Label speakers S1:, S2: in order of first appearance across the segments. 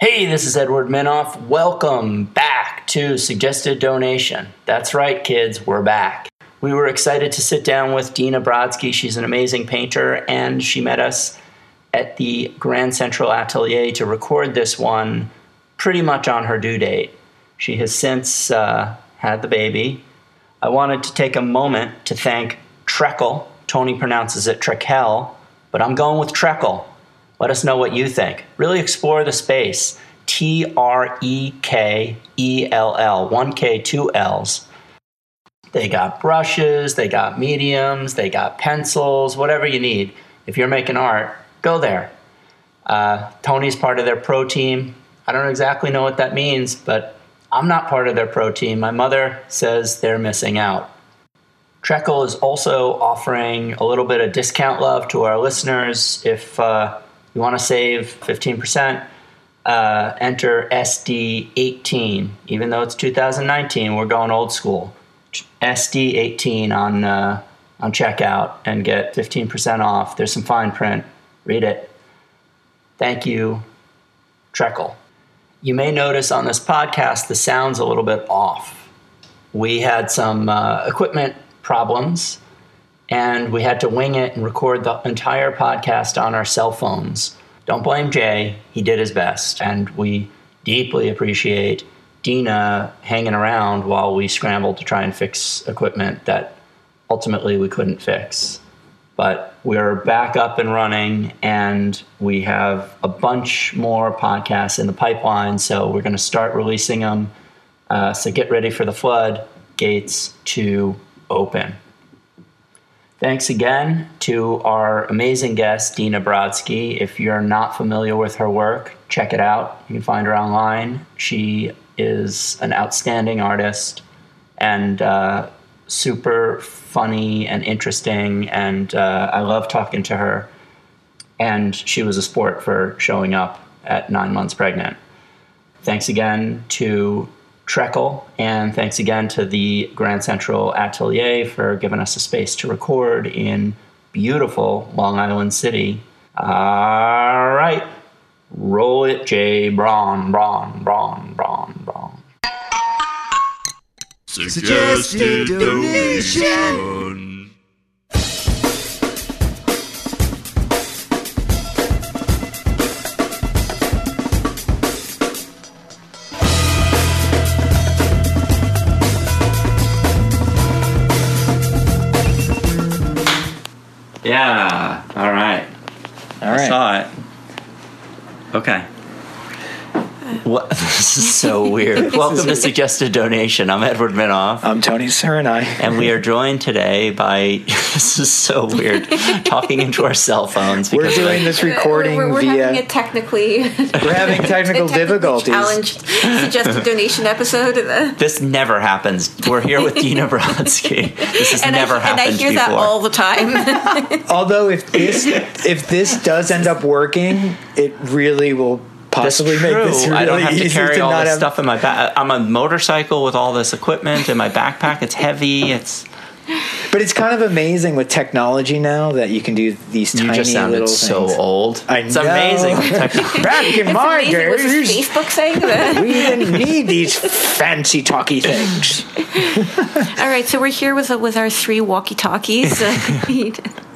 S1: Hey, this is Edward Minoff. Welcome back to Suggested Donation. That's right, kids, we're back. We were excited to sit down with Dina Brodsky. She's an amazing painter, and she met us at the Grand Central Atelier to record this one pretty much on her due date. She has since uh, had the baby. I wanted to take a moment to thank Treckle. Tony pronounces it Trekell, but I'm going with Treckle. Let us know what you think. Really explore the space. T R E K E L L, one K, two L's. They got brushes, they got mediums, they got pencils, whatever you need. If you're making art, go there. Uh, Tony's part of their pro team. I don't exactly know what that means, but I'm not part of their pro team. My mother says they're missing out. Treckle is also offering a little bit of discount love to our listeners. If uh, you want to save 15%, uh, enter SD18. Even though it's 2019, we're going old school. SD18 on, uh, on checkout and get 15% off. There's some fine print. Read it. Thank you, Treckle. You may notice on this podcast the sound's a little bit off. We had some uh, equipment problems and we had to wing it and record the entire podcast on our cell phones. Don't blame Jay, he did his best, and we deeply appreciate Dina hanging around while we scrambled to try and fix equipment that ultimately we couldn't fix. But we're back up and running, and we have a bunch more podcasts in the pipeline, so we're going to start releasing them. Uh, so get ready for the flood gates to open. Thanks again to our amazing guest, Dina Brodsky. If you're not familiar with her work, check it out. You can find her online. She is an outstanding artist and uh, super funny and interesting, and uh, I love talking to her. And she was a sport for showing up at nine months pregnant. Thanks again to Treckle, and thanks again to the Grand Central Atelier for giving us a space to record in beautiful Long Island City. All right, roll it, Jay. Braun, brawn, brawn, brawn, brawn.
S2: Suggested donation.
S1: Yeah. All right.
S3: All
S1: I saw it. Okay. What? This is so weird. Welcome to Suggested Donation. I'm Edward Minoff.
S3: I'm Tony Curanaj.
S1: And I. And we are joined today by this is so weird talking into our cell phones
S3: We're
S1: because
S3: doing
S1: a-
S3: this recording
S4: We're, we're
S3: via.
S4: having a technically
S3: we're having technical
S4: a
S3: difficulties.
S4: challenged suggested donation episode.
S1: this never happens. We're here with Dina Brodsky. This has
S4: and
S1: never
S4: I, and I hear
S1: before.
S4: that all the time.
S3: Although if this if this does end up working, it really will
S1: That's
S3: possibly
S1: true.
S3: make this really
S1: I don't have to carry
S3: to
S1: all this
S3: have.
S1: stuff in my back. I'm a motorcycle with all this equipment in my backpack. It's heavy. It's
S3: But it's kind of amazing with technology now that you can do these
S1: you
S3: tiny
S1: just sounded
S3: little
S1: so
S3: things.
S1: old.
S3: I
S1: it's
S3: know.
S1: amazing.
S3: Back in my
S4: Amazing. Was this
S3: days,
S4: Facebook saying that?
S3: we didn't need these fancy talky things.
S4: All right, so we're here with with our three walkie talkies.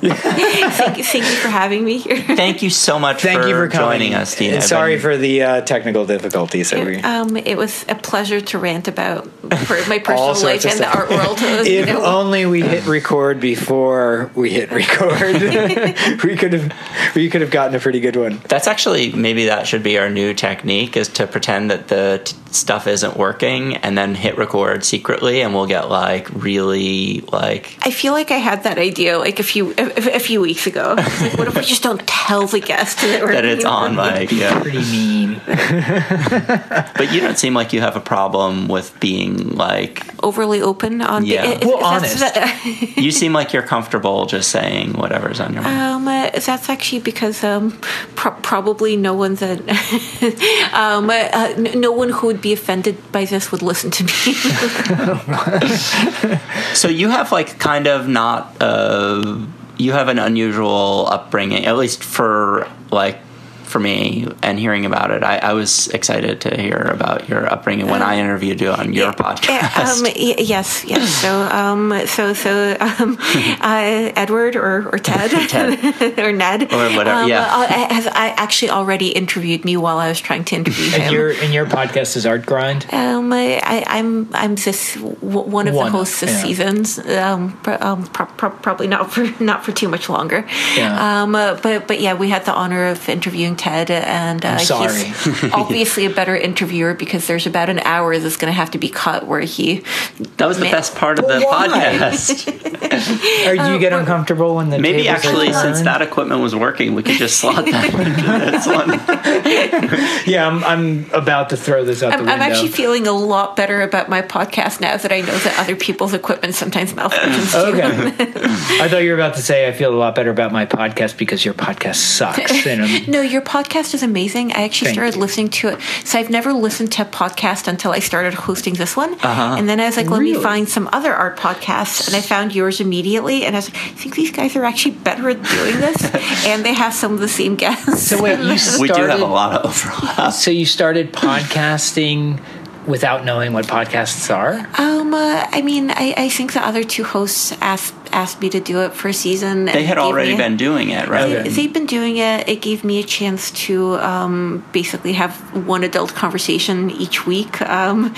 S4: thank you, thank you for having me here.
S1: Thank you so much
S3: Thank
S1: for,
S3: you for coming.
S1: joining us, Dina.
S3: And sorry for the uh, technical difficulties that we.
S4: Um, it was a pleasure to rant about for my personal life
S3: of
S4: and the art world. you
S3: If
S4: know.
S3: only we hit record before we hit record, we could have we could have gotten a pretty good one.
S1: That's actually maybe that should be our new technique is to pretend that the t- stuff isn't working and then hit record secretly and we'll get like really like
S4: I feel like I had that idea like a few a, a few weeks ago. Like, what if we just don't tell the guest that, we're
S1: that it's on mic. Yeah.
S3: Pretty mean.
S1: But you don't seem like you have a problem with being like
S4: overly open on
S1: Yeah.
S4: the,
S3: Well,
S4: that's-
S3: honest.
S4: that-
S1: you seem like you're comfortable just saying whatever's on your mind.
S4: um, uh, that's actually because um, pro- probably no one that um, uh, uh, no one who would be offended by this would listen to me.
S1: So you have like kind of not uh you have an unusual upbringing, at least for like for me and hearing about it. I, I was excited to hear about your upbringing when I interviewed you on your podcast.
S4: Um, y- yes, yes. So, um, so, so, um, uh, Edward or, or Ted,
S1: Ted.
S4: or Ned,
S1: Or whatever,
S4: um,
S1: yeah.
S4: uh, has I actually already interviewed me while I was trying to interview him.
S2: And your and your podcast is Art Grind.
S4: Um, I, I, I'm I'm this w- one of
S2: One,
S4: the hosts this
S2: yeah.
S4: seasons. Um, pro- um pro- pro- probably not for not for too much longer.
S2: Yeah.
S4: Um, uh, but but yeah, we had the honor of interviewing Ted, and uh,
S2: sorry.
S4: he's obviously a better interviewer because there's about an hour that's going to have to be cut where he.
S1: that was the best part of the
S2: Why?
S1: podcast.
S2: Or do you get uncomfortable when the
S1: Maybe
S2: tables are
S1: actually, since that equipment was working, we could just slot that into this one.
S2: Yeah, I'm, I'm about to throw this out
S4: I'm,
S2: the window.
S4: I'm actually feeling a lot better about my podcast now that I know that other people's equipment sometimes malfunctions.
S2: Okay. I thought you were about to say I feel a lot better about my podcast because your podcast sucks. And
S4: No, your podcast is amazing. I actually
S2: Thank
S4: started
S2: you.
S4: listening to it. So I've never listened to a podcast until I started hosting this one.
S1: Uh-huh.
S4: And then I was like, let me find some other art podcasts. And I found yours immediately. And I was like, I think these guys are actually better at doing this. and they have some of the same guests.
S2: so wait, you started,
S1: We do have a lot of overlap.
S2: So you started podcasting without knowing what podcasts are?
S4: Um, uh, I mean, I, I think the other two hosts asked asked me to do it for a season.
S1: They had already been doing it, right?
S2: Okay.
S4: They've been doing it. It gave me a chance to um, basically have one adult conversation each week, um,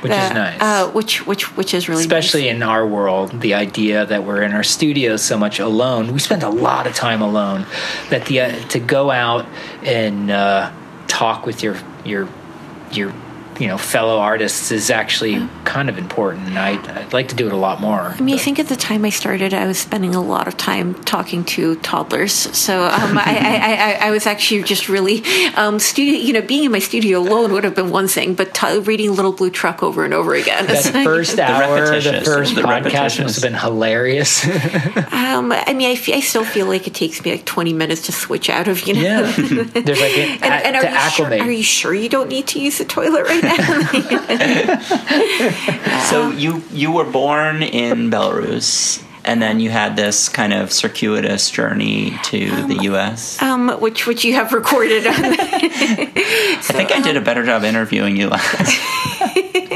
S2: Which is nice.
S4: Uh, which which which is really
S2: Especially
S4: nice.
S2: in our world, the idea that we're in our studios so much alone, we spend a lot of time alone. That the uh, to go out and uh, talk with your your your you know fellow artists is actually kind of important. And I, I'd like to do it a lot more.
S4: I mean, I think at the time I started, I was spending a lot of time talking to toddlers. So um, I, I, I, I was actually just really um, studio. You know, being in my studio alone would have been one thing, but t- reading Little Blue Truck over and over again.
S2: that
S4: is like-
S2: first hour, the
S1: repetitious-
S2: first
S1: the
S2: podcast
S1: repetitious.
S2: must have been hilarious.
S4: Um, I mean, I, still feel like it takes me like 20 minutes to switch out of, you know.
S2: yeah, there's like an,
S4: And, and
S2: to
S4: are, you sure,
S2: acclimate.
S4: are you sure you don't need to use the toilet right now?
S1: So you you were born in Belarus, and then you had this kind of circuitous journey to the U.S.
S4: um, which which you have recorded.
S1: I think I did a better job interviewing you last.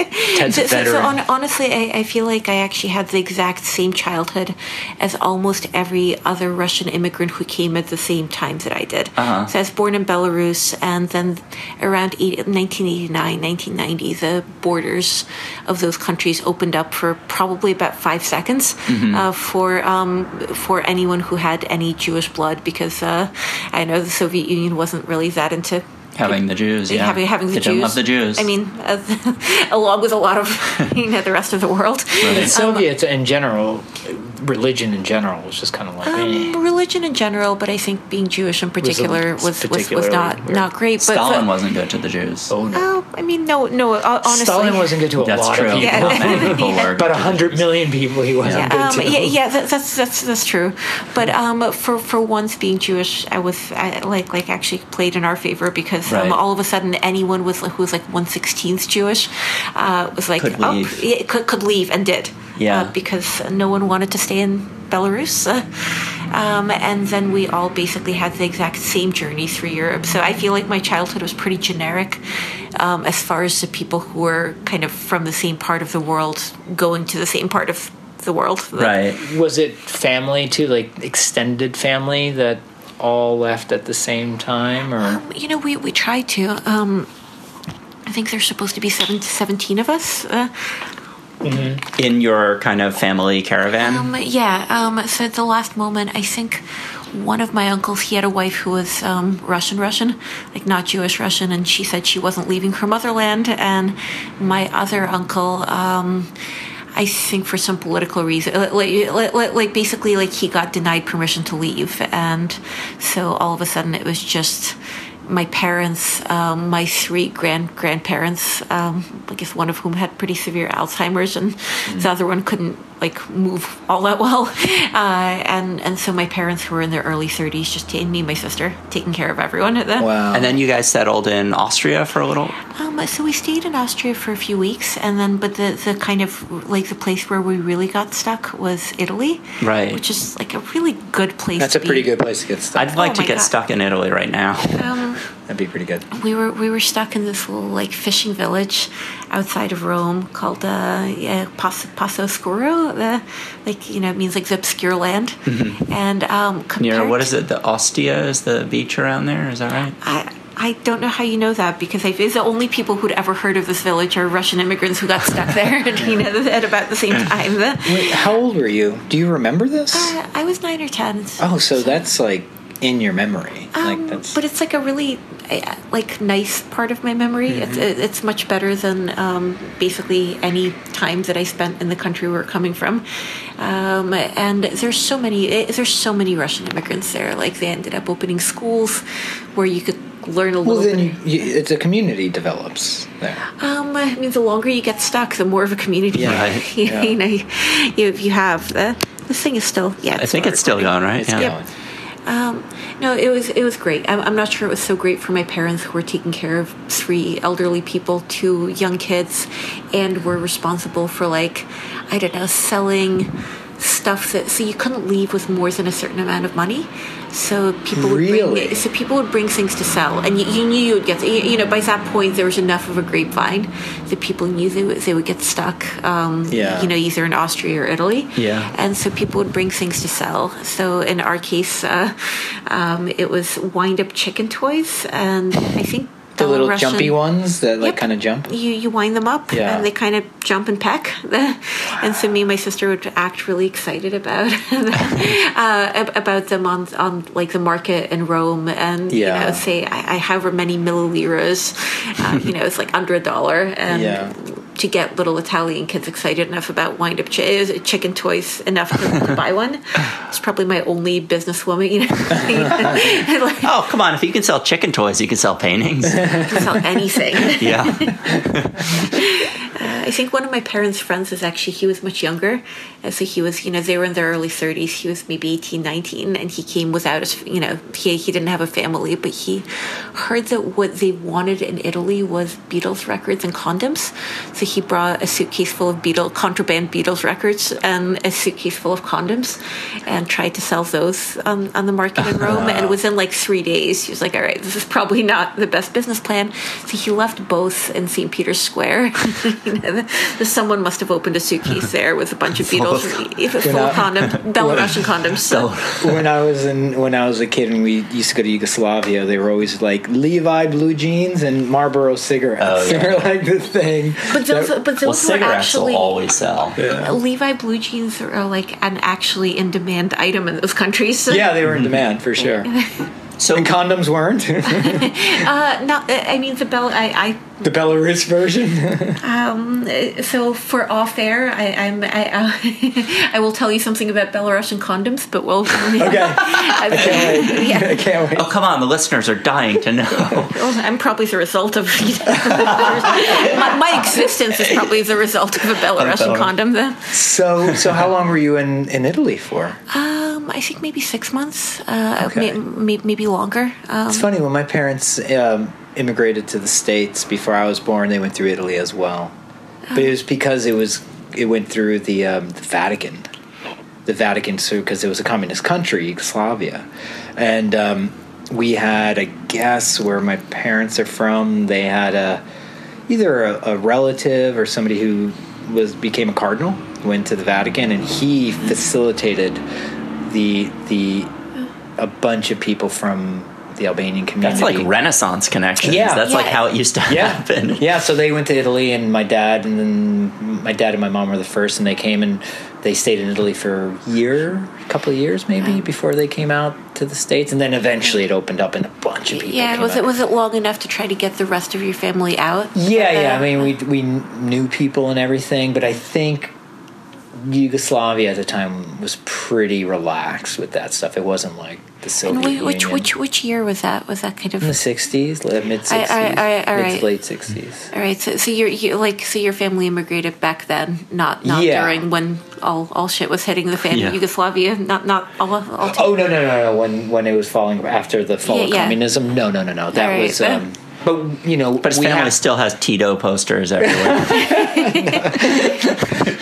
S2: Ted's
S4: So, so, hon- honestly, I, I feel like I actually had the exact same childhood as almost every other Russian immigrant who came at the same time that I did.
S1: Uh-huh.
S4: So I was born in Belarus, and then around 80, 1989, 1990, the borders of those countries opened up for probably about five seconds
S1: Mm-hmm.
S4: uh, for um, for anyone who had any Jewish blood, because uh, I know the Soviet Union wasn't really that into
S1: Having the Jews, yeah.
S4: having having the
S1: they
S4: Jews.
S1: love the Jews.
S4: I mean, uh, along with a lot of you know the rest of the world.
S2: The Soviets in general, religion in general, was just kind of like, eh.
S4: Um, religion in general, but I think being Jewish in particular was was, was,
S2: particularly
S4: not
S2: weird.
S4: not great. But,
S1: Stalin
S4: but,
S1: wasn't good to the Jews.
S2: oh no.
S4: Oh, I mean, no, no. uh, Honestly,
S2: Stalin wasn't good to a
S1: That's
S2: lot
S1: true.
S2: of people.
S4: Yeah.
S1: Many people were.
S2: About a hundred million people he wasn't
S4: Yeah,
S2: good
S4: um,
S2: to.
S4: yeah, yeah that, that's that's that's true. But um, for for once being Jewish, I was I, like like actually played in our favor because um, all of a sudden anyone was who was like one sixteenth Jewish uh, was like
S1: Could
S4: oh,
S1: leave.
S4: yeah, could could leave and did.
S1: Yeah.
S4: uh, because no one wanted to stay in Belarus. Um, and then we all basically had the exact same journey through Europe. So I feel like my childhood was pretty generic um, as far as the people who were kind of from the same part of the world going to the same part of the world.
S1: Right.
S2: Was it family too, like extended family that all left at the same time, or
S4: You know, we, we tried to. Um, I think there's supposed to be seven, 17 of us. Uh,
S1: In your kind of family caravan.
S4: Um, yeah. Um, so at the last moment, I think one of my uncles he had a wife who was um, Russian Russian, like not Jewish Russian, and she said she wasn't leaving her motherland. And my other uncle. Um, I think for some political reason, like, like, like, like basically, like he got denied permission to leave, and so all of a sudden it was just my parents, um, my three grand grandparents. Um, I guess one of whom had pretty severe Alzheimer's, and the other one couldn't like move all that well, uh, and and so my parents who were in their early 30s, just and me and my sister taking care of everyone at the
S2: Wow.
S1: And then you guys settled in Austria for a little.
S4: Um, so we stayed in Austria for a few weeks, and then but the the kind of like the place where we really got stuck was Italy,
S1: Right.
S4: Which is like a really good place.
S2: That's
S4: to
S2: a pretty good place to get stuck.
S1: I'd like
S4: Oh
S1: to get
S4: God.
S1: stuck in Italy right now.
S4: Um,
S2: That'd be pretty good.
S4: we were we were stuck in this little like fishing village outside of Rome called uh, yeah, Passo, Passo Oscuro. The like you know it means like the obscure land, and um,
S1: Mm-hmm. Near what is it? The Ostia is the beach around there. Is that right?
S4: I, I don't know how you know that because I, the only people who'd ever heard of this village are Russian immigrants who got stuck there and, you know, at about the same time.
S2: Wait, how old were you? Do you remember this?
S4: uh, I was nine or ten.
S2: oh, so that's like in your memory.
S4: Um,
S2: like that's
S4: but it's like a really like nice part of my memory. It's it- it's much better than um, basically any time that I spent in the country we're coming from. Um, and there's so many eh, there's so many Russian immigrants there. Like they ended up opening schools where you could learn a
S2: well,
S4: little
S2: then
S4: bit.
S2: you, you, it's a community develops there.
S4: Um, I mean, the longer you get stuck, the more of a community
S2: Yeah,
S1: right.
S4: you,
S2: yeah.
S4: you know you, you have. The, this thing is still yeah.
S1: I think it's still going, right?
S2: It's
S1: yeah.
S2: going.
S4: Um, no, it was it was great. I'm, I'm not sure it was so great for my parents who were taking care of three elderly people, two young kids, and were responsible for like I don't know selling stuff that so you couldn't leave with more than a certain amount of money. So people would bring so people would bring things to sell, and you, you knew you would get you you know by that point there was enough of a grapevine that people knew they would, they would get stuck. Um,
S2: Yeah.
S4: you know either in Austria or Italy.
S1: Yeah.
S4: And so people would bring things to sell. So in our case, uh, um, it was wind up chicken toys, and I think
S2: The little
S4: Belarusian-
S2: jumpy ones that like
S4: Yep.
S2: kind of jump.
S4: You you wind them up,
S2: Yeah.
S4: and they kind of jump and peck. and so me and my sister would act really excited about uh, about them on on like the market in Rome, and
S2: Yeah.
S4: you know say I, I however many milliliras, uh, you know it's like under a dollar, and
S2: Yeah.
S4: To get little Italian kids excited enough about wind up chi- chicken toys enough to, to buy one. It's probably my only businesswoman, you know. like,
S1: Oh, come on. If you can sell chicken toys, you can sell paintings.
S4: can sell anything.
S1: yeah.
S4: Uh, I think one of my parents' friends is actually, he was much younger. And so he was, you know, they were in their early 30s. He was maybe 18, 19, and he came without his, you know, he, he didn't have a family, but he heard that what they wanted in Italy was Beatles records and condoms. So he brought a suitcase full of Beatles, contraband Beatles records and a suitcase full of condoms and tried to sell those on, on the market in Rome. And within like three days, he was like, all right, this is probably not the best business plan. So he left both in St. Peter's Square. you know, the, the, someone must have opened a suitcase there with a bunch of Beatles, full, full of condoms, Belarusian condoms. So.
S2: when I was in when I was a kid and we used to go to Yugoslavia, they were always like Levi blue jeans and Marlboro cigarettes.
S1: Oh, yeah.
S2: they were like the thing.
S4: But those,
S2: that-
S4: but those
S1: Well,
S4: were
S1: cigarettes
S4: actually
S1: will always sell.
S4: Levi blue jeans are like an actually in demand item in those countries.
S2: yeah, they were in demand for sure.
S1: So,
S2: And condoms weren't.
S4: Uh, no, I mean the Bel. I,
S2: the Belarus version.
S4: I so for off air, I, I'm I, uh, I will tell you something about Belarusian condoms, but we'll.
S2: okay,
S4: I
S2: can't wait.
S4: Yeah.
S2: I can't wait.
S1: oh, come on. The listeners are dying to know.
S4: Well, I'm probably the result of my, my existence is probably the result of a Belarusian
S1: Belarus.
S4: condom. Then,
S2: So, so how long were you in in Italy for?
S4: um, I think maybe six months, uh,
S2: Okay.
S4: may, may, maybe longer. Um,
S2: It's funny when my parents um, immigrated to the states before I was born. They went through Italy as well, but it was because it was it went through the, um, the Vatican, the Vatican, so because it was a communist country, Yugoslavia, and um, we had, I guess, where my parents are from. They had a either a, a relative or somebody who was became a cardinal went to the Vatican, and he facilitated the the a bunch of people from the Albanian community.
S1: That's like Renaissance connections.
S2: Yeah.
S1: That's like how it used to
S2: yeah,
S1: happen.
S2: yeah. So they went to Italy, and my dad and then my dad and my mom were the first, and they came and they stayed in Italy for a year, a couple of years maybe before they came out to the states, and then eventually it opened up, and a bunch of people.
S4: yeah,
S2: came
S4: was
S2: out.
S4: it was it long enough to try to get the rest of your family out?
S2: Yeah, yeah. I mean, we we knew people and everything, but I think Yugoslavia at the time was pretty relaxed with that stuff. It wasn't like the Soviet
S4: And whi- which
S2: Union.
S4: which which year was that? Was that kind of
S2: in the '60s, mid '60s,
S4: I- I- I- all
S2: mid
S4: right.
S2: late '60s.
S4: all right? So, so you're you, like so your family immigrated back then, not not
S2: Yeah.
S4: during when all all shit was hitting the fan
S1: Yeah.
S4: in Yugoslavia. Not not all. all
S2: Oh no no no no! When when it was falling after the fall
S4: Yeah,
S2: of
S4: yeah.
S2: communism, no no no no. That
S4: All right,
S2: was. Um, but you know,
S1: But his family
S2: have-
S1: still has Tito posters everywhere.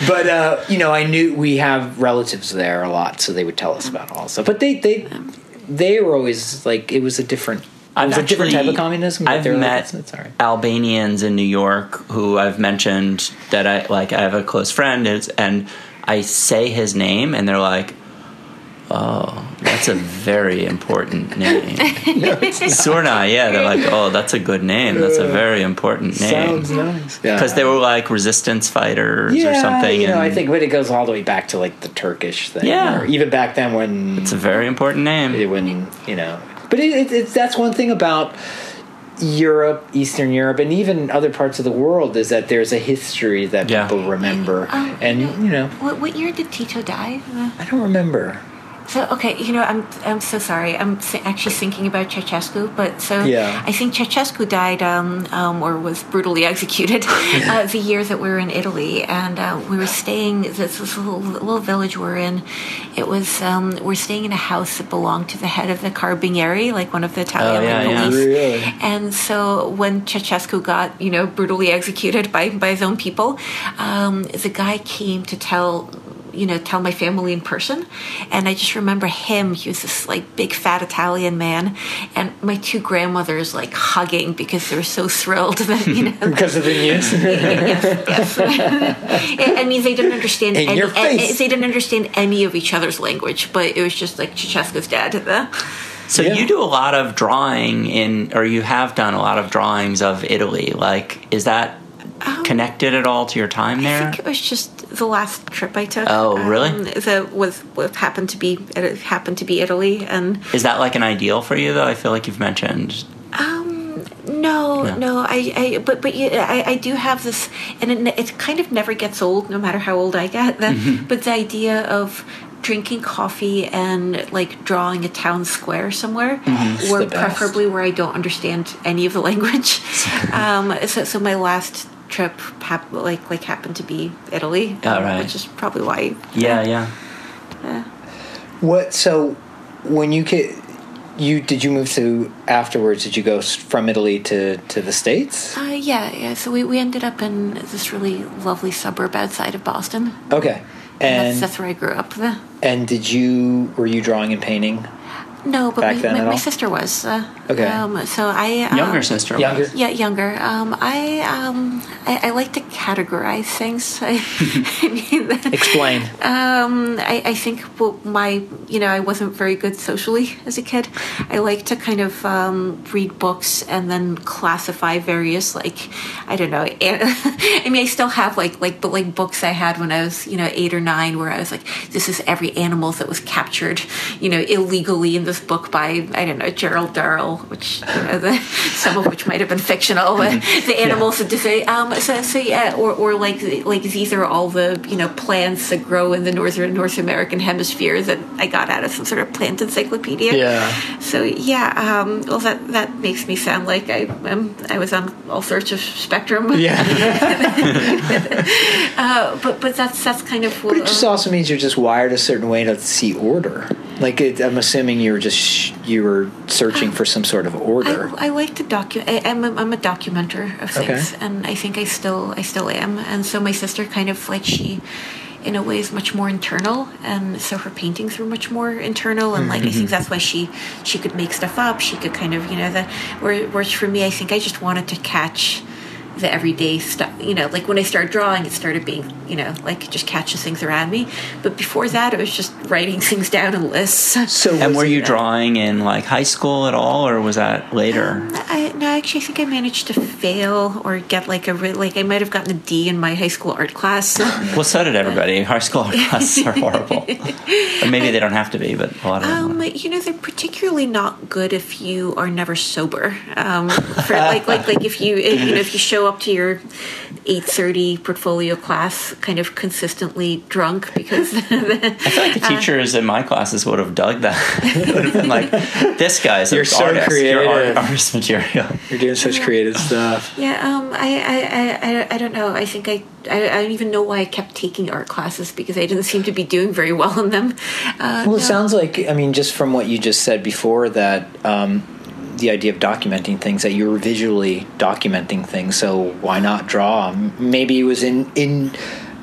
S2: But uh, you know, I knew we have relatives there a lot, so they would tell us about all stuff. But they they they were always like it was a different. It
S1: I've
S2: was a different type of communism.
S1: I've
S2: like,
S1: met
S2: "It's- it's all right."
S1: Albanians in New York who I've mentioned that I like. I have a close friend, and I say his name, and they're like, "Oh, that's a very important name." Surna, yeah, they're like, "Oh, that's a good name. That's a very important name."
S2: Sounds nice.
S1: Because they were like resistance fighters or something.
S2: You know, I think, but it goes all the way back to like the Turkish thing.
S1: Yeah.
S2: or even back then when
S1: it's a very important name.
S2: when you know. But it, it, it's that's one thing about Europe, Eastern Europe, and even other parts of the world is that there's a history that
S1: Yeah.
S2: people remember,
S4: Um,
S2: and you know,
S4: What, what year did Tito die?
S2: I don't remember.
S4: So okay, you know, I'm I'm so sorry. I'm actually thinking about Ceausescu, but so
S2: Yeah.
S4: I think Ceausescu died um, um, or was brutally executed uh, the year that we were in Italy, and uh, we were staying. This was a little, little village we're in. It was um, we're staying in a house that belonged to the head of the Carabinieri, like one of the Italian
S1: Oh, yeah,
S4: like,
S1: yeah.
S4: police.
S2: Really?
S4: And so when Ceausescu got, you know, brutally executed by, by his own people, um, the guy came to tell, you know, tell my family in person. And I just remember him. He was this like big fat Italian man, and my two grandmothers like hugging because they were so thrilled that you know.
S2: Because of the news.
S4: yes, yes. I I mean, they didn't understand.
S2: In
S4: any,
S2: your face.
S4: eh, They didn't understand any of each other's language, but it was just like Ceausescu's dad. Uh,
S1: So
S2: Yeah.
S1: you do a lot of drawing in, or you have done a lot of drawings of Italy. Like, is that connected at all to your time there?
S4: I think it was just the last trip I took.
S1: Oh, really?
S4: Um, that was what happened to be it happened to be Italy, and
S1: Is that like an ideal for you, though? I feel like you've mentioned.
S4: no,
S1: No.
S4: no, I, I, but but yeah, I, I do have this, and it, it kind of never gets old, no matter how old I get. That,
S1: Mm-hmm.
S4: but the idea of drinking coffee and like drawing a town square somewhere,
S1: Mm-hmm.
S4: or preferably where I don't understand any of the language. um, so, so my last trip hap- like like happened to be Italy,
S1: Oh,
S4: um,
S1: right.
S4: which is probably why.
S1: Yeah, yeah.
S2: What? So when you ca you did you move to afterwards? Did you go from Italy to to the states?
S4: Uh, yeah, yeah. So we, we ended up in this really lovely suburb outside of Boston.
S2: Okay.
S4: And
S2: And
S4: that's, that's where I grew up. The,
S2: and did you were you drawing and painting?
S4: no, but
S2: Back
S4: my,
S2: then
S4: my,
S2: at
S4: my sister was. Uh,
S2: Okay.
S4: Um, so I um,
S1: Younger sister.
S2: Younger?
S1: was.
S4: Yeah, younger. Um, I um, I, I like to categorize things. I, I mean,
S2: Explain.
S4: Um, I, I think well, my, you know, I wasn't very good socially as a kid. I like to kind of um, read books and then classify various, like, I don't know. an- I mean, I still have like, like, but like books I had when I was, you know, eight or nine, where I was like, this is every animal that was captured, you know, illegally in this book by, I don't know, Gerald Which, you know, the, some of which might have been fictional. But the animals that say, um, so, so yeah, or, or like, like these are all the, you know, plants that grow in the northern North American hemisphere that I got out of some sort of plant encyclopedia.
S2: Yeah.
S4: So yeah, um, well that that makes me sound like I um, I was on all sorts of spectrum.
S2: Yeah.
S4: Uh, but but that's that's kind of
S2: But it just also means you're just wired a certain way to see order. Like it, I'm assuming you were just sh- you were searching for some sort of order.
S4: I, I like to document. I'm a, I'm a documenter of
S2: Okay.
S4: things, and I think I still I still am. And so my sister kind of like she, in a way, is much more internal, and so her paintings were much more internal. And like I
S2: Mm-hmm.
S4: think that's why she she could make stuff up. She could kind of you know that. Where, whereas for me, I think I just wanted to catch the everyday stuff. You know, like when I started drawing, it started being, you know, like just catches things around me. But before that, it was just writing things down in lists.
S2: so
S1: And were
S2: it-
S1: you drawing in like high school at all, or was that later?
S4: I no, I actually think I managed to fail or get like a re- like I might have gotten a D in my high school art class.
S1: Well, so did everybody. High school art classes are horrible. or maybe they don't have to be, but a lot of them.
S4: Um, you know, they're particularly not good if you are never sober. Um, for like, like, like if you, if, you know, if you show up to your 8:30 portfolio class, kind of consistently drunk because
S1: I feel like the teachers in my classes would have dug that. would have been like, this guy's
S2: You're
S1: an
S2: so
S1: artist. You're art, artist material.
S2: You're doing such creative stuff.
S4: Yeah, um, I, I, I, I, I don't know. I think I, I, I don't even know why I kept taking art classes because I didn't seem to be doing very well in them. Uh,
S2: Well, it
S4: no.
S2: sounds like I mean, just from what you just said before, that um, the idea of documenting things that you were visually documenting things. So why not draw? Maybe it was in in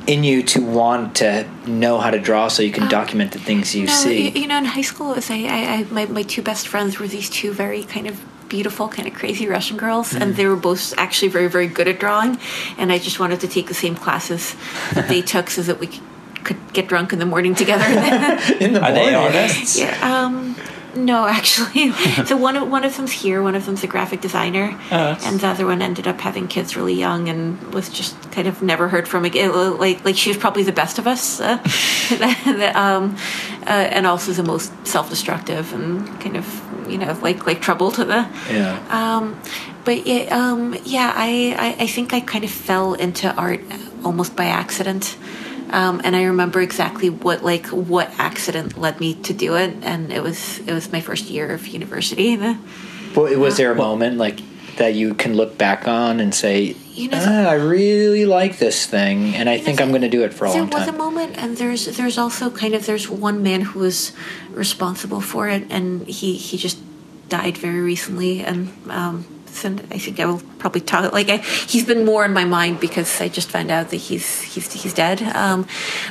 S2: in you to want to know how to draw, so you can document the things you
S4: No,
S2: see.
S4: y- you know, in high school, it was I, I, I my, my two best friends were these two very kind of beautiful, kind of crazy Russian girls, and they were both actually very, very good at drawing. And I just wanted to take the same classes that they took so that we could, could get drunk in the morning together.
S2: in the morning,
S1: Are they artists?
S4: yeah. Um. No, actually. so one of one of them's here. One of them's a graphic designer,
S1: Oh,
S4: and the other one ended up having kids really young and was just kind of never heard from again. Like like she was probably the best of us, uh, um, uh, and also the most self-destructive and kind of you know like like trouble to the.
S2: Yeah.
S4: Um, but yeah, um, yeah, I, I I think I kind of fell into art almost by accident. Um, and I remember exactly what like what accident led me to do it, and it was it was my first year of university. The-
S2: But was there a moment like that you can look back on and say,
S4: You know,
S2: ah, "I really like this thing, and I think I'm going to do it for a long time.
S4: there was a moment, and there's there's also kind of there's one man who was responsible for it, and he he just died very recently, and um, so I think I will probably talk like I, he's been more in my mind because I just found out that he's he's he's dead. Um,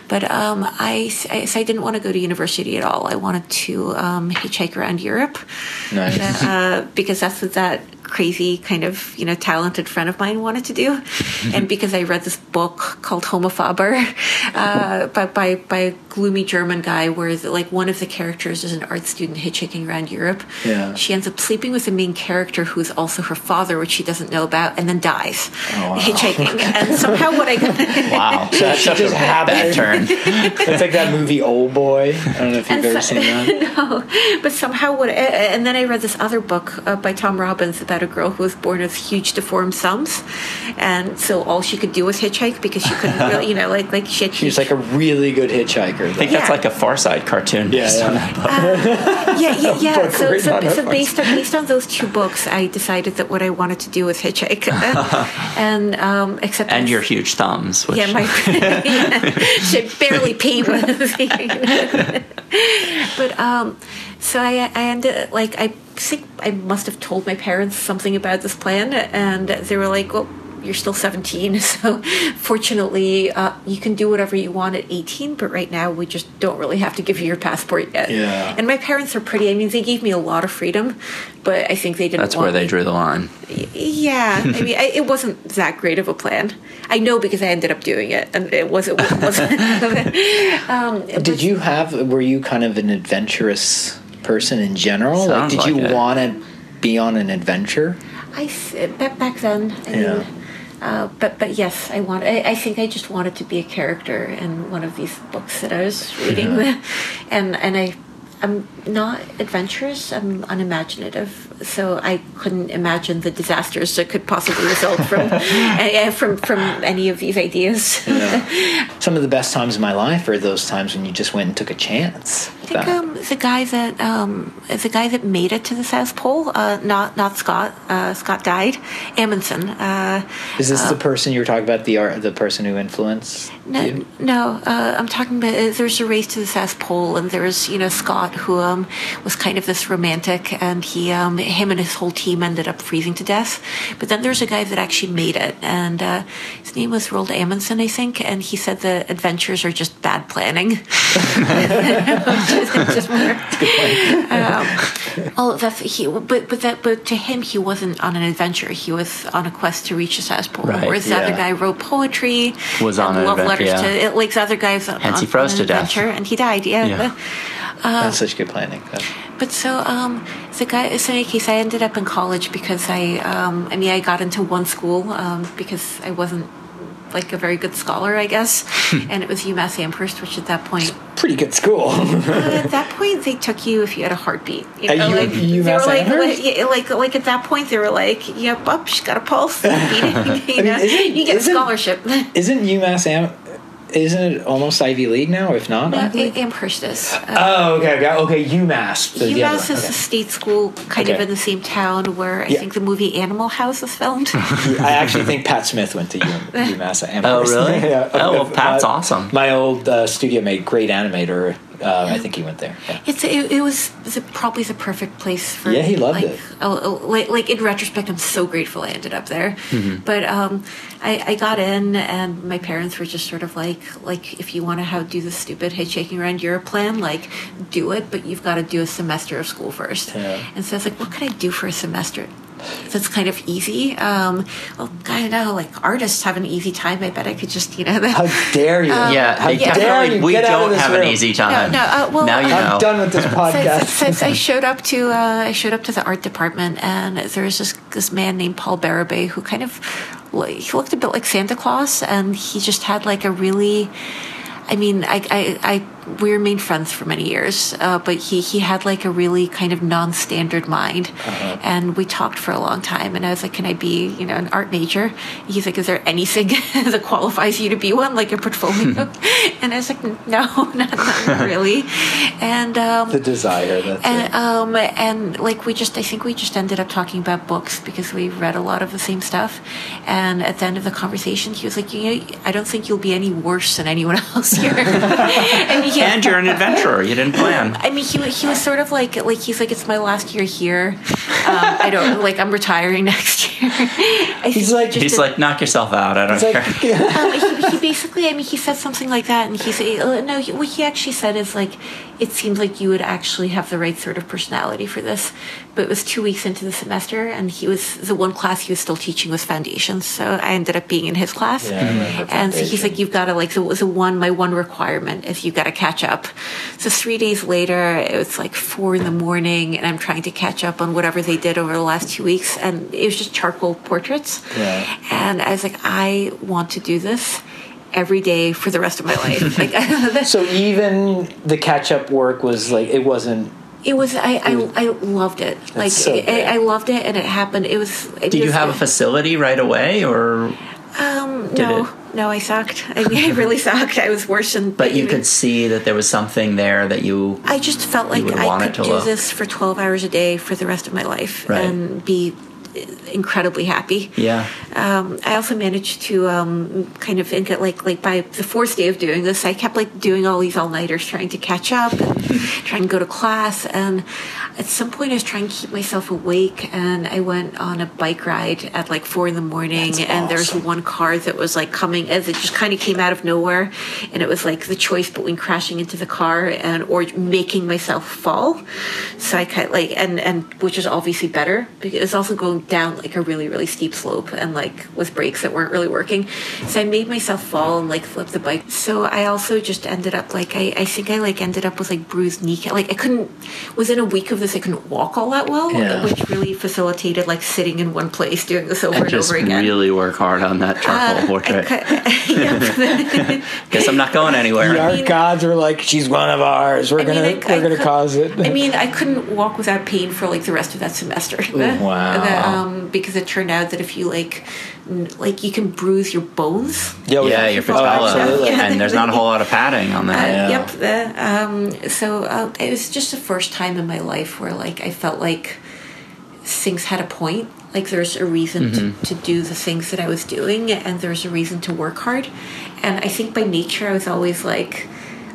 S4: but um, I, I so I didn't want to go to university at all. I wanted to um, hitchhike around Europe
S2: Nice.
S4: uh, because that's what that crazy kind of you know talented friend of mine wanted to do, and because I read this book called Homo Faber, uh, by, by by a gloomy German guy where the, like one of the characters is an art student hitchhiking around Europe.
S2: Yeah.
S4: She ends up sleeping with the main character who's also her father, which she doesn't know about, and then dies
S2: wow.
S4: hitchhiking. and somehow what I
S1: Wow.
S2: So that
S1: Such
S2: just
S1: a bad turn.
S2: it's like that movie Old Boy. I don't know if you've
S4: And
S2: ever
S4: so-
S2: seen that.
S4: no, but somehow what? And then I read this other book uh, by Tom Robbins about a girl who was born with huge deformed thumbs, and so all she could do was hitchhike because she couldn't really, you know, like like she had
S2: She's like a really good hitchhiker.
S1: I think
S2: though.
S1: that's like a Far Side cartoon.
S2: Yeah,
S1: based
S2: yeah.
S1: that book.
S4: yeah, yeah, yeah. So, so,
S2: on
S4: so based on based on those two books, I decided that what I wanted to do was hitchhike, and um, except
S1: And your huge thumbs. Which,
S4: Yeah, my yeah, should barely pay with. but um, so I I ended like I think I must have told my parents something about this plan, and they were like, "Well, you're still 17, so fortunately, uh, you can do whatever you want at 18. But right now, we just don't really have to give you your passport yet."
S2: Yeah.
S4: And my parents are pretty. I mean, they gave me a lot of freedom, but I think they didn't.
S1: That's
S4: want
S1: where they
S4: me-
S1: drew the line.
S4: yeah, I mean, I, it wasn't that great of a plan. I know because I ended up doing it, and it wasn't. wasn't um, it
S2: Did
S4: was-
S2: you have? Were you kind of an adventurous person in general? like, did you
S1: like it.
S2: want to be on an adventure?
S4: I th- back back then. I
S2: Yeah.
S4: mean, uh, but but yes, I want. I, I think I just wanted to be a character in one of these books that I was reading, and and I. I'm not adventurous. I'm unimaginative, so I couldn't imagine the disasters that could possibly result from uh, from from any of these ideas.
S2: Some of the best times of my life are those times when you just went and took a chance.
S4: I think um, the guy that um, the guy that made it to the South Pole, uh, not not Scott. Uh, Scott died. Amundsen. Uh,
S2: Is this the person you were talking about? The art, the person who influenced
S4: no,
S2: you?
S4: no. Uh, I'm talking about. Uh, there's a race to the South Pole, and there's you know Scott who um, was kind of this romantic, and he um, him and his whole team ended up freezing to death. But then there's a guy that actually made it, and uh, his name was Roald Amundsen, I think, and he said the adventures are just bad planning. just more. Um, oh, that's he. But but that but to him, he wasn't on an adventure. He was on a quest to reach the South Pole.
S1: Right,
S4: Whereas the other guy wrote poetry,
S1: Was on an
S4: love
S1: adventure,
S4: letters
S1: yeah.
S4: to it, like the other guy was on,
S1: Hence he
S4: on
S1: froze to death.
S4: and he died. Yeah.
S1: Yeah.
S2: That's such good planning.
S4: But so, um, the guy. So in any case, I ended up in college because I, um, I mean, I got into one school um, because I wasn't like a very good scholar, I guess. Hmm. and it was UMass Amherst, which at that point,
S2: Pretty good school.
S4: at that point, they took you if you had a heartbeat. You know,
S2: U-
S4: like, they
S2: UMass
S4: like,
S2: Amherst?
S4: like, yeah, like, like at that point, they were like, "Yep, up, she's got a pulse." you
S2: mean,
S4: know,
S2: isn't-
S4: you get
S2: isn't-
S4: scholarship.
S2: Isn't UMass Am? Isn't it almost Ivy League now? If not,
S4: No,
S2: Ivy League?
S4: A- Amherst is. Uh,
S2: Oh, okay, okay, okay. UMass. the- the other
S4: UMass is
S2: okay.
S4: a state school kind of in the same town where I
S2: Yeah.
S4: think the movie Animal House was filmed.
S2: I actually think Pat Smith went to U- UMass Amherst.
S1: Oh, really?
S2: yeah.
S1: Oh, well, Pat's
S2: my-
S1: awesome.
S2: My old uh, studio mate, great animator. Uh, I think he went there. Yeah.
S4: It's it, it was the, probably the perfect place for
S2: Yeah, he loved
S4: like,
S2: it.
S4: Like like in retrospect, I'm so grateful I ended up there.
S2: Mm-hmm.
S4: But um, I, I got in, and my parents were just sort of like like if you want to have do the stupid hitchhiking around Europe plan, like do it, but you've got to do a semester of school first.
S2: Yeah.
S4: And so I was like, what could I do for a semester? That's kind of easy. Um, well, I don't know, like artists have an easy time. I bet I could just, you know,
S2: How dare you?
S1: Yeah,
S2: How
S1: they
S2: dare you
S1: we
S2: get out of
S1: don't
S2: this
S1: have an easy time.
S4: no, uh, well,
S1: now you
S4: uh,
S1: know.
S2: I'm done with this podcast.
S4: since I showed up to uh, I showed up to the art department, and there was this this man named Paul Barabay who kind of he looked a bit like Santa Claus, and he just had like a really. I mean, I, I, I we remained friends for many years, uh, but he, he had like a really kind of non-standard mind, and we talked for a long time. And I was like, "Can I be, you know, an art major?" He's like, "Is there anything that qualifies you to be one, like a portfolio?" and I was like, "No, not, not really." And um,
S2: the desire. That's
S4: and um and like we just I think we just ended up talking about books because we read a lot of the same stuff. And at the end of the conversation, he was like, "You know, I don't think you'll be any worse than anyone else here." and, he,
S1: and you're an adventurer. You didn't plan.
S4: I mean, he he was sort of like like he's like it's my last year here. Um, I don't like I'm retiring next year.
S2: He's like-
S4: just
S1: He's
S4: did-
S1: like, knock yourself out. I don't
S2: It's
S1: care.
S2: like,
S4: um, he, he basically, I mean, he said something like that, and he said, uh, no, he, what he actually said is like, it seems like you would actually have the right sort of personality for this. But it was two weeks into the semester, and he was the one class he was still teaching was foundations, so I ended up being in his class.
S2: Yeah, I
S4: and so he's like, you've got to like, the, the one, my one requirement is you've got to catch up. So three days later, it was like four in the morning, and I'm trying to catch up on whatever they did over the last two weeks, and it was just charcoal portraits.
S2: Yeah.
S4: And I was like, I want to do this every day for the rest of my life. like,
S2: so even the catch up work was like it wasn't.
S4: it was. I, I, I loved it. Like
S2: so
S4: I. I loved it, and it happened. It was. It
S1: Did you have a facility right away, or
S4: Um,
S1: did
S4: no,
S1: it?
S4: No, I sucked. I mean, I really sucked. I was worse than.
S1: but you could see that there was something there that you?
S4: I just felt like I could do
S1: look.
S4: this for twelve hours a day for the rest of my life
S1: Right.
S4: and be incredibly happy.
S1: Yeah.
S4: Um, I also managed to um, kind of and get like like by the fourth day of doing this, I kept like doing all these all nighters, trying to catch up, and trying to go to class. And at some point, I was trying to keep myself awake, and I went on a bike ride at like four in the morning.
S2: That's
S4: and there's
S2: awesome.
S4: one car that was like coming as it just kind of came out of nowhere, and it was like the choice between crashing into the car and or making myself fall. So I kind of like and and which is obviously better because it's also going down like a really really steep slope and like with brakes that weren't really working. So I made myself fall and like flip the bike. So I also just ended up like I I think I like ended up with like bruised kneecap. Like I couldn't within a week of this I couldn't walk all that well,
S2: Yeah.
S4: which really facilitated like sitting in one place doing this over
S1: I
S4: and
S1: just
S4: over again.
S1: really work hard on that charcoal
S4: Uh,
S1: portrait.
S4: I cou- yeah.
S1: Guess I'm not going anywhere.
S2: The art
S4: mean-
S2: gods were like, "She's one of ours. We're
S4: I
S2: gonna
S4: I-
S2: we're
S4: I
S2: gonna
S4: could-
S2: cause it."
S4: I mean, I couldn't walk without pain for like the rest of that semester.
S2: wow.
S4: The- um, because it turned out that if you like, n- like you can bruise your bones.
S2: yeah,
S1: yeah, your patella,
S2: absolutely.
S1: and there's not a whole lot of padding on
S4: Uh,
S1: that.
S2: Yeah.
S4: Yep. The, um, so uh, it was just the first time in my life where like I felt like things had a point. Like there's a reason to, to do the things that I was doing, and there's a reason to work hard. And I think by nature I was always like,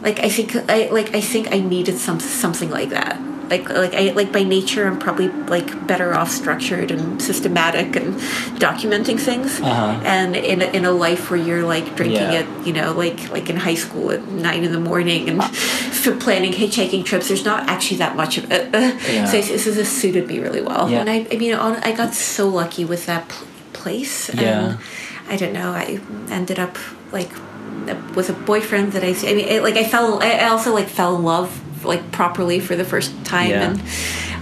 S4: like I think I like I think I needed some something like that. Like like I like by nature I'm probably like better off structured and systematic and documenting things.
S2: Uh-huh.
S4: And in a, in a life where you're like drinking
S2: Yeah.
S4: at you know like like in high school at nine in the morning and for planning hitchhiking trips there's not actually that much of it
S2: Yeah.
S4: so this has suited me really well
S2: Yeah.
S4: and i i mean on, i got so lucky with that pl- place
S2: Yeah.
S4: and i don't know i ended up like with a boyfriend that i i mean it, like i fell I also like fell in love like properly for the first time
S1: Yeah.
S4: and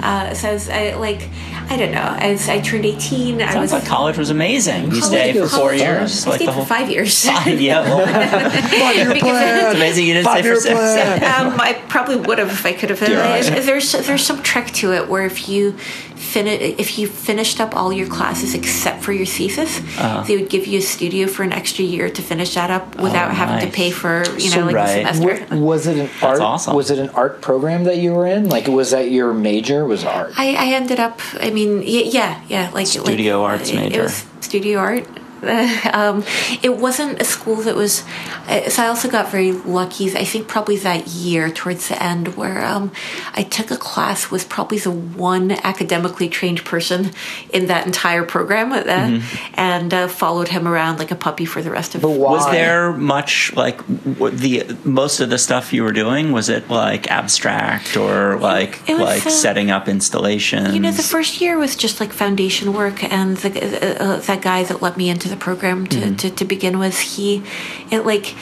S4: uh, was, I like I don't know. As I turned 18, I
S1: Sounds
S4: was
S1: like college was amazing. You stayed for four years,
S4: I
S1: like
S4: stayed
S1: the
S4: for
S1: whole.
S4: five years.
S1: yeah, well,
S4: Because-
S1: it's amazing you didn't stay for
S2: Five-year
S1: six.
S4: um, I probably would have if I could have. There's there's some trick to it where if you fini- if you finished up all your classes except for your thesis,
S1: Uh-huh.
S4: they would give you a studio for an extra year to finish that up without having to
S1: Oh,
S4: pay for you know
S1: So
S4: like
S1: right.
S4: a semester.
S2: Was it an art?
S1: awesome.
S2: Was it an art program that you were in? Like, was that your major? Was art?
S4: I, I ended up. I mean, yeah, yeah, like
S1: Studio
S4: like,
S1: arts major.
S4: It was studio art. um, it wasn't a school that was. uh, So I also got very lucky. I think probably that year towards the end, where um, I took a class with probably the one academically trained person in that entire program, uh,
S1: Mm-hmm.
S4: and uh, followed him around like a puppy for the rest of.
S2: But why?
S1: Was there much like the most of the stuff you were doing? Was it like abstract or like
S4: was,
S1: like
S4: uh,
S1: setting up installations?
S4: You know, the first year was just like foundation work, and the, uh, uh, that guy that let me into the program to,
S1: Mm-hmm.
S4: to, to begin with, he, it like,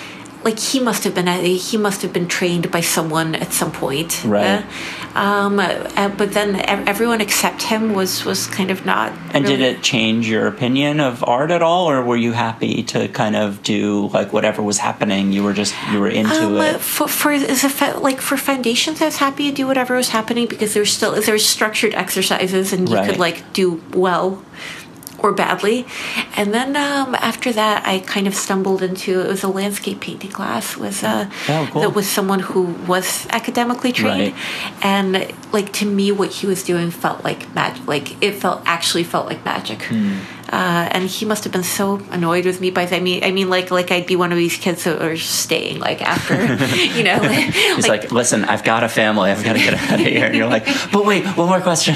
S4: like he must have been he must have been trained by someone at some point,
S1: Right.
S4: uh, um, uh, but then everyone except him was was kind of not.
S1: And did it change your opinion of art at all, or were you happy to kind of do like whatever was happening? You were just you were into
S4: Um,
S1: it.
S4: for for a like for foundations, I was happy to do whatever was happening because there's still there's structured exercises and you
S1: Right.
S4: could like do well or badly. And then um, after that, I kind of stumbled into it was a landscape painting class with uh,
S1: Oh, cool.
S4: that was someone who was academically trained,
S1: Right.
S4: and like to me, what he was doing felt like magic. Like it felt actually felt like magic.
S1: Hmm.
S4: Uh, and he must have been so annoyed with me by the, I mean, I mean, like, like I'd be one of these kids that are staying, like after, you know, like,
S1: He's like, listen, I've got a family. I've got to get out of here. And you're like, but wait, one more question.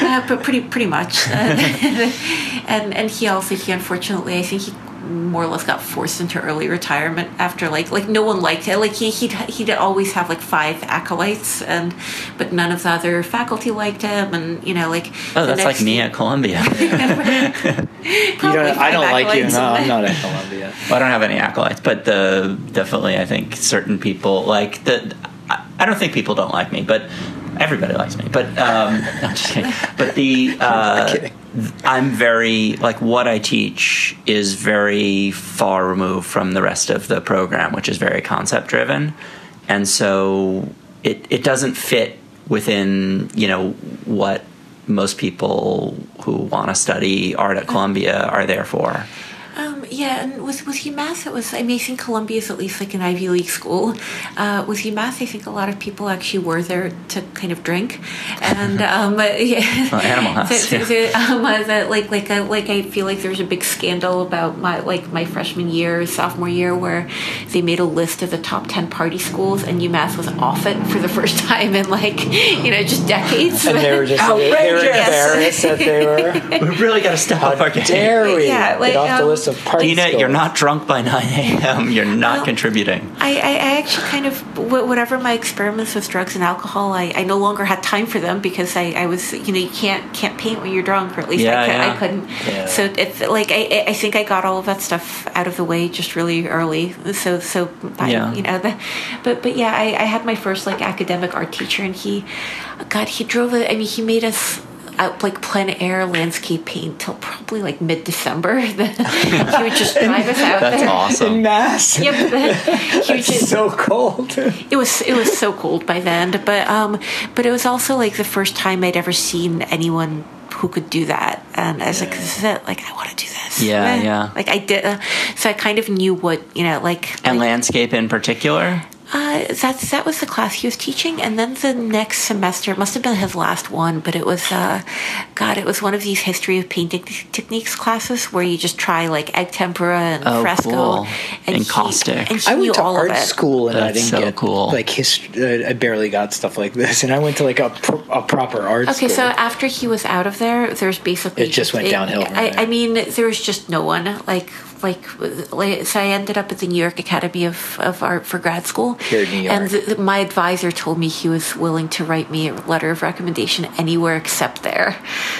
S4: uh, but pretty, pretty much. and and he also, he unfortunately, I think he more or less got forced into early retirement after like like no one liked it like he he'd, he'd always have like five acolytes and but none of the other faculty liked him and you know like
S1: Oh, that's like me at Columbia.
S2: You don't, I don't like you. No, I'm not at Columbia.
S1: Well, I don't have any acolytes, but the definitely I think certain people like the. I, I don't think people don't like me, but everybody likes me. But um, no, I'm just kidding. But the uh,
S2: kidding.
S1: I'm very like what I teach is very far removed from the rest of the program, which is very concept driven, and so it it doesn't fit within you know what most people who want to study art at Columbia are there for.
S4: Yeah, and with with UMass, it was. I mean, I think Columbia is at least like an Ivy League school. Uh, with UMass, I think a lot of people actually were there to kind of drink, and um, yeah,
S1: Well, Animal House,
S4: The-
S1: yeah.
S4: the- um, uh, like like uh, like I feel like there was a big scandal about my like my freshman year, sophomore year, where they made a list of the top ten party schools, and UMass was off it for the first time in like you know just decades.
S2: And they were just they, they were
S1: Outrageous.
S2: embarrassed that they were.
S1: We really got to step up our game.
S2: Dare we
S4: Yeah, like,
S2: get off the
S4: um,
S2: list of party
S1: Dina, you're not drunk by 9 a.m. You're not
S4: Well,
S1: contributing.
S4: I, I, I actually kind of whatever my experiments with drugs and alcohol, I, I no longer had time for them because I, I was you know you can't can't paint when you're drunk or at least
S1: Yeah,
S4: I, cou-
S1: yeah.
S4: I couldn't.
S2: Yeah.
S4: So it's like I, I think I got all of that stuff out of the way just really early. So so I,
S1: Yeah.
S4: you know the, but but yeah I, I had my first like academic art teacher and he, God he drove it. I mean he made us. Out like plein air landscape paint till probably like mid December. he would just drive us out
S1: That's
S4: there.
S2: in
S1: awesome.
S2: mass.
S4: Yep, he would just,
S2: so cold.
S4: it was it was so cold by then but um but it was also like the first time i'd ever seen anyone who could do that and i was like this is it like i want to do this
S1: Yeah,
S4: Eh.
S1: yeah.
S4: like i did uh, so i kind of knew what you know like,
S1: And
S4: like
S1: landscape in particular?
S4: Uh, that's that was the class he was teaching, and then the next semester it must have been his last one, but it was, uh, God, it was one of these history of painting techniques classes where you just try like egg tempera and
S1: Oh,
S4: fresco
S1: cool. And
S4: he-
S1: caustic.
S4: And he
S2: I went to
S4: all
S2: art school and I
S1: That's
S2: didn't
S1: so
S2: get
S1: cool.
S2: like history. Uh, I barely got stuff like this, and I went to like a, pro- a proper art
S4: Okay,
S2: school.
S4: so after he was out of there, there's basically
S2: It just went downhill from
S4: I,
S2: there.
S4: I mean, there was just no one like like like. So I ended up at the New York Academy of, of Art for grad school.
S2: Here, New York.
S4: And th- th- my advisor told me he was willing to write me a letter of recommendation anywhere except there.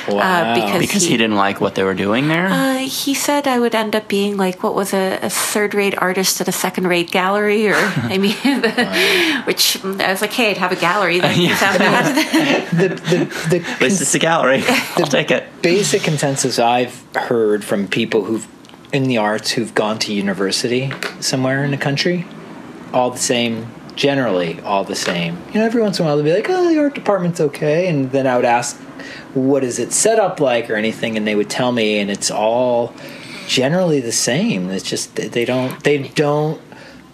S2: Wow.
S4: because
S1: Because he didn't like what they were doing there?
S4: Uh, he said I would end up being like what was a, a third-rate artist at a second-rate gallery, or I mean, which I was like, hey, I'd have a gallery. That doesn't sound bad.
S2: the, the, the
S1: At least it's a gallery. I'll take it.
S2: basic consensus I've heard from people who've in the arts who've gone to university somewhere in the country, all the same. Generally, all the same. You know, every once in a while they'll be like, "Oh, the art department's okay," and then I would ask, "What is it set up like?" or anything, and they would tell me, and it's all generally the same. It's just they don't they don't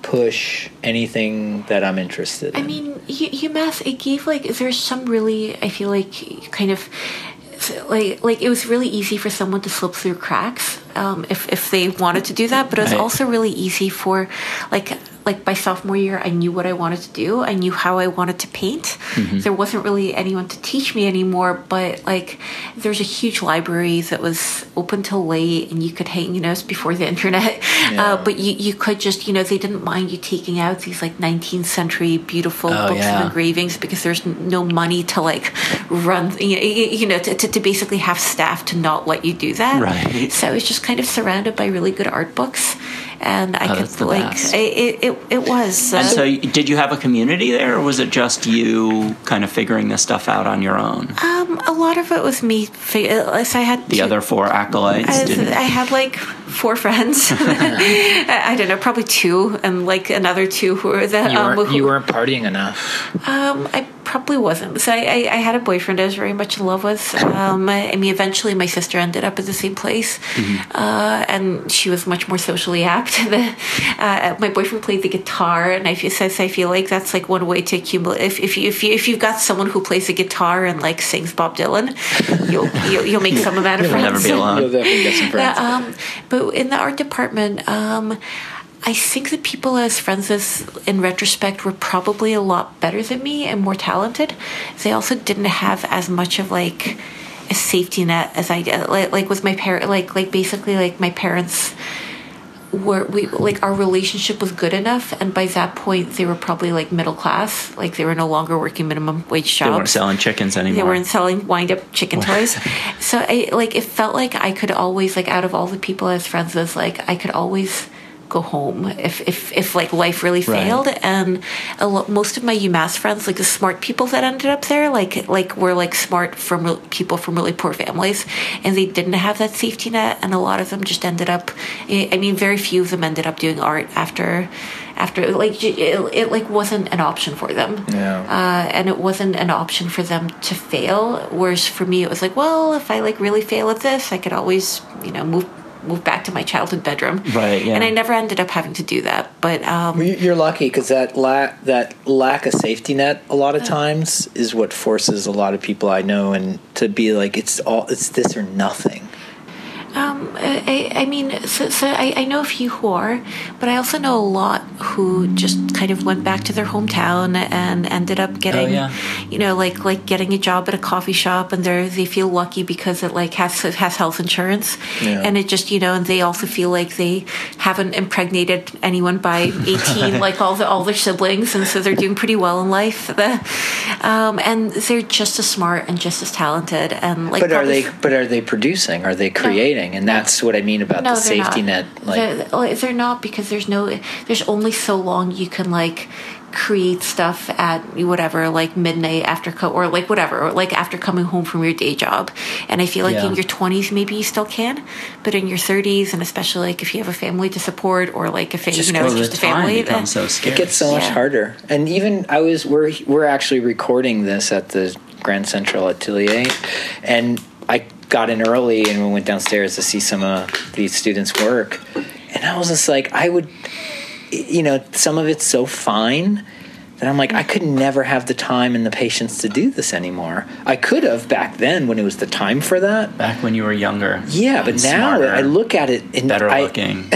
S2: push anything that I'm interested in.
S4: I mean, UMass it gave like there's some really I feel like kind of like like it was really easy for someone to slip through cracks um, if if they wanted to do that, but it was
S1: Right.
S4: also really easy for like like by sophomore year I knew what I wanted to do. I knew how I wanted to paint. There wasn't really anyone to teach me anymore, but like there's a huge library that was open till late and you could hang, you know, it's before the internet. Uh, but you, you could just, you know, they didn't mind you taking out these like 19th century beautiful
S1: Oh,
S4: books
S1: yeah.
S4: of engravings because there's no money to like run, you know, you know to, to, to basically have staff to not let you do that.
S1: Right.
S4: So I was just kind of surrounded by really good art books. And I
S1: Oh,
S4: could like it, it, it was. Uh,
S1: And so, did you have a community there, or was it just you kind of figuring this stuff out on your own?
S4: um, a lot of it was me. Fig- uh, so I had
S1: The
S4: two-
S1: other four acolytes
S4: I. I had like four friends. I I don't know, probably two, and like another two who were the.
S3: You
S4: um,
S3: weren't,
S4: who-
S3: you weren't partying enough.
S4: Um, I probably wasn't. So I, I, I had a boyfriend I was very much in love with. Um, I, I mean, eventually my sister ended up at the same place, uh, and she was much more socially apt. The, uh, my boyfriend played the guitar, and I feel, says I feel like that's like one way to accumulate. If if you if you if you've got someone who plays the guitar and like sings Bob Dylan, you'll you'll, you'll make some amount of
S1: You'll
S4: friends.
S1: never be alone.
S2: You'll definitely get some friends.
S4: Yeah, um, but in the art department, um, I think the people as with, in retrospect, were probably a lot better than me and more talented. They also didn't have as much of like a safety net as I did. Like, like with my parent, like like basically like my parents were we like our relationship was good enough, and by that point they were probably like middle class. Like they were no longer working minimum wage jobs they
S1: weren't selling chickens anymore.
S4: They weren't selling wind up chicken toys. So I like it felt like I could always like out of all the people I was friends with, like I could always go home if if, if like life really
S1: Right.
S4: failed and a lo- most of my UMass friends like the smart people that ended up there like like were like smart from re- people from really poor families and they didn't have that safety net and a lot of them just ended up I I mean very few of them ended up doing art after after like it, it like wasn't an option for them
S2: Yeah.
S4: uh, and it wasn't an option for them to fail. Whereas for me, it was like, well, if I like really fail at this, I could always, you know, move move back to my childhood bedroom.
S1: Right, yeah.
S4: And I never ended up having to do that. But um,
S2: Well, you- You're lucky because that la- that lack of safety net a lot of times is what forces a lot of people I know and to be like it's all it's this or nothing.
S4: Um, I, I mean, so, so I, I know a few who are, but I also know a lot who just kind of went back to their hometown and ended up getting,
S1: yeah.
S4: you know, like like getting a job at a coffee shop, and they they feel lucky because it like has has health insurance,
S2: Yeah.
S4: and it just you know, and they also feel like they haven't impregnated anyone by eighteen like all the all their siblings, and so they're doing pretty well in life. Um, and they're just as smart and just as talented, and like
S2: But are they but are they producing? Are they creating? And that's what I mean about the safety
S4: not.
S2: net. Like
S4: they're, they're not because there's no there's only so long you can like create stuff at whatever like midnight after co- or like whatever or like after coming home from your day job and i feel like
S1: Yeah.
S4: in your 20s maybe you still can but in your 30s and especially like if you have a family to support or like if it,
S1: just
S4: you know
S1: because
S4: it's
S1: the
S4: just a family
S1: becomes
S4: then-
S1: so scary.
S2: it gets so much
S4: Yeah.
S2: harder. And even I was we're we're actually recording this at the Grand Central Atelier, and I got in early and we went downstairs to see some of these students work, and I was just like, I would, you know, some of it's so fine. That I'm like, I could never have the time and the patience to do this anymore. I could have back then when it was the time for that.
S1: Back when you were younger.
S2: Yeah, but now
S1: smarter,
S2: I look at it and
S1: better
S2: I,
S1: looking.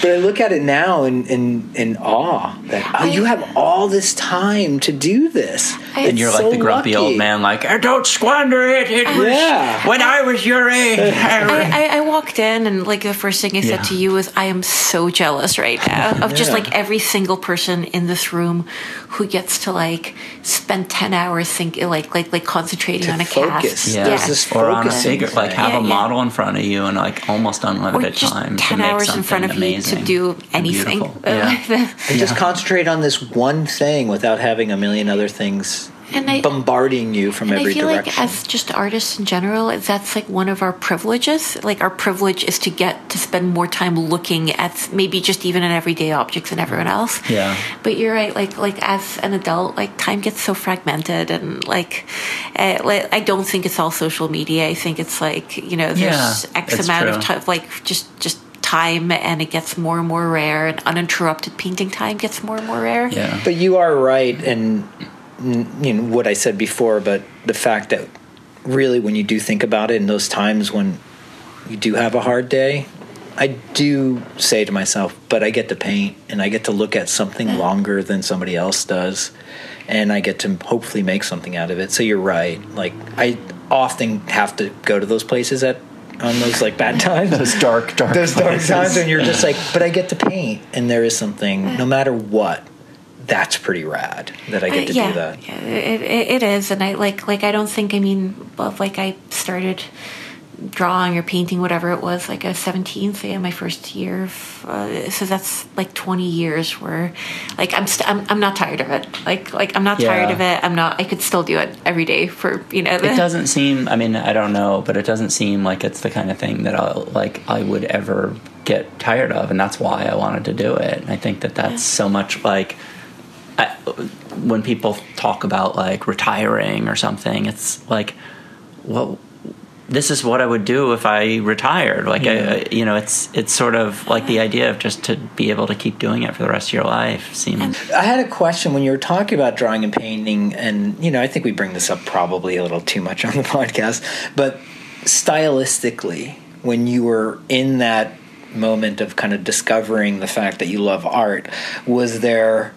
S2: But I look at it now in in, in awe that oh, you have all this time to do this.
S4: I-
S1: and you're like
S2: so
S1: the grumpy
S2: lucky.
S1: old man, like, "Eh, don't squander it. It was
S2: Yeah.
S1: when I was your age.
S4: I, I, I walked in, and like the first thing I said
S1: Yeah.
S4: to you was, "I am so jealous right now of just like every single person in this room who gets to like spend ten hours thinking, like like like concentrating
S2: To
S4: on a
S2: focus.
S4: cast.
S1: Yeah.
S2: There's this
S1: or on a
S2: focusing
S1: figure, like have
S4: Yeah,
S1: a
S4: yeah.
S1: model in front of you and like almost
S4: or
S1: unlimited
S4: just
S1: time to
S4: ten
S1: make
S4: hours in front of
S1: amazing
S4: you to do anything.
S1: beautiful. Yeah.
S2: and just concentrate on this one thing without having a million other things
S4: And I-
S2: bombarding you from
S4: And
S2: every
S4: I feel
S2: direction.
S4: like as just artists in general, that's like one of our privileges. Like our privilege is to get to spend more time looking at maybe just even an everyday objects than everyone else.
S1: Yeah.
S4: But you're right. Like like as an adult, like time gets so fragmented, and like, uh, like I don't think it's all social media. I think it's like you know there's
S1: Yeah,
S4: X
S1: it's
S4: amount of time, like just just time, and it gets more and more rare, and uninterrupted painting time gets more and more rare.
S1: Yeah.
S2: But you are right, and you know what I said before. But the fact that really, when you do think about it, in those times when you do have a hard day, I do say to myself, "But I get to paint, and I get to look at something mm. longer than somebody else does, and I get to hopefully make something out of it." So you're right. Like I often have to go to those places at on those like bad times.
S1: Those dark, dark,
S2: those dark
S1: places.
S2: times when you're just like, but I get to paint, and there is something, no matter what, that's pretty rad that I get to
S4: Uh, yeah,
S2: do that.
S4: Yeah, it, it, it is, and I like like I don't think I mean, well, like I started drawing or painting whatever it was like a 17 so yeah my first year of, uh, so that's like 20 years where like i'm st- I'm, I'm not tired of it. Like like i'm not tired of it. I'm not i could still do it every day for you know.
S1: It doesn't seem i mean i don't know but it doesn't seem like it's the kind of thing that i like i would ever get tired of and that's why i wanted to do it. And i think that that's so much like I, when people talk about like retiring or something it's like well this is what i would do if i retired. Like I, you know it's it's sort of like the idea of just to be able to keep doing it for the rest of your life seems.
S2: I had a question when you were talking about drawing and painting, and you know, I think we bring this up probably a little too much on the podcast, but stylistically, when you were in that moment of kind of discovering the fact that you love art, was there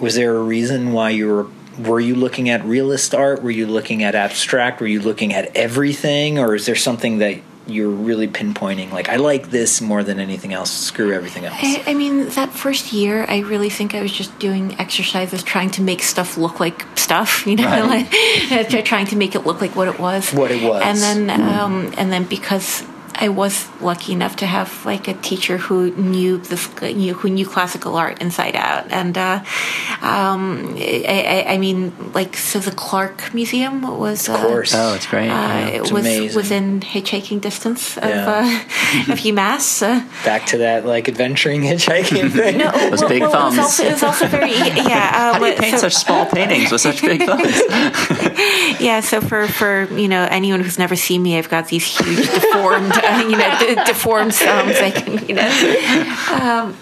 S2: was there a reason why you were were you looking at realist art? Were you looking at abstract? Were you looking at everything, or is there something that you're really pinpointing? Like, I like this more than anything else. Screw everything else.
S4: I, I mean, that first year, I really think I was just doing exercises, trying to make stuff look like stuff. You know,
S1: Right.
S4: like trying to make it look like what it was.
S2: What it was.
S4: And then, um, and then because I was lucky enough to have like a teacher who knew this, knew who knew classical art inside out, and uh, um, I, I, I mean, like, so the Clark Museum was,
S2: Of course.
S1: oh it's great
S4: Uh,
S1: yeah.
S4: it was
S2: amazing.
S4: within hitchhiking distance of
S2: Yeah.
S4: uh, of UMass. Uh,
S2: Back to that like adventuring hitchhiking thing.
S4: no,
S1: Those big
S4: it was
S1: thumbs.
S4: also, it was also very yeah.
S1: How do you paint
S4: so,
S1: such small paintings with such big thumbs
S4: yeah, so for for you know anyone who's never seen me, I've got these huge deformed uh, you know de- deformed thumbs. I can you know, um,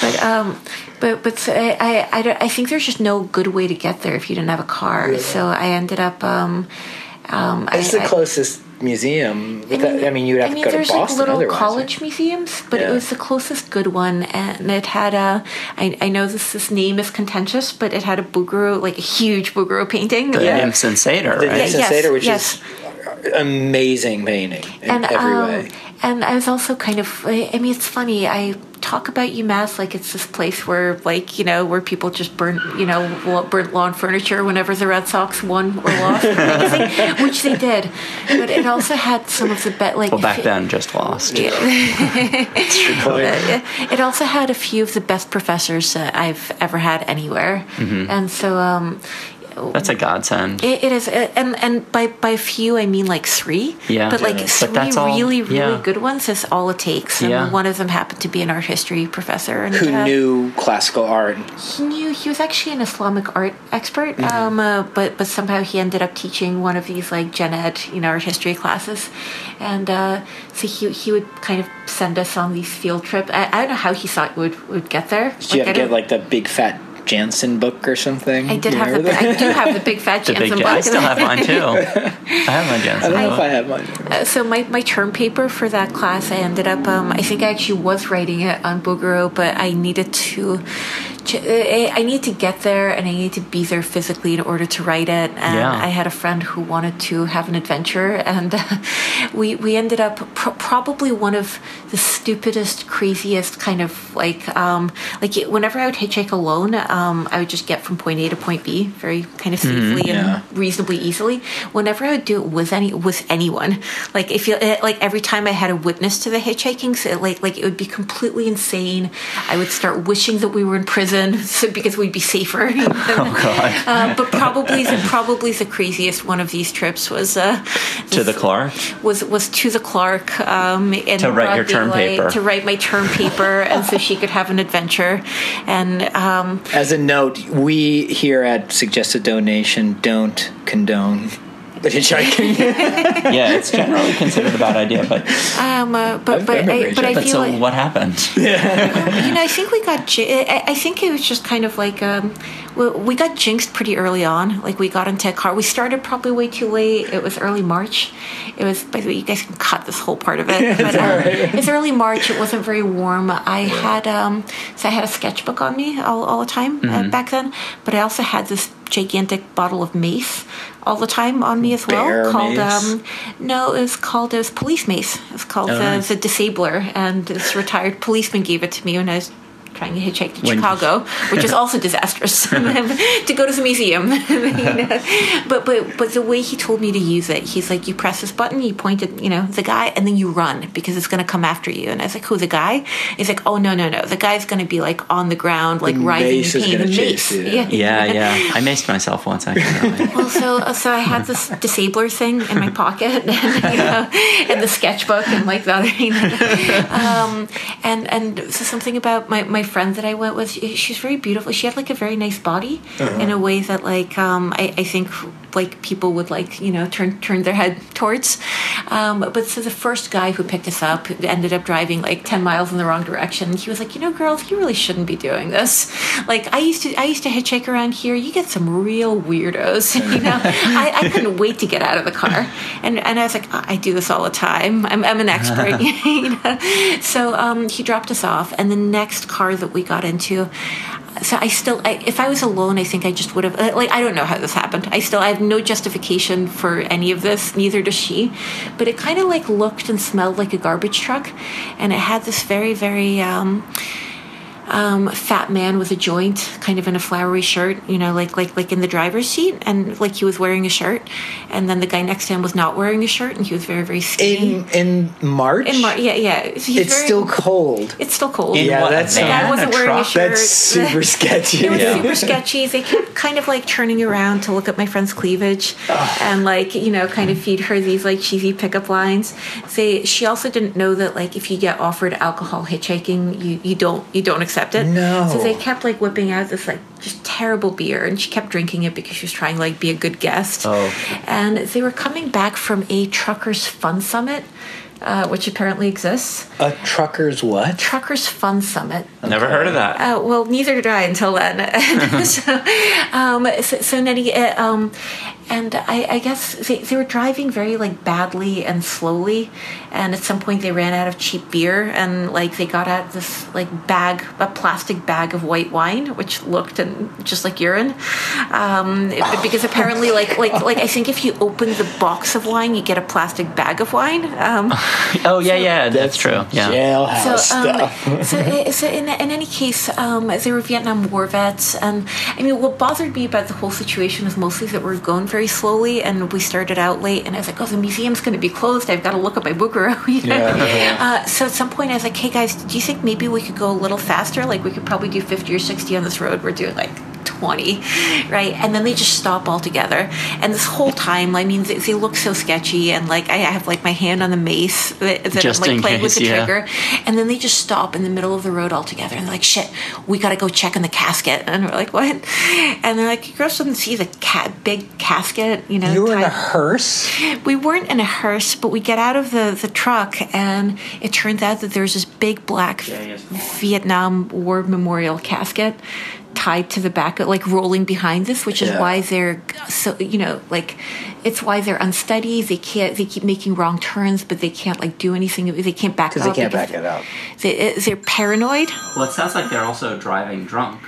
S4: but um, but but so I, I I don't- I think there's just no good way to get there if you didn't have a car. So I ended up um, um,
S2: It's
S4: I,
S2: the closest museum. I mean, you'd have
S4: I mean,
S2: to go
S4: there's
S2: to Boston
S4: like little
S2: otherwise.
S4: college museums, but
S2: Yeah.
S4: it was the closest good one, and it had a. I, I know this this name is contentious, but it had a Bouguereau, like a huge Bouguereau painting.
S1: the
S2: Yeah.
S1: nymphs and satyr
S2: The
S1: right
S2: Nixon
S4: yes,
S2: which
S4: yes.
S2: is amazing painting in
S4: and
S2: every
S4: um,
S2: way.
S4: and I was also kind of. I I mean, it's funny. I talk about UMass like it's this place where, like, you know, where people just burn, you know, lo- burnt lawn furniture whenever the Red Sox won or lost, or anything, which they did. But it also had some of the best, like.
S1: well back then just lost
S4: Yeah.
S2: But-
S4: it also had a few of the best professors that I've ever had anywhere,
S1: Mm-hmm.
S4: and so um,
S1: that's a godsend
S4: it, it is. And and by by few I mean like three.
S1: Yeah.
S4: but like
S2: Yeah.
S4: three
S1: But that's all-
S4: really really
S1: yeah.
S4: good ones is all it takes. And
S1: Yeah.
S4: one of them happened to be an art history professor, and
S2: who
S4: uh,
S2: knew classical art?
S4: he knew he was actually an Islamic art expert,
S1: Mm-hmm.
S4: um, uh, but but somehow he ended up teaching one of these like gen ed, you know, art history classes, and uh, so he he would kind of send us on these field trips. I, I don't know how he thought we would would get there.
S2: Did you
S4: I
S2: have to get like the big fat Janson book or something?
S4: I did
S2: You
S4: have the
S2: remember
S4: I do have the big fat
S1: the big
S4: Janson
S1: Jan-
S4: book.
S1: I still have mine too I have my
S2: I
S1: Janson
S2: don't know if. I have mine.
S4: Uh, so my, my term paper for that class, I ended up. Um, I think I actually was writing it on Bouguereau, but I needed to ch- I I need to get there and I need to be there physically in order to write it. And
S1: Yeah.
S4: I had a friend who wanted to have an adventure, and uh, we we ended up pr- probably one of the stupidest, craziest kind of like um, like whenever I would hitchhike alone, um, I would just get from point A to point B very kind of safely
S2: yeah.
S4: and reasonably easily. Whenever I would do it with any with anyone, like if you eh, like every time I had a witness to the hitchhiking, so like like it would be completely insane. I would start wishing that we were in prison so, because we'd be safer.
S1: Oh God.
S4: Uh, but probably the probably the craziest one of these trips was uh,
S1: to the Clark.
S4: was was to the Clark um, in
S1: To write your term
S4: daylight,
S1: paper.
S4: to write my term paper, and so she could have an adventure. And um,
S2: As a note, we here at Suggested Donation don't condone hitchhiking.
S1: Yeah, it's generally considered a bad idea, but
S4: um, uh, but
S2: I've
S4: but
S2: never
S4: I, but I
S1: but
S4: feel
S1: so
S4: like,
S1: what happened?
S4: Yeah, you know, I think we got. ji- I I think it was just kind of like um, we, we got jinxed pretty early on. Like we got into a car. We started probably way too late. It was early March. It was. By the way, you guys can cut this whole part of it. But um, it's early March. It wasn't very warm. I had um, so I had a sketchbook on me all, all the time uh, back then. But I also had this gigantic bottle of mace all the time on me as well.
S2: Bear
S4: called um, no, it was called it was police mace. It's called
S2: Oh,
S4: the,
S2: nice.
S4: the disabler, and this retired policeman gave it to me when I was trying to hitchhike to
S1: When-
S4: Chicago, which is also disastrous to go to the museum. You know? But but but the way he told me to use it, he's like, you press this button, you point at you know the guy, and then you run because it's going to come after you. And I was like, who the guy? He's like, oh no no no, the guy's going to be like on the ground, like
S2: The
S4: writhing in
S2: mace is
S4: pain. The
S2: chase
S4: mace,
S2: you.
S1: Yeah, yeah. I maced myself once actually.
S4: well, so so I had this disabler thing in my pocket, and, you know, and the sketchbook, and like the other, you know, um, and and so something about my my friend that I went with. she- She's very beautiful. She had like a very nice body in a way that like um, I, I think like people would like you know turn turn their head towards. Um, but so the first guy who picked us up ended up driving like ten miles in the wrong direction. He was like, you know, girls, you really shouldn't be doing this. Like I used to I used to hitchhike around here. You get some real weirdos. You know, I, I couldn't wait to get out of the car. And and I was like, I do this all the time. I'm I'm an expert. you know? So um, he dropped us off, and the next car that we got into so I still, I, if I was alone, I think I just would have. Like, I don't know how this happened. I still, I have no justification for any of this. Neither does she. But it kind of like looked and smelled like a garbage truck, and it had this very, very. Um, um, fat man with a joint, kind of in a flowery shirt, you know, like like like in the driver's seat, and like he was wearing a shirt, and then the guy next to him was not wearing a shirt, and he was very very skinny.
S2: in in March.
S4: In March, yeah, yeah, he's
S2: it's
S4: very-
S2: still cold.
S4: it's still cold.
S1: In
S2: Yeah,
S1: what,
S2: that's
S1: a
S2: not-
S1: van,
S4: I wasn't
S1: a
S4: wearing a shirt.
S2: That's super sketchy.
S4: It was
S1: Yeah.
S4: super sketchy. They kept kind of like turning around to look at my friend's cleavage and like, you know, kind of feed her these like cheesy pickup lines. They she also didn't know that like if you get offered alcohol hitchhiking, you, you don't you don't accept it.
S2: No.
S4: So they kept like whipping out this like just terrible beer and she kept drinking it because she was trying to like be a good guest.
S1: Oh.
S4: And they were coming back from a truckers fun summit. Uh, which apparently exists.
S2: A trucker's what?
S4: Truckers Fun Summit.
S1: Never heard of that.
S4: Uh, well, neither did I until then. so, um, so, so Nettie, uh, um, and I, I guess they, they were driving very like badly and slowly, and at some point they ran out of cheap beer, and like they got out this like bag, a plastic bag of white wine, which looked and just like urine, um, it- because apparently like like like I think if you open the box of wine, you get a plastic bag of wine. Um,
S1: Oh yeah, yeah, that's true. Yeah.
S2: Jailhouse
S4: so, um,
S2: stuff.
S4: so, so in, in any case, um, they were Vietnam War vets, and I mean, what bothered me about the whole situation was mostly that we're going very slowly, and we started out late, and I was like, "Oh, the museum's going to be closed. I've got to look at my Bouguereau." you know?
S2: Yeah.
S4: Uh, so at some point, I was like, "Hey guys, do you think maybe we could go a little faster? Like we could probably do fifty or sixty on this road. We're doing like." 20 right? And then they just stop altogether. And this whole time i mean they, they look so sketchy and like i have like my hand on the mace that, that
S1: Just
S4: i'm
S1: in
S4: like playing with the
S1: yeah.
S4: trigger. And then they just stop in the middle of the road altogether. And they're like shit we gotta go check in the casket. And we're like what? And they're like you girls didn't see the cat big casket you know
S2: You were in a hearse.
S4: we weren't in a hearse, but we get out of the, the truck, and it turns out that there's this big black Vietnam War memorial casket tied to the back, like rolling behind this, which is
S2: Yeah.
S4: why they're so you know like it's why they're unsteady. They can't. They keep making wrong turns, but they can't like do anything. They can't back it out.
S2: Because they can't
S4: because
S2: back it up.
S4: They, they're paranoid.
S1: Well, it sounds like they're also driving drunk.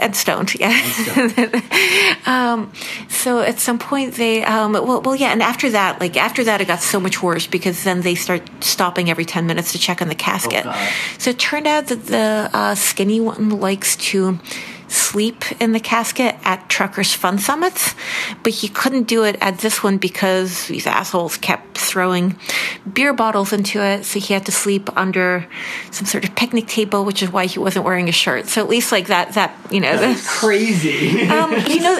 S4: and stoned. Yeah. um, so at some point they, um, well, well, yeah, and after that, like after that, it got so much worse because then they start stopping every ten minutes to check on the casket.
S1: God.
S4: so it turned out that the uh, skinny one likes to sleep in the casket at truckers' fun summits, but he couldn't do it at this one because these assholes kept throwing beer bottles into it. So he had to sleep under some sort of picnic table, which is why he wasn't wearing a shirt. So at least like that, that you know, the,
S3: Crazy.
S4: um, you know,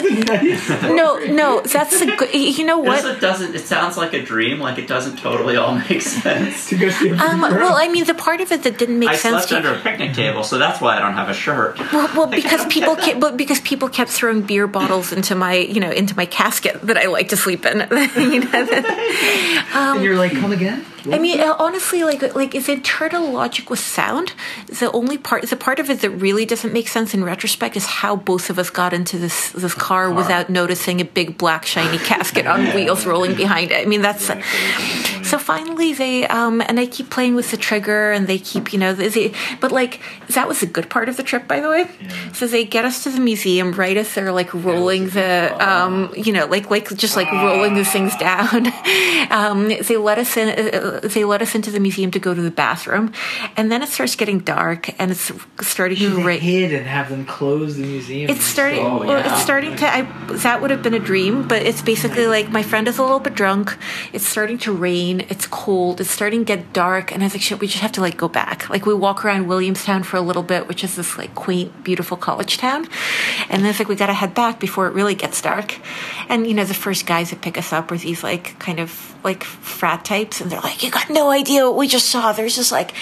S4: no, no, that's a good. You know what?
S1: It doesn't. It sounds like a dream. Like it doesn't totally all make sense.
S3: to go see
S4: Um, well, I mean, the part of it that didn't make
S1: I
S4: sense I
S1: slept
S4: to
S1: under a picnic table, so that's why I don't have a shirt.
S4: Well, well, because people kept, but because people kept throwing beer bottles into my, you know, into my casket that I like to sleep in. you know,
S3: and you're like, come again?
S4: I mean, uh, honestly, like, like if internal logic was sound, the only part, the part of it that really doesn't make sense in retrospect is how both of us got into this this car without noticing a big black shiny casket on wheels rolling behind it. I mean, that's. So finally, they um, and I keep playing with the trigger, and they keep, you know, they, but like that was a good part of the trip, by the way. So they get us to the museum right as they're like rolling the, um, you know, like like just like rolling the things down. um, they let us in. Uh, they let us into the museum to go to the bathroom, and then it starts getting dark, and it's starting to rain.
S3: hid and have them close the museum.
S4: It's starting.
S1: Oh,
S4: well,
S1: yeah.
S4: it's starting to. I, that would have been a dream, but it's basically like my friend is a little bit drunk. It's starting to rain. It's cold. It's starting to get dark, and I was like, shit, we just have to like go back. Like we walk around Williamstown for a little bit, which is this like quaint, beautiful college town, and then it's like we got to head back before it really gets dark. And you know, the first guys that pick us up were these like kind of like frat types, and they're like, you got no idea what we just saw. There's this like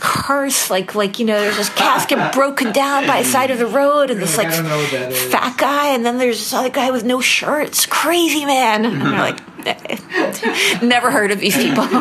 S4: hearse, like like you know, there's this casket broken down by the side of the road, and this
S3: I
S4: like
S3: don't know what that is.
S4: fat guy, and then there's this other guy with no shirts. Crazy man. And they're like, never heard of these people.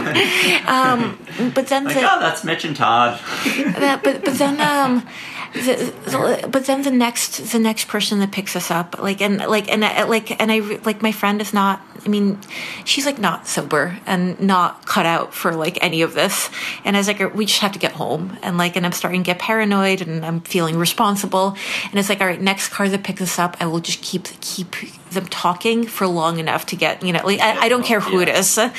S4: Um, but then
S1: Like,
S4: the,
S1: oh, that's Mitch and Todd.
S4: that, but but then um. The, but then the next the next person that picks us up like and like and I, like and I like my friend is not I mean she's like not sober and not cut out for like any of this. And I was like we just have to get home. And like and I'm starting to get paranoid and I'm feeling responsible. And it's like all right next car that picks us up I will just keep keep them talking for long enough to get you know like I, I don't care who it is.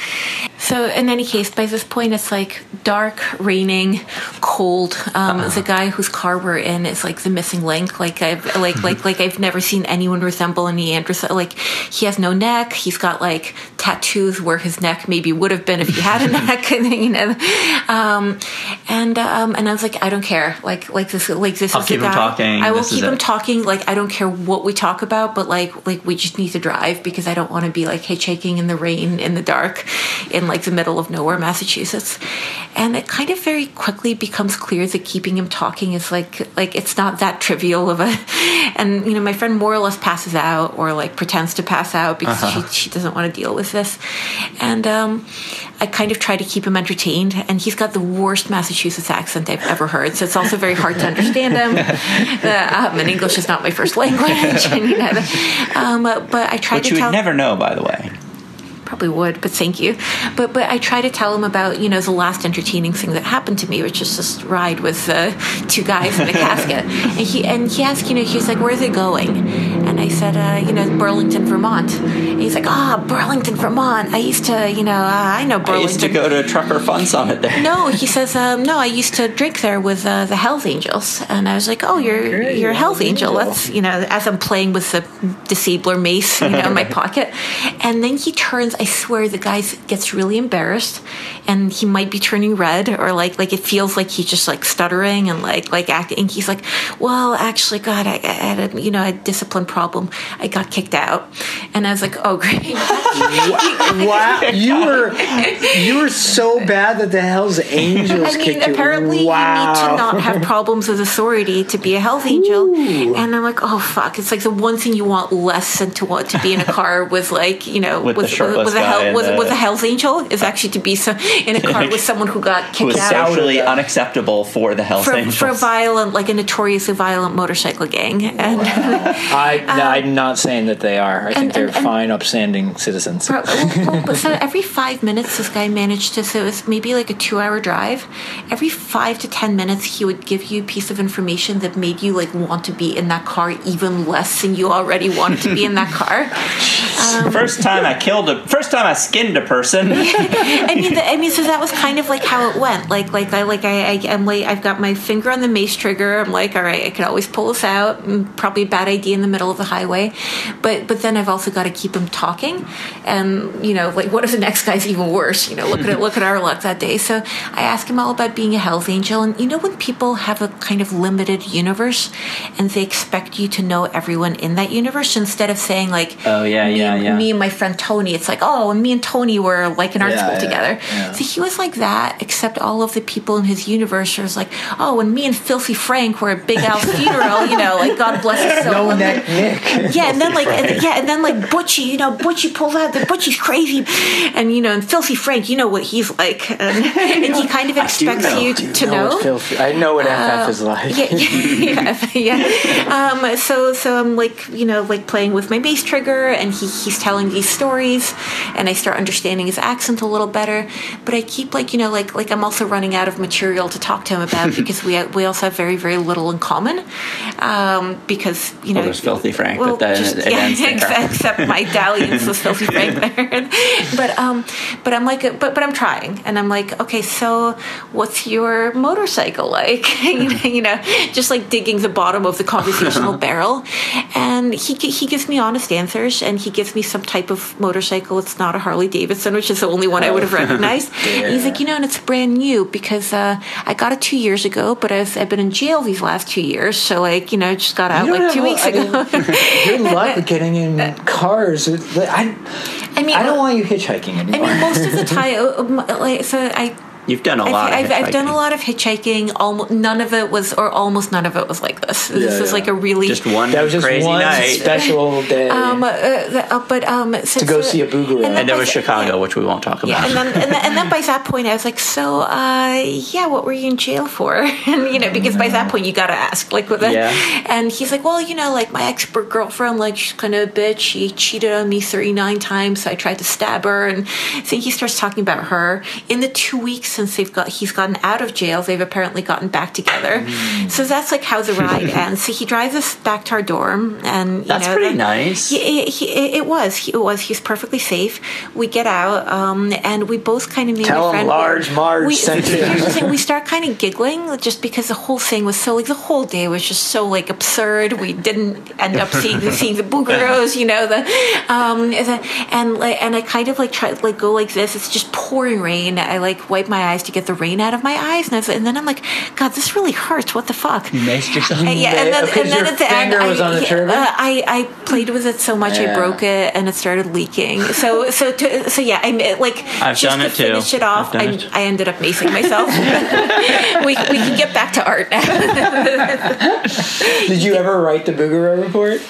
S4: So in any case by this point it's like dark raining cold. Um, the guy whose car we're in is like the missing link. Like I've like like like I've never seen anyone resemble a Neanderthal. Like he has no neck. He's got like tattoos where his neck maybe would have been if he had a neck and you know. Um, and um, and I was like I don't care. Like like this like this
S1: I'll
S4: is
S1: keep
S4: the
S1: him
S4: guy.
S1: talking.
S4: I will
S1: This
S4: keep him
S1: it.
S4: talking. Like I don't care what we talk about but like like we just need to drive because I don't want to be like hitchhiking in the rain in the dark in like the middle of nowhere Massachusetts and it kind of very quickly becomes clear that keeping him talking is like like it's not that trivial of a and you know my friend more or less passes out or like pretends to pass out because
S1: Uh-huh.
S4: she, she doesn't want to deal with this and um I kind of try to keep him entertained, and he's got the worst Massachusetts accent I've ever heard. So it's also very hard to understand him. Uh, um, and English is not my first language. and, you know, um, but I tried
S1: Which
S4: to
S1: you
S4: tell
S1: would never know, by the way.
S4: probably would, but thank you. But but I try to tell him about you know the last entertaining thing that happened to me, which is just ride with uh, two guys in a casket. And he and he asked, you know, he's like, "Where are they going?" And I said, uh, "You know, Burlington, Vermont." And he's like, "Ah, Burlington, Vermont. I used to, you know, uh, I know Burlington.
S1: I used to go to Trucker Fun Summit there.
S4: no, he says, um, no, I used to drink there with uh, the Health Angels. And I was like, oh, you're,
S3: Okay,
S4: you're a Health
S3: Hells
S4: Angel.
S3: Angel.
S4: That's, you know, as I'm playing with the disabler mace, you know, in my pocket. And then he turns, I swear, the guy gets really embarrassed and he might be turning red or like, like it feels like he's just like stuttering and like, like acting. And he's like, well, actually, God, I, I had a, you know, a discipline problem. I got kicked out. And I was like, oh, great.
S2: Wow, you were you were so bad that the Hell's Angels
S4: I mean,
S2: kicked you.
S4: apparently
S2: wow.
S4: you need to not have problems with authority to be a health angel. And I'm like, oh fuck! It's like the one thing you want less than to want to be in a car with like you know
S1: With the
S4: with with, a
S1: guy
S4: hel-
S1: and
S4: with,
S1: the-
S4: with a health angel is uh, actually to be some, in a car with someone who got
S1: Who
S4: kicked
S1: was
S4: out
S1: socially
S2: that.
S1: unacceptable for the Hells
S4: for,
S1: Angels.
S4: for a violent, like a notoriously violent motorcycle gang. And
S2: I I'm not saying that they are. I think they're
S4: and- and-
S2: fine, upstanding citizens.
S4: Bro, well, well, so every five minutes, this guy managed to. So it was maybe like a two-hour drive. Every five to ten minutes, he would give you a piece of information that made you like want to be in that car even less than you already wanted to be in that car.
S1: First time I killed a. First time I skinned a person.
S4: I mean, the, I mean, so that was kind of like how it went. Like, like, I, like, I, I, I'm like, I've got my finger on the mace trigger. I'm like, all right, I could always pull this out. Mm, Probably a bad idea in the middle of the highway, but, but then I've also got to keep him talking. And you know, like, what if the next guy's even worse? You know, look at it, look at our luck that day. So I ask him all about being a health Angel, and you know, when people have a kind of limited universe, and they expect you to know everyone in that universe instead of saying like,
S1: Oh, yeah,
S4: me,
S1: yeah, yeah.
S4: me and my friend Tony. It's like, oh, and me and Tony were like in art
S2: Yeah,
S4: school
S2: yeah,
S4: together.
S2: yeah.
S4: So he was like that, except all of the people in his universe was like, oh, and me and Filthy Frank were at Big Al's funeral, you know, like God bless his soul.
S2: no
S4: And then-
S2: neck Nick.
S4: yeah, and then like and, yeah, and then like Butchie, you know, Butchie pulls out the Butchie's crazy, and you know, and Filthy Frank, you know what he's like, and, and he kind of expects
S1: know.
S4: you to
S2: no,
S4: know.
S2: it's filthy. I know what FF is like.
S4: Yeah, yeah, yeah. Um, so, so I'm like, you know, like playing with my bass trigger, and he, he's telling these stories, and I start understanding his accent a little better. But I keep like, you know, like like I'm also running out of material to talk to him about because we we also have very very little in common. Um, because you know,
S1: there's Filthy Frank, but then it- it ends there.
S4: except, except my dalliance with Filthy Frank there. but um, but I'm like, but but I'm trying, and I'm like, okay, so what's your motorcycle like? you know, just like digging the bottom of the conversational barrel, and he he gives me honest answers, and he gives me some type of motorcycle. It's not a Harley Davidson, which is the only one I would have recognized. And He's like, you know, and it's brand new because uh, I got it two years ago, but I've, I've been in jail these last two years, so like, you know, just got out like two
S2: a-
S4: weeks
S2: I
S4: ago.
S2: mean, Good luck with getting in cars. I,
S4: I mean,
S2: I don't want you hitchhiking anymore.
S4: I mean, most of the time, uh, like, so I.
S1: You've done a
S4: I've,
S1: lot.
S4: I've,
S1: of
S4: I've done a lot of hitchhiking. Almost none of it was, or almost none of it was like this. This
S2: Yeah,
S4: is
S2: yeah.
S4: like a really
S1: Just one
S2: that was just
S1: crazy
S2: one
S1: night.
S2: special day.
S4: um, uh, uh, but um, so,
S2: To go
S4: so-
S2: see a boogaloo.
S4: then
S1: and there was
S4: the-
S1: Chicago, which we won't talk about.
S4: Yeah, and then, and then and then by that point, I was like, so uh, yeah, what were you in jail for? And you know, because by that point, you got to ask, like, what the,
S1: Yeah.
S4: And he's like, well, you know, like my ex girlfriend, like she's kind of a bitch. She cheated on me thirty nine times. So I tried to stab her, and so he starts talking about her. In the two weeks since they've got, he's gotten out of jail. They've apparently gotten back together.
S1: Mm.
S4: So that's like how the ride ends. So he drives us back to our dorm, and you
S1: That's
S4: know,
S1: pretty nice.
S4: It, he, it was. He, it was. He's perfectly safe. We get out, um, and we both kind of made
S2: Tell
S4: a
S2: him
S4: friend.
S2: Large Marge
S4: we,
S2: sent you.
S4: here's the thing, we start kind of giggling just because the whole thing was so like the whole day was just so like absurd. We didn't end up seeing the seeing the Bouguereaus, you know the, um, the and like and I kind of like try like go like this. It's just pouring rain. I like wipe my eyes to get the rain out of my eyes, and, and then I'm like, God, this really hurts. What the fuck?
S1: You maced yourself.
S4: Uh, yeah, and then, and then at the end, I, yeah, uh, I I played with it so much I broke it and it started leaking. So so to, so yeah, I like
S1: I've
S4: just
S1: done
S4: to
S1: it too.
S4: finish it off. I,
S1: it.
S4: I ended up macing myself. we we can get back to art now.
S2: Did you ever write the Bouguereau report?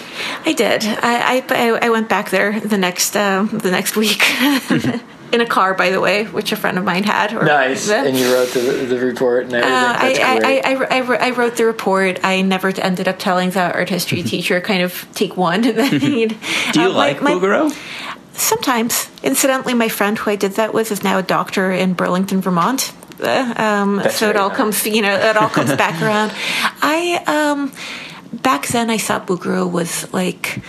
S4: I did. I, I I went back there the next um, the next week. In a car, by the way, which a friend of mine had. Or
S2: Nice. And you wrote the, the report and everything.
S4: Uh, I, I. I, I, I, wrote- the report. I never ended up telling the art history teacher, kind of take one.
S1: And Do you like Bouguereau?
S4: Sometimes. Incidentally, my friend who I did that with is now a doctor in Burlington, Vermont. Uh, um, so it all
S2: nice.
S4: comes, you know, it all comes back around. I um, back then I thought Bouguereau was like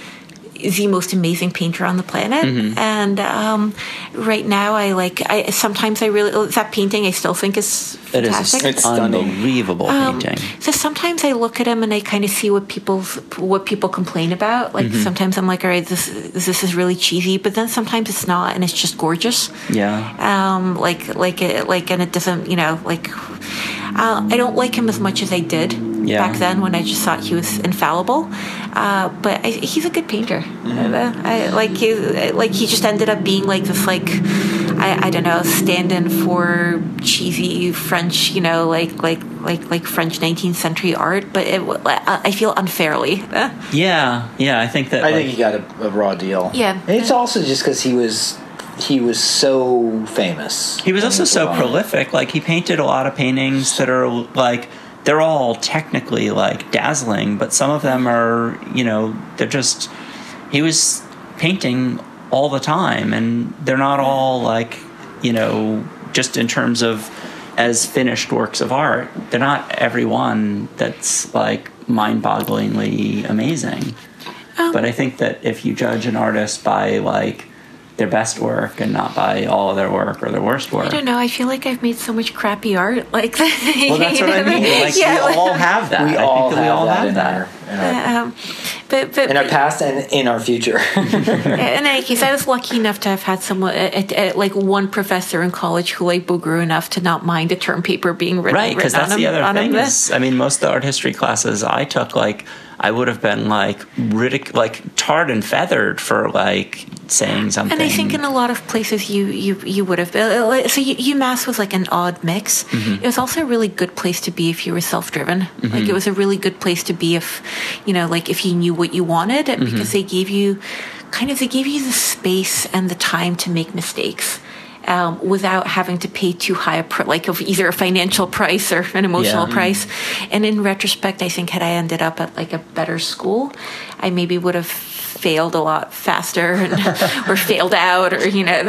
S4: the most amazing painter on the planet,
S1: Mm-hmm.
S4: and um, right now I like. I sometimes I really that painting I still think is
S1: It is
S4: fantastic.
S2: It's stunning.
S1: unbelievable
S4: Um,
S1: painting.
S4: So sometimes I look at him and I kind of see what people what people complain about. Like
S1: Mm-hmm.
S4: sometimes I'm like, all right, this this is really cheesy, but then sometimes it's not, and it's just gorgeous.
S1: Yeah.
S4: Um, like like it like, and it doesn't, you know, like. Uh, I don't like him as much as I did
S1: Yeah.
S4: back then when I just thought he was infallible. Uh, but I, he's a good painter. Uh, I, like he, like he just ended up being like this like I, I don't know stand-in for cheesy French, you know, like like like like French 19th century art. But it, I feel unfairly.
S1: Yeah. Yeah. I think that.
S2: I
S1: like,
S2: think he got a, a raw deal.
S4: Yeah.
S2: And it's also just because he was he was so famous.
S1: He was also so prolific. Like he painted a lot of paintings that are like they're all technically like dazzling, but some of them are, you know, they're just. He was painting all the time, and they're not all like, you know, just in terms of as finished works of art. They're not every one that's like mind-bogglingly amazing.
S4: Um,
S1: but I think that if you judge an artist by like their best work and not by all of their work or their worst work.
S4: I don't know. I feel like I've made so much crappy art. Like,
S1: Well, that's what I mean. Like
S4: yeah,
S1: we all have that.
S2: We
S1: I
S2: all
S1: think that
S2: have
S1: we all
S2: that
S1: have
S2: in
S1: that.
S2: our, in our,
S4: um, but but
S2: in our past and in our future.
S4: in any case, I was lucky enough to have had someone, uh, uh, like one professor in college who like Bouguereau enough to not mind a term paper being written.
S1: Right, because that's
S4: on
S1: the
S4: him-
S1: other thing.
S4: him.
S1: Is, I mean, most of the art history classes I took, like, I would have been like ridic- like tarred and feathered for like saying something.
S4: And I think in a lot of places you you you would have uh, uh, so UMass was like an odd mix.
S1: Mm-hmm.
S4: It was also a really good place to be if you were self driven. Like it was a really good place to be if you know like if you knew what you wanted
S1: Mm-hmm.
S4: because they gave you kind of they gave you the space and the time to make mistakes. Um, without having to pay too high a pr- like of either a financial price or an emotional
S1: Yeah.
S4: price, and in retrospect, I think had I ended up at like a better school, I maybe would have failed a lot faster and, or failed out or you know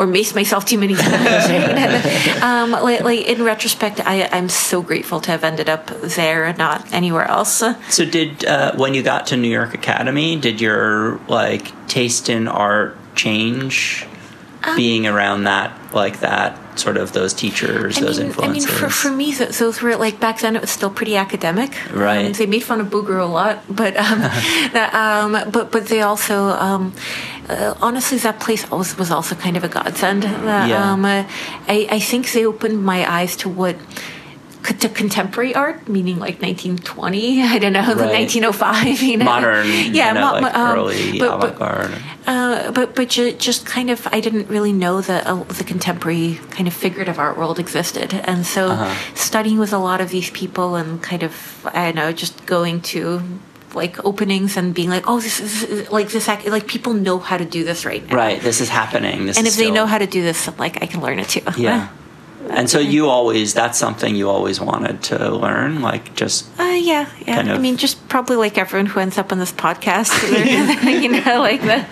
S4: or maced myself too many times know? um, like, like in retrospect I, i'm so grateful to have ended up there and not anywhere else
S1: So did uh, when you got to New York Academy, did your like taste in art change?
S4: Um,
S1: being around that, like that, sort of those teachers,
S4: I
S1: those
S4: mean,
S1: influences.
S4: I mean, for, for me, th- those were like back then. It was still pretty academic.
S1: Right.
S4: Um, they made fun of Bouguereau a lot, but um, that, um, but but they also um, uh, honestly that place was was also kind of a godsend. Uh,
S1: Yeah.
S4: Um, uh, I I think they opened my eyes to what. To contemporary art, meaning like 1920, I don't know, the
S1: Right.
S4: 1905, you know,
S1: Modern,
S4: yeah, mo-
S1: like
S4: um,
S1: early
S4: but- but-
S1: avant-garde.
S4: uh, but but just kind of, I didn't really know that uh, the contemporary kind of figurative art world existed, and so
S1: Uh-huh.
S4: studying with a lot of these people and kind of, I don't know, just going to like openings and being like, oh, this is like this, act- like people know how to do this right now,
S1: Right, this is happening. This
S4: And
S1: is
S4: if they
S1: still-
S4: know how to do this, like I can learn it too.
S1: yeah. And so you always that's something you always wanted to learn, like just
S4: Uh, yeah, yeah.
S1: kind
S4: I mean, just probably like everyone who ends up on this podcast, you know, like the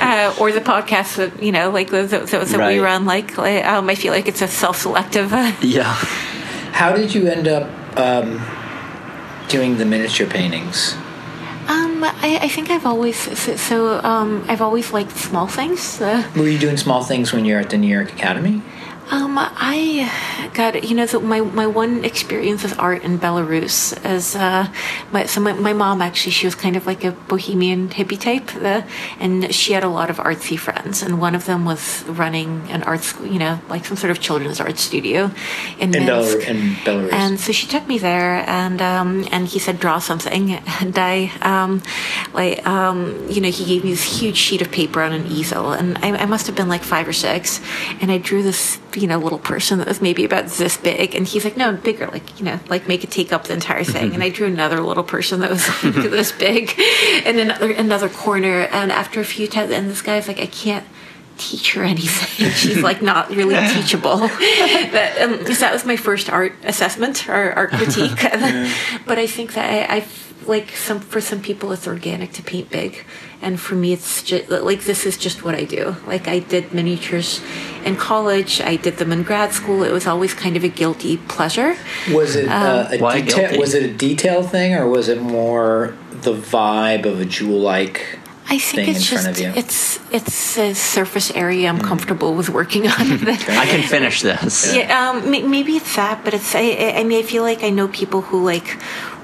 S4: uh, or the podcast that you know, like those, those that we run. Like, like, um, I feel like it's a self-selective. Uh,
S1: yeah.
S2: How did you end up um, doing the miniature paintings?
S4: um, I, I think I've always so, so um, I've always liked small things. Uh,
S2: Were you doing small things when you were at the New York Academy?
S4: Um, I got you know so my my one experience with art in Belarus as uh, my so my, my mom actually she was kind of like a bohemian hippie type, uh, and she had a lot of artsy friends, and one of them was running an art school, you know, like some sort of children's art studio in,
S2: In,
S4: Minsk.
S2: Belarus, in Belarus.
S4: And so she took me there, and um, and he said draw something, and I um, like um, you know he gave me this huge sheet of paper on an easel, and I, I must have been like five or six, and I drew this you know little person that was maybe about this big, and he's like no bigger, like you know like make it take up the entire thing, and I drew another little person that was like this big, in another another corner, and after a few times, and this guy's like I can't teach her anything. She's like not really teachable. but, um, 'cause that was my first art assessment or art critique. but I think that I, I like some for some people it's organic to paint big, and for me it's just like this is just what I do. Like I did miniatures in college. I did them in grad school. It was always kind of a guilty pleasure.
S2: was it uh, a detail? Was it a detail thing, or was it more the vibe of a jewel-like?
S4: I think it's just it's it's a surface area I'm comfortable with working on.
S1: I can finish this.
S4: Yeah, um, may- maybe it's that, but it's. I, I- I mean, I feel like I know people who like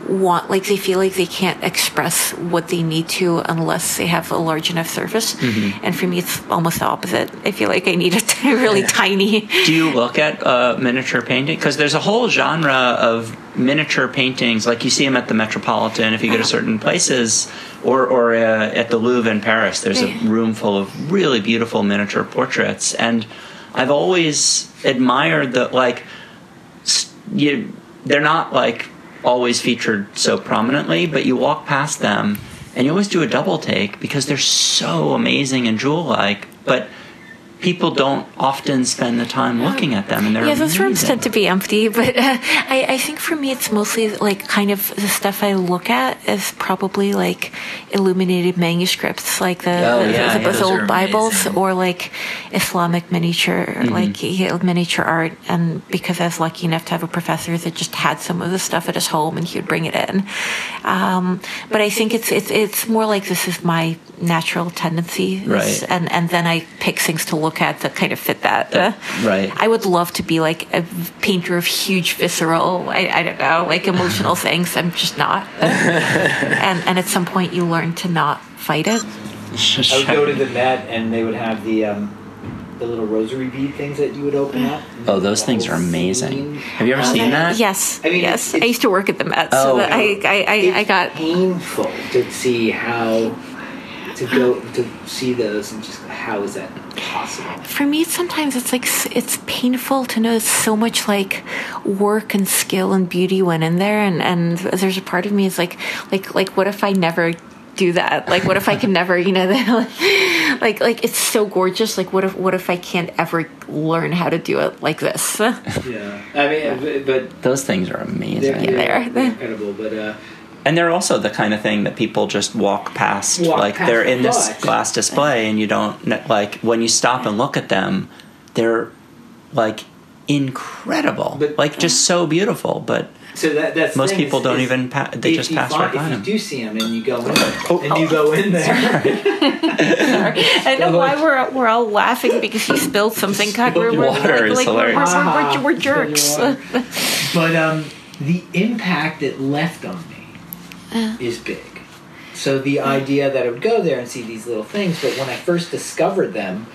S4: want, like, they feel like they can't express what they need to unless they have a large enough surface.
S1: Mm-hmm.
S4: And for me, it's almost the opposite. I feel like I need a t- really tiny.
S1: Do you look at uh, miniature painting? Because there's a whole genre of miniature paintings, like you see them at the Metropolitan. If you go to certain places, or or uh, at the Louvre in Paris, there's a room full of really beautiful miniature portraits. And I've always admired the like. You, they're not like always featured so prominently, but you walk past them and you always do a double take because they're so amazing and jewel like. But people don't often spend the time looking at them, and they're
S4: yeah, those rooms tend to be empty, but uh, I, I think for me it's mostly like kind of the stuff I look at is probably like illuminated manuscripts, like the,
S3: Oh,
S4: the,
S3: yeah,
S4: the-
S3: yeah,
S4: those old Bibles,
S3: amazing.
S4: or like Islamic miniature, like you know, miniature art. And because I was lucky enough to have a professor that just had some of the stuff at his home, and he would bring it in. Um, but I think it's it's it's more like this is my natural tendency,
S1: Right.
S4: And and then I pick things to look at that kind of fit that. uh,
S1: right.
S4: I would love to be like a painter of huge visceral, I, I don't know, like emotional things. I'm just not. and and at some point you learn to not fight it.
S2: I would go to the Met and they would have the um, the little rosary bead things that you would open up.
S1: Oh, those things are amazing. Have you ever seen that?
S4: Yes,
S2: I mean,
S4: yes.
S2: it's-
S4: I used to work at the Met,
S1: Oh.
S4: so that I, I, I, I
S2: It's
S4: got.
S2: painful to see how to go to see those and just how is that possible?
S4: For me, sometimes it's like it's painful to know so much like work and skill and beauty went in there, and and there's a part of me is like like like what if I never do that? Like what if I can never, you know, like like it's so gorgeous. Like what if what if I can't ever learn how to do it like this?
S2: Yeah, I mean, but
S1: Those things are
S2: they're,
S1: amazing.
S4: they're-
S2: they're incredible. But uh,
S1: And they're also the kind of thing that people just walk past.
S2: Walk
S1: like
S2: past
S1: they're in this
S2: but-
S1: glass display, and you don't like when you stop and look at them, they're like incredible,
S2: But-
S1: like just so beautiful. But
S2: so that that's
S1: Most people
S2: is-
S1: don't
S2: is
S1: even pa- they just pass
S2: find-
S1: right by
S2: If
S1: them.
S2: you do see them and you go in,
S1: Oh,
S2: and you go in there.
S4: I know why we're we're all laughing because you spilled something. God, we're, we're,
S1: Water
S4: like,
S1: is
S4: like, we're,
S1: hilarious.
S4: we're, we're, we're, we're jerks.
S2: but um, the impact it left on me Uh. is big. So the idea that I would go there and see these little things, but when I first discovered them,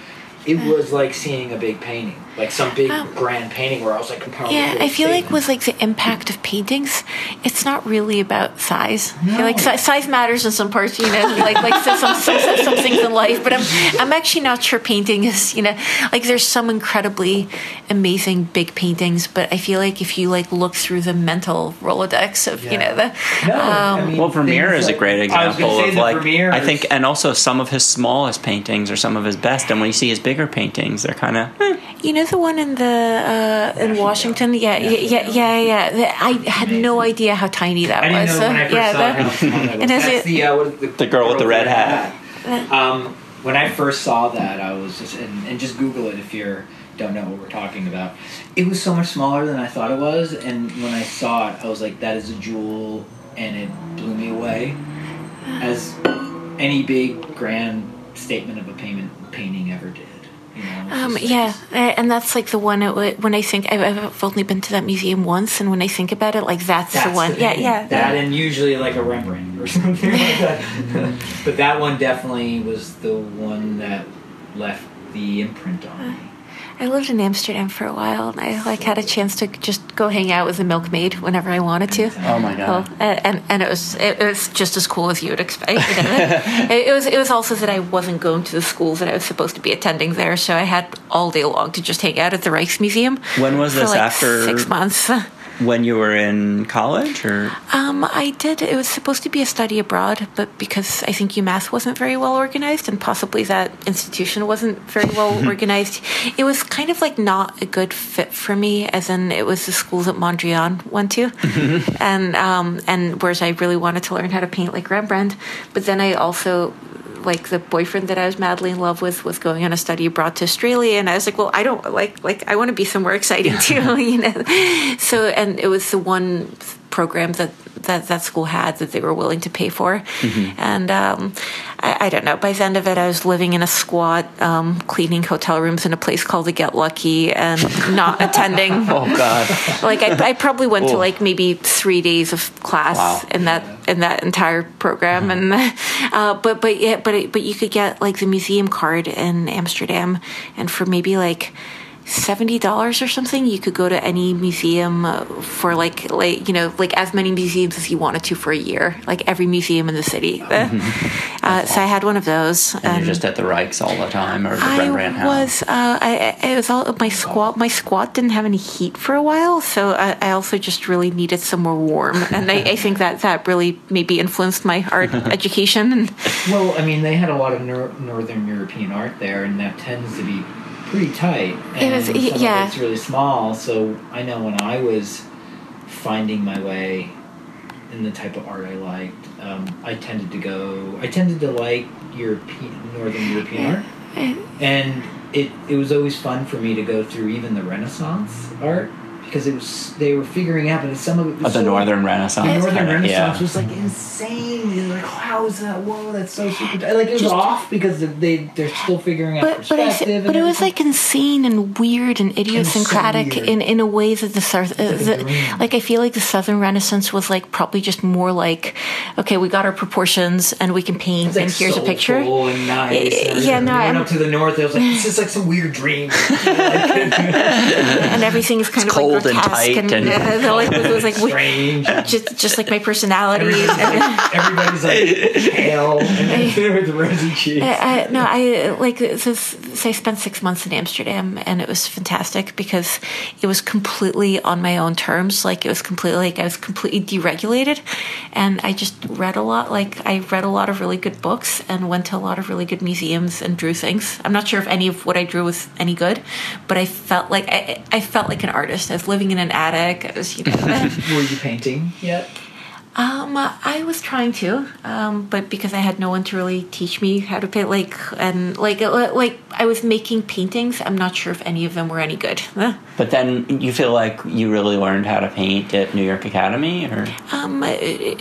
S2: it was like seeing a big painting, like some big
S4: Um,
S2: grand painting where I was like comparing.
S4: Yeah, I feel like with like the impact of paintings, it's not really about size. I feel like si- size matters in some parts, you know, like like some, some some some things in life. But I'm I'm actually not sure painting is, you know, like there's some incredibly amazing big paintings, but I feel like if you like look through the mental rolodex of you know the
S2: No, I
S4: um,
S2: mean,
S1: well, Vermeer
S2: things
S1: is a
S2: like-
S1: great
S2: I was
S1: example
S2: say
S1: of
S2: the
S1: like
S2: Vermeer
S1: I think, and also some of his smallest paintings are some of his best. And when you see his bigger paintings, they're kind of
S4: You know the one in the uh, in Washington? Yeah, yeah, yeah, yeah, yeah. The- I had no idea how tiny that
S2: I didn't
S4: was.
S2: know when I first
S4: yeah,
S2: saw
S4: the-
S2: how small that was.
S4: And is
S2: That's
S4: it-
S2: the, uh, what is the,
S1: The girl with the red hat.
S2: Um, when I first saw that, I was just and, and just Google it if you don't know what we're talking about. It was so much smaller than I thought it was, and when I saw it, I was like, "That is a jewel," and it blew me away. As any big grand statement of a payment painting ever did. You know,
S4: Um, yeah, uh, and that's like the one. It, when I think I've, I've only been to that museum once, and when I think about it, like that's,
S2: That's
S4: the one.
S2: the
S4: yeah, yeah.
S2: That and usually like a Rembrandt or something like that. but that one definitely was the one that left the imprint on me.
S4: I lived in Amsterdam for a while, and I like had a chance to just go hang out with a milkmaid whenever I wanted to.
S1: oh my god.
S4: Well, and, and it was it, was just as cool as you would expect. It, it was it was also that I wasn't going to the schools that I was supposed to be attending there, so I had all day long to just hang out at the Rijksmuseum.
S1: When was this
S4: like
S1: after-
S4: six months?
S1: When you were in college, or
S4: Um, I did. It was supposed to be a study abroad, but because I think UMass wasn't very well organized, and possibly that institution wasn't very well organized, it was kind of like not a good fit for me. As in, it was the school that Mondrian went to, and um, and whereas I really wanted to learn how to paint like Rembrandt, but then I also like the boyfriend that I was madly in love with was going on a study abroad to Australia, and I was like, well, I don't like like I want to be somewhere exciting too, you know. So and it was the one program that that that school had that they were willing to pay for, and um, I, I don't know. By the end of it, I was living in a squat, um, cleaning hotel rooms in a place called the Get Lucky, and not attending.
S1: oh god,
S4: Like I, I probably went to
S1: Oh.
S4: like maybe three days of class
S1: Wow.
S4: in that in that entire program, and uh, but but yeah, but it, but you could get like the museum card in Amsterdam, and for maybe like seventy dollars or something, you could go to any museum uh, for like like you know like as many museums as you wanted to for a year, like every museum in the city. Uh, so I had one of those,
S1: and you're just at the Rijks all the time, or the
S4: I
S1: Rembrandt House.
S4: was. Uh, I, I- it was all my squat. My squat didn't have any heat for a while, so I, I also just really needed somewhere warm, and I, I think that that really maybe influenced my art education. And
S2: Well, I mean, they had a lot of nor- Northern European art there, and that tends to be pretty tight.
S4: It was-
S2: and some
S4: yeah.
S2: it's really small. So I know when I was finding my way in the type of art I liked, um, I tended to go. I tended to like European, Northern European art, and it it was always fun for me to go through even the Renaissance art because it was they were figuring out, but some of it was
S1: Of the
S2: so-
S1: Northern Renaissance.
S2: the Northern
S1: kinda,
S2: Renaissance
S1: yeah.
S2: was like insane. You're like, how is that? Whoa, that's so super. Like it was
S4: Just-
S2: off because they they're still figuring out
S4: But but I
S2: perspective. and
S4: but it was like insane and weird and idiosyncratic
S2: weird.
S4: in in a way that the south uh,
S2: like
S4: the, like I feel like the Southern Renaissance was like probably just more like okay we got our proportions and we can paint
S2: It's like
S4: and here's a picture.
S2: soulful And nice.
S4: Yeah,
S2: and
S4: yeah, no,
S2: We went
S4: I'm-
S2: up to the north. It was like this is like some weird dream.
S4: and everything is kind
S1: It's
S4: of like
S1: cold and
S4: grotesque
S1: tight
S4: and,
S1: and-
S4: they're like it was like we-
S2: strange.
S4: just just like my personality.
S2: Everybody's like, everybody's like pale and with rosy cheeks.
S4: I, I, no, I like so, so I spent six months in Amsterdam, and it was fantastic because it was completely on my own terms. Like it was completely like I was completely deregulated, and I just read a lot. Like I read a lot of really good books and went to a lot of really good museums and drew things. I'm not sure if any of what I drew was any good, but I felt like I, I felt like an artist. I was living in an attic. I was, you know.
S2: Were you painting yet?
S4: Um, I was trying to, um, but because I had no one to really teach me how to paint, like and like uh, like I was making paintings. I'm not sure if any of them were any good.
S1: But then you feel like you really learned how to paint at New York Academy, or
S4: Um, uh,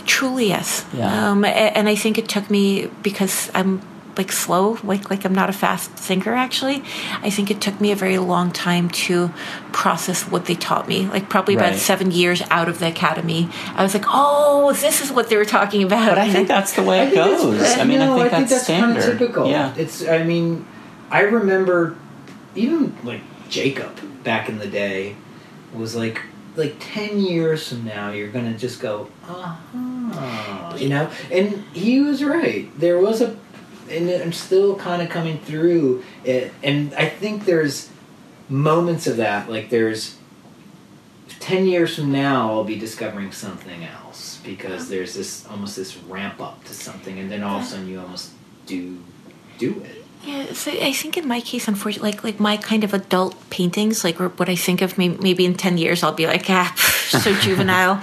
S4: truly yes.
S1: Yeah.
S4: Um, and I think it took me because I'm like slow, like like I'm not a fast thinker. Actually, I think it took me a very long time to process what they taught me. Like probably about seven years out of the academy, I was like, oh, this is what they were talking about.
S1: but I think that's the way it goes. I mean,
S2: no,
S1: I think that's
S2: kind
S1: standard.
S2: of typical.
S1: Yeah.
S2: it's. I mean, I remember even like Jacob back in the day was like like ten years from now you're gonna just go uh huh you know and he was right there was a and I'm still kind of coming through it and I think there's moments of that like there's 10 years from now i'll be discovering something else because there's this almost this ramp up to something and then all of a sudden you almost do do it
S4: Yeah, so I think in my case, unfortunately, like like my kind of adult paintings, like what I think of maybe, maybe in ten years, I'll be like, ah, so juvenile.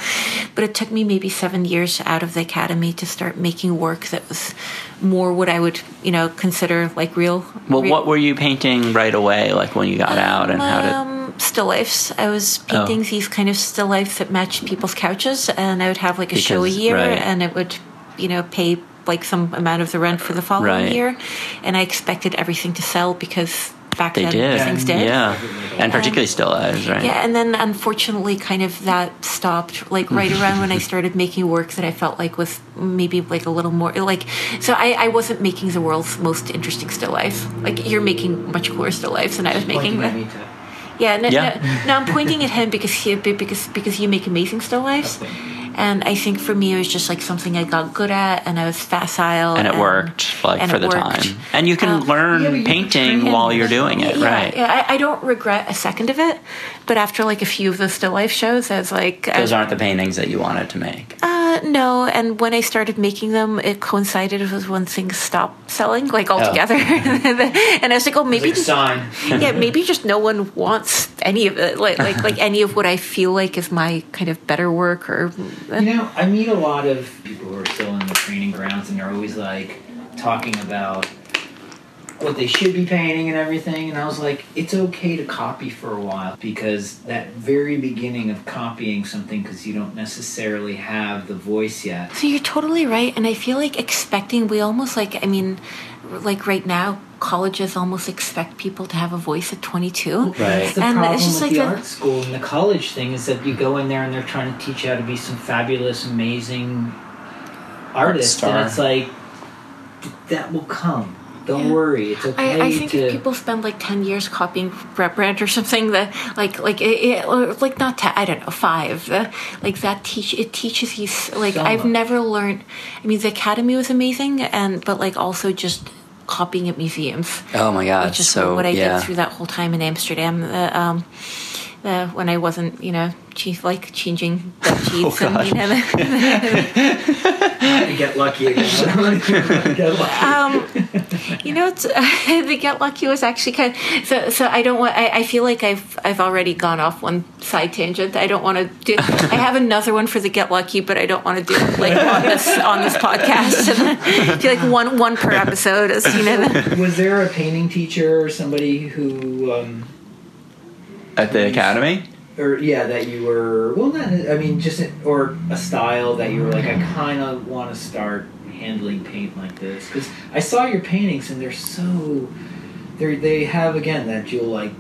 S4: But it took me maybe seven years out of the academy to start making work that was more what I would, you know, consider like real.
S1: Well,
S4: real-
S1: what were you painting right away, like when you got out, and how did?
S4: um, still lifes. I was painting
S1: Oh.
S4: these kind of still lifes that matched people's couches, and I would have like a show a year,
S1: right.
S4: and it would, you know, pay like some amount of the rent for the following
S1: Right.
S4: year, and I expected everything to sell because back
S1: They
S4: then
S1: did,
S4: things did.
S1: yeah, and um, particularly still lives, right?
S4: Yeah, and then unfortunately, kind of that stopped. Like right around when I started making work that I felt like was maybe like a little more like. So I, I wasn't making the world's most interesting still life. Like you're making much cooler still lives than I was making.
S2: Pointing at
S4: But,
S2: me to-
S4: yeah, no,
S1: Yeah.
S4: no, no, I'm pointing at him because he because because you make amazing still lives.
S2: Okay.
S4: And I think for me, it was just like something I got good at, and I was facile,
S1: and it worked like for the
S4: worked.
S1: time, and you can
S4: Um,
S1: learn
S2: yeah, but you
S1: painting
S2: train
S1: while you're doing it,
S4: yeah,
S1: right?
S4: Yeah, I, I don't regret a second of it, but after like a few of the still life shows, I was like,
S1: Those
S4: was
S1: aren't the paintings that you wanted to make.
S4: Uh, no, and when I started making them, it coincided with when things stopped selling, like altogether. and I was like, oh, maybe,
S2: like a sign.
S4: yeah, maybe just no one wants any of it, like like like any of what I feel like is my kind of better work, or uh.
S2: You know, I meet a lot of people who are still in the training grounds, and they're always like talking about what they should be painting and everything. And I was like, it's okay to copy for a while because that very beginning of copying something because you don't necessarily have the voice yet.
S4: So you're totally right, and I feel like expecting we almost like I mean, like right now, colleges almost expect people to have a voice at 22.
S2: That's the
S4: And
S2: problem
S4: it's just
S2: with
S4: like
S2: the
S4: the-
S2: art school and the college thing is that you go in there and they're trying to teach you how to be some fabulous, amazing artist,
S1: star.
S2: and it's like that will come. Don't
S4: Yeah.
S2: worry, it's okay
S4: I, I think
S2: to.
S4: if people spend like ten years copying Rembrandt or something, that like like it, it, or like not ten, I don't know five, uh, like that teach it teaches you like
S2: Some
S4: I've
S2: of it.
S4: never learned. I mean, the academy was amazing, and but like also just copying at museums,
S1: Oh my god!
S4: which is
S1: so
S4: what I
S1: yeah,
S4: did through that whole time in Amsterdam. Uh, um, uh, when I wasn't, you know, chief like changing bed sheets and you know.
S2: to get lucky again. get lucky.
S4: um, You know, it's, the Get Lucky was actually kind of so. So I don't want. I, I feel like I've I've already gone off one side tangent. I don't want to do. I have another one for the Get Lucky, but I don't want to do it like on this on this podcast. And do like one one per episode. As you know. the-
S2: Was there a painting teacher or somebody who, um,
S1: At the academy?
S2: Or yeah, that you were? Well, not. I mean, just or a style that you were like, I mm-hmm. kind of want to start handling paint like this because I saw your paintings and they're so. They they have again that dual like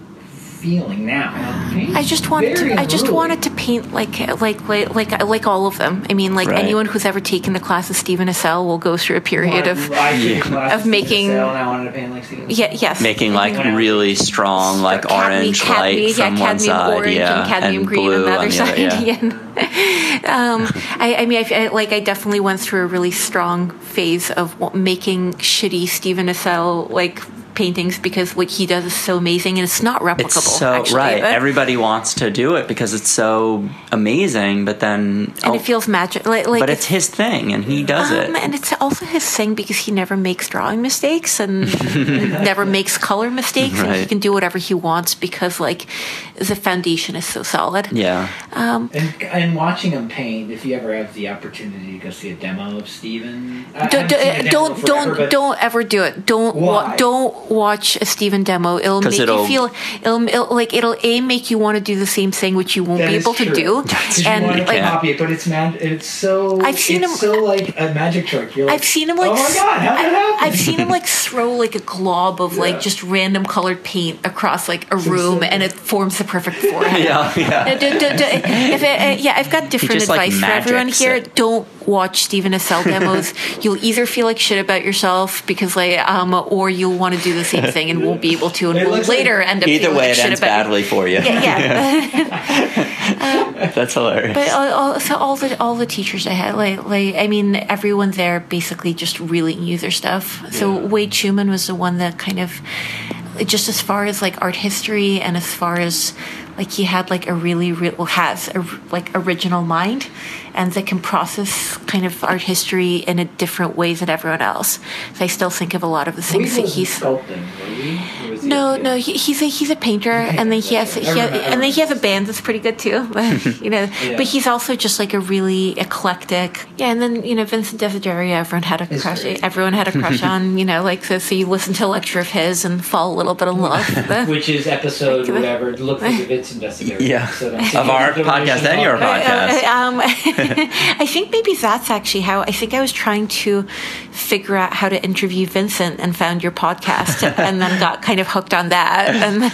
S2: feeling now. Now,
S4: I just wanted
S2: very
S4: to. I just wanted to paint like like like like like all of them. I mean, like
S1: Right.
S4: anyone who's ever taken the class of Steven Assael will go through a period
S2: Well,
S4: of
S2: I took classes
S4: of making-
S2: in Excel and I wanted to paint like
S4: yeah yes
S1: Making like
S2: When
S1: really strong, like
S4: cadmium-
S1: orange
S4: cadmium-
S1: light from
S4: yeah,
S1: one side,
S4: orange
S1: yeah,
S4: and cadmium green
S1: blue
S4: on the other
S1: on
S4: side.
S1: yeah.
S4: Yeah. um, I, I mean, I, I- like I definitely went through a really strong phase of making shitty Steven Assael like paintings because what he does is so amazing and it's not replicable.
S1: It's so
S4: actually,
S1: right.
S4: but-
S1: Everybody wants to do it because it's so amazing, but then
S4: and
S1: oh,
S4: it feels magic. Like, like
S1: but it's his thing and he does
S4: Um,
S1: it.
S4: and it's also his thing because he never makes drawing mistakes and never makes color mistakes, and he can do whatever he wants because like the foundation is so solid.
S1: Yeah.
S2: And, and watching him paint, if you ever have the opportunity to go see a demo of Steven.
S4: Don't
S2: haven't seen a demo
S4: don't
S2: forever,
S4: don't, don't ever do it. Don't
S2: Why?
S4: don't watch a Steven demo. It'll make
S1: it'll-
S4: you feel it'll, it'll like it'll a make you want to do the same thing which you won't be
S2: is
S4: able to
S2: true.
S4: do.
S2: 'Cause you
S4: And
S2: want to
S4: like
S1: Yeah.
S2: copy it, but it's mag- It's so.
S4: I've seen
S2: it's
S4: him-
S2: so like a magic trick. You're like,
S4: I've seen him like
S2: Oh my god! How did that happen?
S4: I, have seen him like throw like a glob of
S2: Yeah.
S4: like just random colored paint across like a room,
S2: so-
S4: and it forms the perfect forehead.
S1: Yeah, yeah.
S4: Uh, do- do- do- if it, uh, yeah, I've got different
S1: just, like,
S4: advice for everyone
S1: magics
S4: here.
S1: it.
S4: Don't watch Steven Assael demos. you'll either feel like shit about yourself because like, um, or you'll want to do the same thing and won't be able to, and will
S2: looks like-
S4: later end up
S1: Either way,
S4: like
S1: it ends badly for you.
S4: Yeah, yeah.
S1: That's hilarious.
S4: But all, all, so all the all the teachers I had, like, like I mean, everyone there basically just really knew their stuff. So
S2: Yeah.
S4: Wade Schuman was the one that kind of, just as far as like art history and as far as like he had like a really real well, has a like original mind, and that can process kind of art history in a different ways than everyone else. So I still think of a lot of the things that he's.
S2: sculpting, he?
S4: No, no, he, he's a he's a painter, and then he has he,
S2: I
S4: and then he has a band that's pretty good too. But, you know,
S2: Yeah.
S4: but he's also just like a really eclectic. Yeah, and then you know Vincent Desiderio, everyone had a crush. Everyone had a crush on. You know, like so, so you listen to a lecture of his and fall a little bit in love.
S2: Which is episode whatever. Look for the Vincent Desiderio.
S1: Yeah.
S2: episode on
S1: Of our podcast and your
S2: Podcast.
S1: podcast.
S4: um, I think maybe that's actually how I think I was trying to figure out how to interview Vincent and found your podcast and then got kind of hooked on that and
S2: I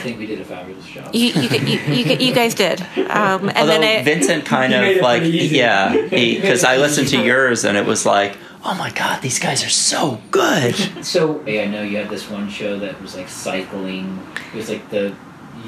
S2: think we did a fabulous job.
S4: you you, you, you, you guys did um, and
S1: Although
S4: then I,
S1: Vincent kind of like, yeah, because I listened to yours and it was like, oh my god, these guys are so good.
S2: So hey, I know you had this one show that was like cycling. It was like the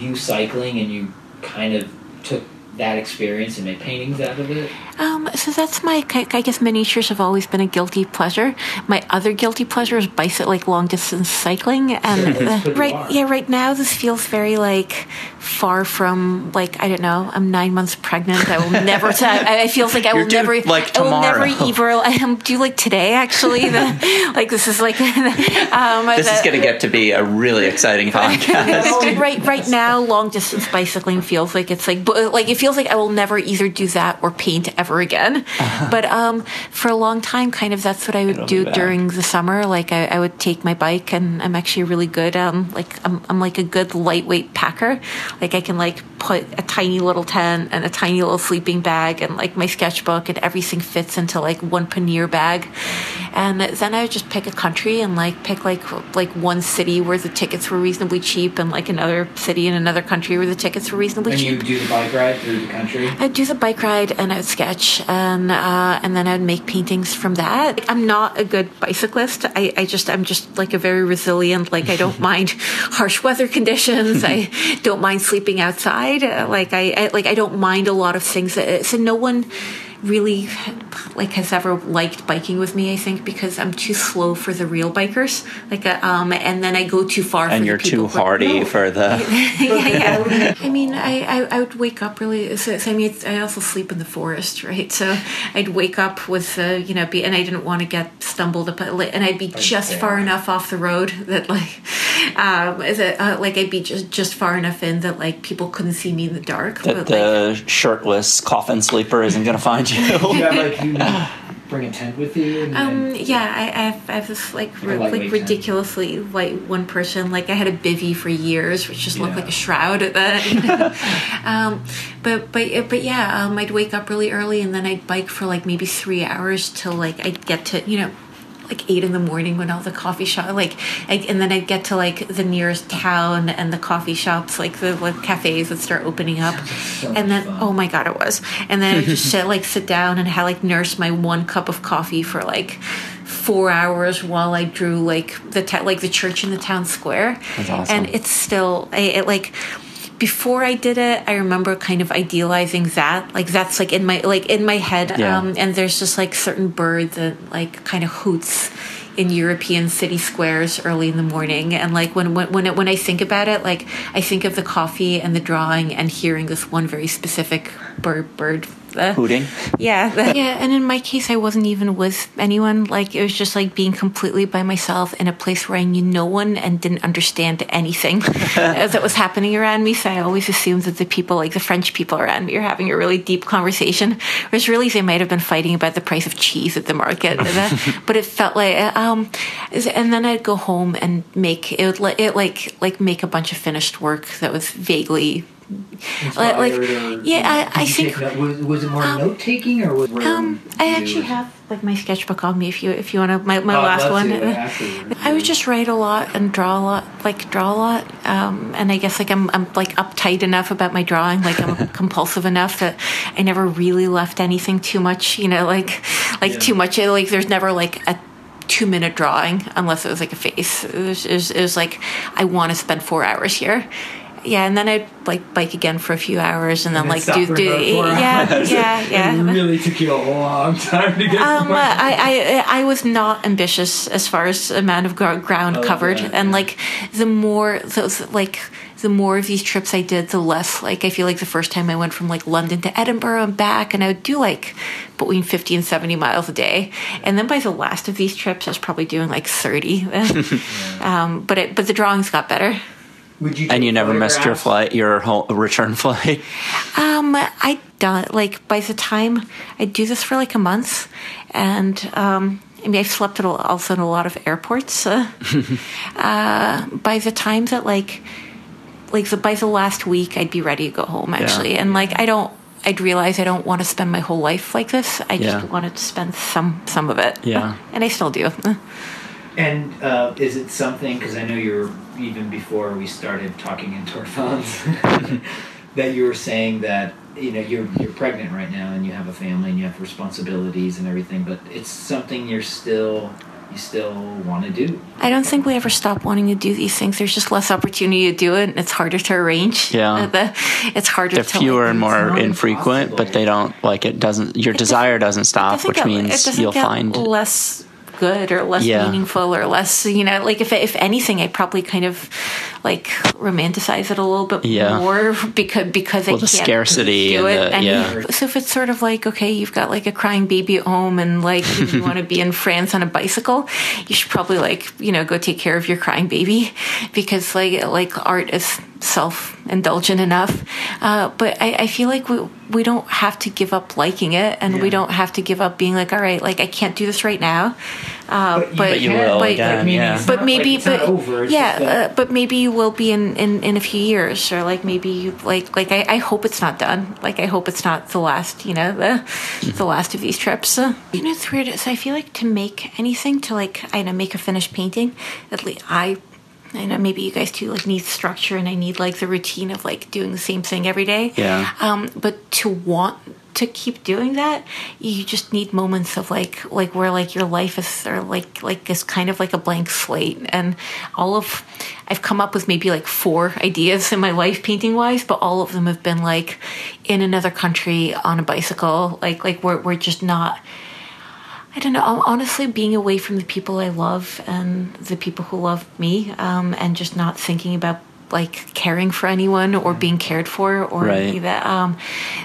S2: you cycling, and you kind of took that experience and made paintings out of it.
S4: Um, so that's my, I guess miniatures have always been a guilty pleasure. My other guilty pleasure is bicycle, like long distance cycling. And
S2: Sure,
S4: uh, right, yeah, right now this feels very like far from like I don't know. I'm nine months pregnant. I will never. T- I, I feels like I will never.
S1: like,
S4: I will never ever. I am due like today actually. The, like this is like. um,
S1: This is going to get to be a really exciting podcast.
S4: right right now long distance bicycling feels like it's like like it feels like I will never either do that or paint ever again. But um for a long time kind of that's what I would
S1: It'll
S4: do during the summer. Like I, I would take my bike and I'm actually really good um like I'm, I'm like a good lightweight packer. Like I can like put a tiny little tent and a tiny little sleeping bag and like my sketchbook and everything fits into like one pannier bag and then I would just pick a country and like pick like like one city where the tickets were reasonably cheap and like another city in another country where the tickets were reasonably cheap.
S2: And you do the bike ride through the country.
S4: I'd do the bike ride and I'd sketch and uh, and then I'd make paintings from that. I'm not a good bicyclist. I, I just I'm just like a very resilient. Like I don't mind harsh weather conditions. I don't mind sleeping outside. Like I, I like I don't mind a lot of things. Uh, So no one really like has ever liked biking with me. I think because I'm too slow for the real bikers. Like, uh, um, and then I go too far. for
S1: And
S4: the
S1: you're too
S4: people who-
S1: hardy for the.
S4: yeah, yeah. I mean, I, I, I would wake up really. So, so I mean, it's, I also sleep in the forest, right? So I'd wake up with, uh, you know, be, and I didn't want to get stumbled upon, and I'd be just far enough off the road that like, um, is it, uh, like I'd be just just far enough in that like people couldn't see me in the dark.
S1: That
S4: but like,
S1: the shirtless coffin sleeper isn't going to find you.
S3: you have like you bring a tent with you. And
S4: Um,
S3: then-
S4: yeah, I, I, have, I have this like
S3: Like a
S4: ri-
S3: lightweight
S4: like
S3: tent.
S4: ridiculously light one person. Like I had a bivy for years, which just looked
S3: Yeah.
S4: like a shroud at that. Um, but but but yeah, um, I'd wake up really early and then I'd bike for like maybe three hours till like I'd get to you know like eight in the morning when all the coffee shop like I, and then I'd get to like the nearest town and the coffee shops like the like cafes would start opening up and then
S3: fun.
S4: oh my god it was and then I just sit like sit down and had like nurse my one cup of coffee for like four hours while I drew like the ta- like the church in the town square
S1: That's awesome.
S4: and it's still I it like before I did it, I remember kind of idealizing that. Like that's like in my like in my head.
S1: Yeah.
S4: Um, and there's just like certain birds that like kind of hoots in European city squares early in the morning. And like when when when, it, when I think about it, like I think of the coffee and the drawing and hearing this one very specific bird bird. Uh,
S1: Hooting.
S4: yeah, the- yeah, and in my case, I wasn't even with anyone. Like it was just like being completely by myself in a place where I knew no one and didn't understand anything as that was happening around me. So I always assumed that the people, like the French people around me, are having a really deep conversation. Whereas really, they might have been fighting about the price of cheese at the market. but it felt like, um, and then I'd go home and make it would let it like like make a bunch of finished work that was vaguely. Like, like,
S3: or-
S4: yeah, I, I think
S3: was, was it more note taking or was
S4: um, I actually have like my sketchbook on me if you if you want to my, my
S3: Oh,
S4: last one. I would just write a lot and draw a lot, like draw a lot. Um, and I guess like I'm I'm like uptight enough about my drawing, like I'm compulsive enough that I never really left anything too much. You know, like like
S3: Yeah.
S4: too much. Like there's never like a two minute drawing unless it was like a face. It was, it was, it was like I want to spend four hours here. Yeah, and then I'd like bike again for a few hours, and then
S3: And
S4: like do do yeah yeah yeah.
S3: It really took you a long time to get.
S4: Um, I, I I was not ambitious as far as amount of ground
S3: Oh,
S4: covered,
S3: yeah,
S4: and
S3: yeah.
S4: like the more those like the more of these trips I did, the less like I feel like the first time I went from like London to Edinburgh and back, and I would do like between fifty and seventy miles a day, and then by the last of these trips, I was probably doing like thirty. um, but it but the drawings got better.
S3: Would you
S1: And you never missed your flight, your whole return flight.
S4: Um, I don't like by the time I do this for like a month, and um, I mean I've slept at a, also in a lot of airports. Uh, uh, by the time that like like the by the last week, I'd be ready to go home actually, and like I don't. I'd realize I don't want to spend my whole life like this. I just
S1: Yeah.
S4: wanted to spend some some of it.
S1: Yeah.
S4: and I still do.
S3: And uh, is it something? Because I know you were even before we started talking into our phones that you were saying that you know you're you're pregnant right now and you have a family and you have responsibilities and everything, but it's something you're still you still want to do.
S4: I don't think we ever stop wanting to do these things. There's just less opportunity to do it, and it's harder to arrange.
S1: Yeah.
S4: The, it's harder
S1: They're
S4: to
S1: fewer
S4: like,
S1: and more
S3: not
S1: infrequent, but they don't like it. Doesn't your desire doesn't stop, which
S4: get-
S1: means
S4: doesn't
S1: you'll
S4: get
S1: find.
S4: less good or less
S1: Yeah.
S4: meaningful or less you know like if if anything I probably kind of like romanticize it a little bit
S1: Yeah.
S4: more because because I
S1: the
S4: can't
S1: scarcity
S4: do
S1: and
S4: it
S1: the-
S4: and
S1: yeah.
S4: so if it's sort of like okay you've got like a crying baby at home and like you want to be in France on a bicycle you should probably like you know go take care of your crying baby because like like art is self-indulgent enough. Uh, but I, I feel like we we don't have to give up liking it and we don't have to give up being like all right like I can't do this right now. Uh, but,
S1: But you will again,
S3: meaning
S1: yeah.
S4: but maybe
S3: like
S4: but
S3: not over.
S4: Yeah uh, but maybe you will be in, in in a few years or like maybe you like like I, I hope it's not done. Like i hope it's not the last you know the the last of these trips. Uh, you know it's weird. So i feel like to make anything to like i know make a finished painting at least i I know maybe you guys too like need structure and I need like the routine of like doing the same thing every day.
S1: Yeah.
S4: Um, but to want to keep doing that, you just need moments of like like where like your life is or like like is kind of like a blank slate and all of I've come up with maybe like four ideas in my life painting wise, but all of them have been like in another country on a bicycle, like like we're we're just not I don't know. Honestly, being away from the people I love and the people who love me, um, and just not thinking about like caring for anyone or being cared for or
S1: Right.
S4: that um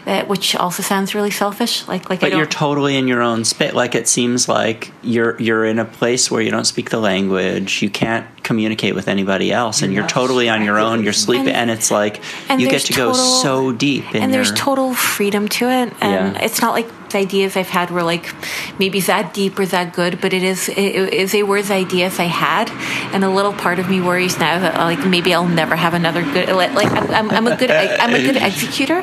S4: that which also sounds really selfish like like
S1: But you're totally in your own space. Like it seems like you're you're in a place where you don't speak the language. You can't communicate with anybody else, and
S3: You're
S1: totally on your own. You're sleeping,
S4: And-
S1: and it's like
S4: and
S1: you get
S4: there's
S1: to go so deep. In
S4: and there's
S1: your,
S4: total freedom to it and
S1: Yeah.
S4: it's not like ideas i've had were like maybe that deep or that good but it is it, it, they were the ideas i had and a little part of me worries now that like maybe i'll never have another good like like, I'm, I'm, I'm a good i'm a good executor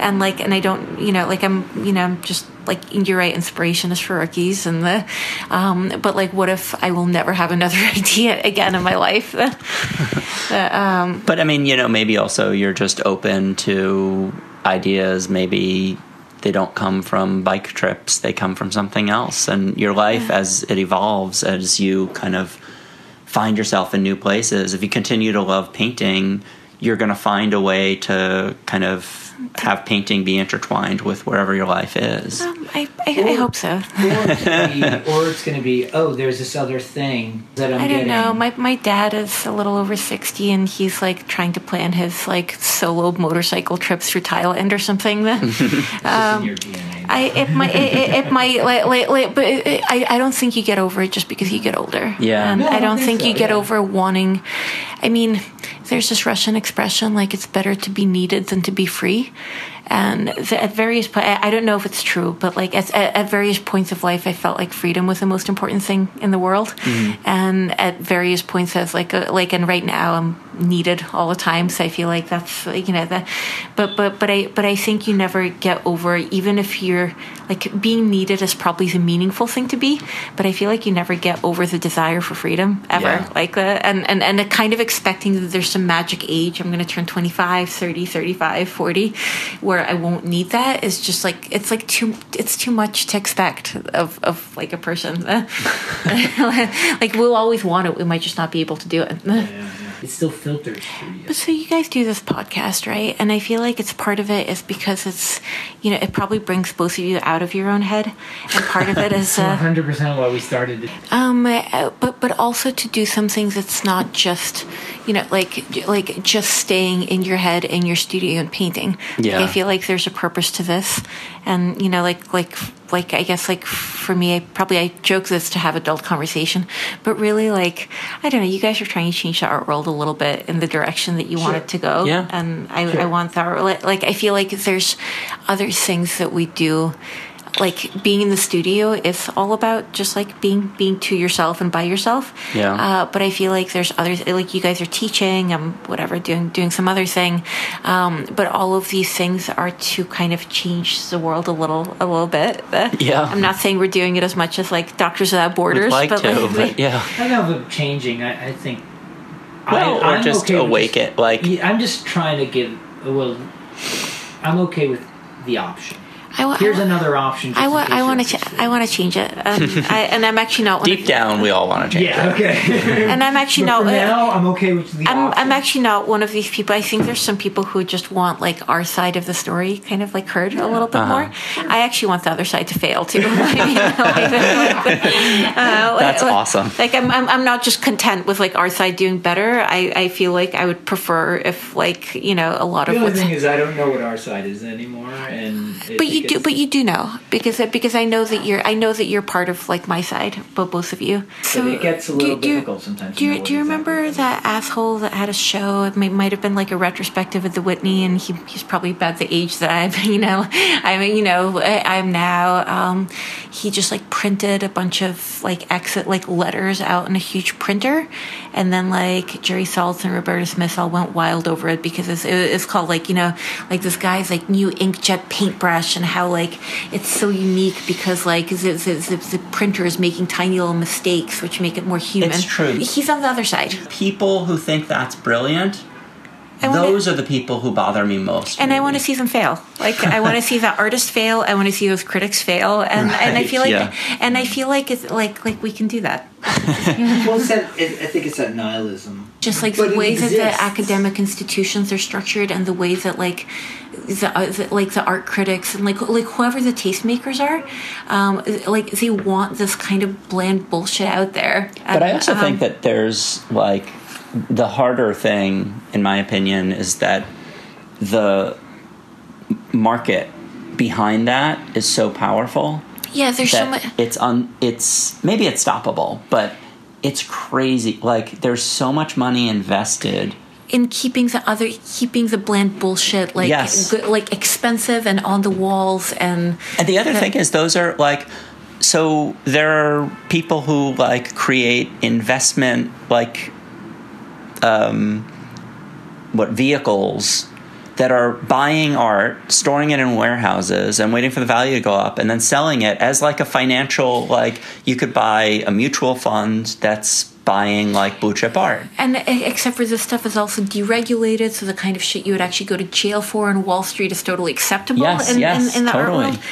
S4: and like and i don't you know like i'm you know i'm just like you're right inspiration is for rookies and the um but like what if i will never have another idea again in my life The, um
S1: But I mean, you know, maybe also you're just open to ideas. Maybe they don't come from bike trips; they come from something else. And your life, as it evolves, as you kind of find yourself in new places, if you continue to love painting, you're going to find a way to kind of have painting be intertwined with wherever your life is.
S4: um, I, I, I hope so
S3: or, it's gonna be, or it's going to be, oh, there's this other thing that I'm
S4: I don't know. My my dad is a little over sixty, and he's like trying to plan his like solo motorcycle trips through Thailand or something.
S3: It's in your DNA.
S4: um, I it might it, it, it might like, like, like but it, it, I I don't think you get over it just because you get older.
S1: Yeah.
S4: and
S3: No,
S4: I
S3: I
S4: don't
S3: think
S4: think
S3: so,
S4: you get
S3: yeah.
S4: over wanting. I mean, there's this Russian expression like it's better to be needed than to be free. And at various, po- I don't know if it's true, but like at, at, various points of life, I felt like freedom was the most important thing in the world.
S3: Mm-hmm.
S4: And at various points, as like a, like, and right now, I'm needed all the time. So I feel like that's you know that, but but but I but I think you never get over even if you're like being needed is probably the meaningful thing to be. But I feel like you never get over the desire for freedom ever.
S1: Yeah.
S4: Like uh, and and and kind of expecting that there's some magic age. I'm going to turn 25, 30, 35, 40, where I won't need that is just like it's like too it's too much to expect of of like a person. like we'll always want it, we might just not be able to do it.
S3: It still filters through you.
S4: But so you guys do this podcast, right? And I feel like it's part of it is because it's, you know, it probably brings both of you out of your own head, and part of it is, uh,
S3: 100% why we started it.
S4: um, uh, but but also to do some things that's not just, you know, like like just staying in your head in your studio and painting. Like,
S1: Yeah.
S4: I feel like there's a purpose to this, and you know, like like like I guess like for me, I probably I joke this to have adult conversation, but really like I don't know. You guys are trying to change the art world a little bit in the direction that you want it to go,
S1: Yeah.
S4: and I,
S3: Sure.
S4: I want that. Like like, I feel like there's other things that we do. Like being in the studio is all about just like being being to yourself and by yourself.
S1: Yeah.
S4: Uh, but I feel like there's others like you guys are teaching, um, whatever, doing doing some other thing. Um, but all of these things are to kind of change the world a little a little bit.
S1: Yeah.
S4: I'm not saying we're doing it as much as like Doctors Without Borders,
S1: Would like
S4: but
S1: to,
S4: like,
S1: but yeah.
S3: I know changing. I, I think.
S1: Well,
S3: I,
S1: or
S3: I'm
S1: just
S3: okay with
S1: awake it, like-
S3: I'm just trying to give. Well, I'm okay with the option.
S4: I, wa-
S3: Here's
S4: I, wa-
S3: another option. Just
S4: I,
S3: in
S4: I want to ch- I want to change it, um, I, and I'm actually not
S1: Deep
S4: of,
S1: down, we all want to change
S3: Yeah.
S1: it.
S3: Okay.
S4: and I'm actually not.
S3: for now, I'm okay with the
S4: I'm. I'm actually not one of these people. I think there's some people who just want like our side of the story kind of like heard a little bit
S1: Uh-huh.
S4: more. I actually want the other side to fail too. I mean, like, uh,
S1: That's
S4: like-
S1: awesome.
S4: Like I'm, I'm, I'm not just content with like our side doing better. I, I feel like I would prefer if like you know a lot
S3: The
S4: of
S3: The
S4: what's
S3: thing is, I don't know what our side is anymore, and it-
S4: but you
S3: it
S4: do but you do know because because I know that you're I know that you're part of like my side but both of you
S3: But it gets a little
S4: do, you-
S3: difficult sometimes.
S4: do you, do you remember
S3: exactly-
S4: that asshole that had a show it may, might have been like a retrospective of the Whitney and he, he's probably about the age that I'm you know I'm you know I- I'm now um, he just like printed a bunch of like exit like letters out in a huge printer and then like Jerry Saltz and Roberta Smith all went wild over it because it's, it's called like you know like this guy's like new inkjet paintbrush and how like it's so unique because like the, the, the, the printer is making tiny little mistakes which make it more human
S1: It's true.
S4: he's on the other side
S1: People who think that's brilliant
S4: wanna-
S1: those are the people who bother me most.
S4: and I want to see them fail. Like I want to see the artist fail. I want to see those critics fail, and and I feel like
S1: yeah.
S4: and I feel like it's like like we can do that.
S2: well, it's that, it, I think it's that nihilism.
S4: Just like
S2: But
S4: the
S2: it
S4: ways that the academic institutions are structured, and the ways that like the, uh, the like the art critics and like like whoever the tastemakers are, um, like they want this kind of bland bullshit out there.
S1: But I also
S4: um,
S1: think that there's like the harder thing, in my opinion, is that the market behind that is so powerful
S4: yeah, there's so much.
S1: it's on it's maybe it's stoppable, but it's crazy. Like there's so much money invested.
S4: in keeping the other keeping the bland bullshit like
S1: Yes.
S4: good, like expensive and on the walls and
S1: And the other
S4: Yeah.
S1: thing is, those are like, so there are people who like create investment, like, um, what vehicles that are buying art, storing it in warehouses, and waiting for the value to go up, and then selling it as like a financial, like you could buy a mutual fund that's buying like blue chip art.
S4: and except for this stuff is also deregulated so the kind of shit you would actually go to jail for on wall street is totally acceptable
S1: Yes,
S4: in,
S1: yes,
S4: in, in the
S1: totally.
S4: art world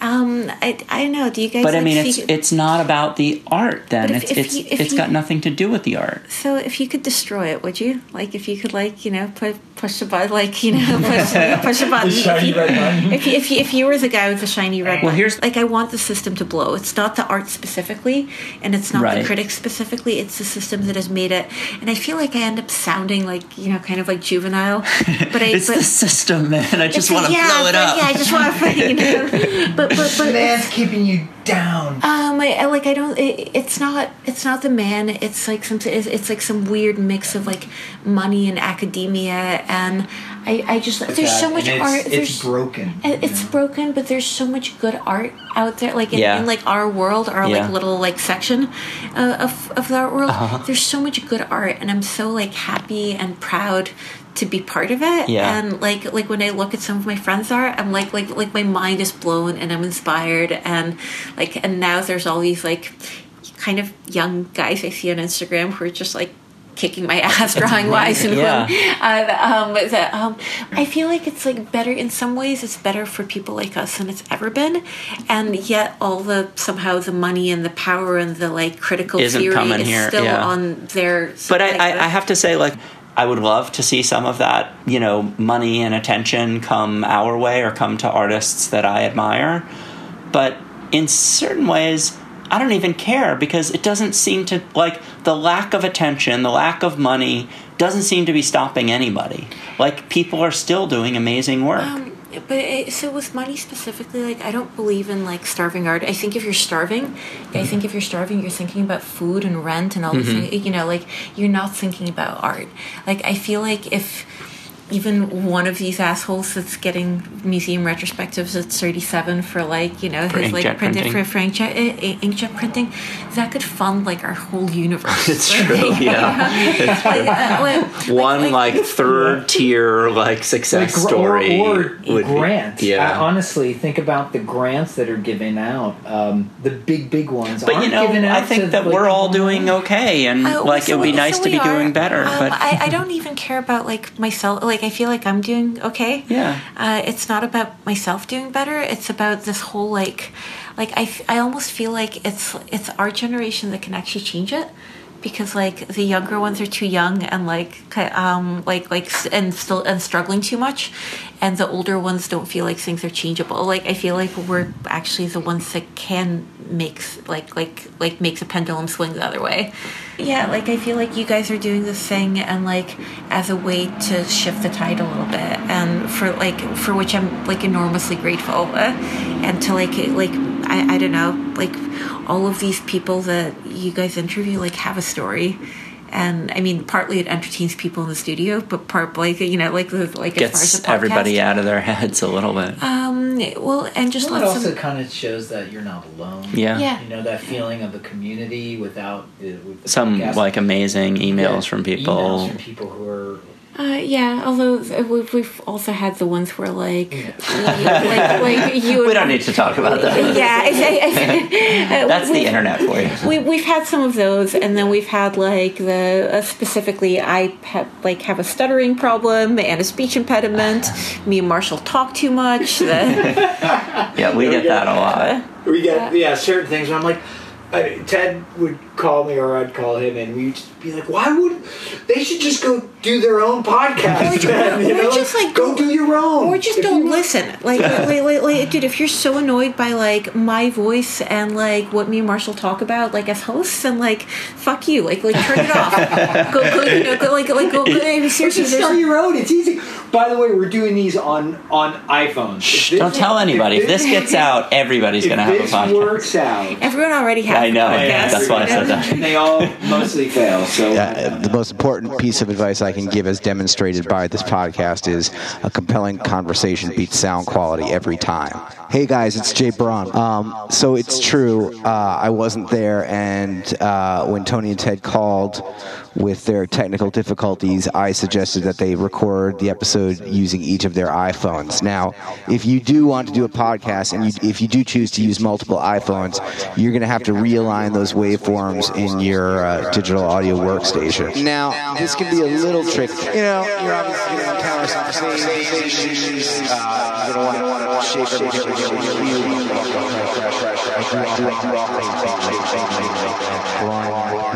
S4: um I, I don't know do you guys
S1: But I mean,
S4: see-
S1: it's it's not about the art. Then
S4: But if-
S1: it's
S4: if
S1: it's
S4: you-
S1: it's
S4: you-
S1: got nothing to do with the art.
S4: so if you could destroy it would you like if you could like you know put push the button like you know push, push the button
S2: shiny
S4: if, you,
S2: red button.
S4: if, you, if, you, if you were the guy with the shiny red
S1: Well,
S4: button
S1: here's-
S4: like i want the system to blow it's not the art specifically and it's not
S1: Right.
S4: the critics specifically it's the system that has made it and i feel like i end up sounding like you know kind of like juvenile but i
S1: It's
S4: but
S1: the system, man. I just want to
S4: yeah,
S1: blow it
S4: but-
S1: up.
S4: yeah i just want to you know but but but
S2: Man's keeping you down.
S4: um, I, I like I don't. It, it's not. It's not the man. It's like some. It's, it's like some weird mix of like money and academia, and I. I just there's so much
S2: and
S4: art.
S2: It's,
S4: there's
S2: broken.
S4: and It's broken, but there's so much good art out there. Like in,
S1: Yeah.
S4: in like our world, our
S1: Yeah.
S4: like little like section uh, of of the art world.
S1: Uh-huh.
S4: There's so much good art, and I'm so like happy and proud to be part of it.
S1: Yeah.
S4: And like like when I look at some of my friends' art, I'm like like like my mind is blown, and I'm inspired, and like and now there's all these like kind of young guys I see on Instagram who are just like kicking my ass drawing wise and
S1: Yeah.
S4: um, that, um, I feel like it's like better in some ways. It's better for people like us than it's ever been, and yet all the somehow the money and the power and the like critical
S1: Isn't
S4: theory is
S1: here,
S4: still
S1: yeah.
S4: on their.
S1: But I, I, I have to say, like, I would love to see some of that, you know, money and attention come our way or come to artists that I admire. But in certain ways, I don't even care because it doesn't seem to, like, the lack of attention, the lack of money doesn't seem to be stopping anybody. Like, people are still doing amazing work.
S4: Um, but it, so with money specifically, like I don't believe in like starving art. I think if you're starving, I think if you're starving, you're thinking about food and rent and all these mm-hmm. things. You know, like you're not thinking about art. Like I feel like if even one of these assholes that's getting museum retrospectives at 37 for like you know
S1: For
S4: his like printed
S1: printing.
S4: for, for inkjet, eh, inkjet printing that could fund like our whole universe
S1: It's true, yeah.
S4: Like, uh, like-
S1: One, like, third tier, like, success
S2: Like,
S1: story.
S2: or, or
S1: would be-
S2: grants.
S1: yeah.
S2: I, honestly, think about the grants that are given out. Um, the big, big ones.
S1: But you
S2: aren't
S1: know,
S2: given out
S1: I think
S2: to,
S1: that
S2: like,
S1: we're all doing okay, and
S4: Uh,
S1: like it would be
S4: we-
S1: nice
S4: so
S1: to
S4: we
S1: be doing better.
S4: Um,
S1: but
S4: I, I don't even care about like myself. Like I feel like I'm doing okay.
S1: Yeah.
S4: Uh, it's not about myself doing better. It's about this whole like, like I, f- I almost feel like it's it's our generation that can actually change it. Because like the younger ones are too young and like um like like and still and struggling too much, and the older ones don't feel like things are changeable. Like I feel like we're actually the ones that can make like like like makes a pendulum swing the other way. Yeah, like I feel like you guys are doing this thing and like as a way to shift the tide a little bit, and for like for which I'm like enormously grateful, and to like like I I don't know like all of these people that you guys interview like have a story. And I mean, partly it entertains people in the studio, but part like you know, like the like as far as
S1: gets
S4: the podcast.
S1: everybody out of their heads a little bit.
S4: Um, well, and just
S2: Well, it also
S4: some.
S2: kind of shows that you're not alone.
S1: yeah.
S4: Yeah.
S2: You know that feeling of a community without the, with the
S1: Some
S2: podcast.
S1: like amazing emails
S2: Yeah,
S1: from people.
S2: Emails from people who are
S4: Uh, yeah, although we've, we've also had the ones where like, you, like, like you.
S1: We don't need to talk about that.
S4: Yeah, I, I, I,
S1: That's the internet for you.
S4: We we've had some of those, and then we've had like the uh, specifically I have like have a stuttering problem and a speech impediment. Me and Marshall talk too much. The,
S1: Yeah, we get that a lot.
S2: We get yeah certain things. Where I'm like, I, Ted would call me or I'd call him, and we'd just be like, "Why would they should just go do their own podcast?
S4: Or-
S2: then, you
S4: or
S2: know?
S4: just, like,
S2: go do your own,
S4: or just don't
S2: you-
S4: listen. Like, like, like, like, dude, if you're so annoyed by like my voice and like what me and Marshall talk about, like as hosts, then like fuck you. Like, like turn it off. go, go, you know, go, like, like, go, go. I mean, seriously,
S2: Just start your own. It's easy. By the way, we're doing these on on iPhones. If this-
S1: Don't tell anybody. If this gets out, everybody's going to have a
S2: this
S1: podcast.
S2: works out.
S4: everyone already has.
S1: I know.
S4: podcasts.
S1: That's why I said that.
S2: And they all mostly fail. So
S5: Yeah, the most important piece of advice I can give, as demonstrated by this podcast, is a compelling conversation beats sound quality every time. Hey guys, it's Jay Braun. Um, so it's true, uh, I wasn't there, and uh, when Tony and Ted called with their technical difficulties, I suggested that they record the episode using each of their iPhones. Now, if you do want to do a podcast, and you, if you do choose to use multiple iPhones, you're going to have to realign those waveforms in your uh, digital audio workstation. Now, this can be a little tricky. You know, you're obviously going to encounter some. Uh, you're going to want to everything really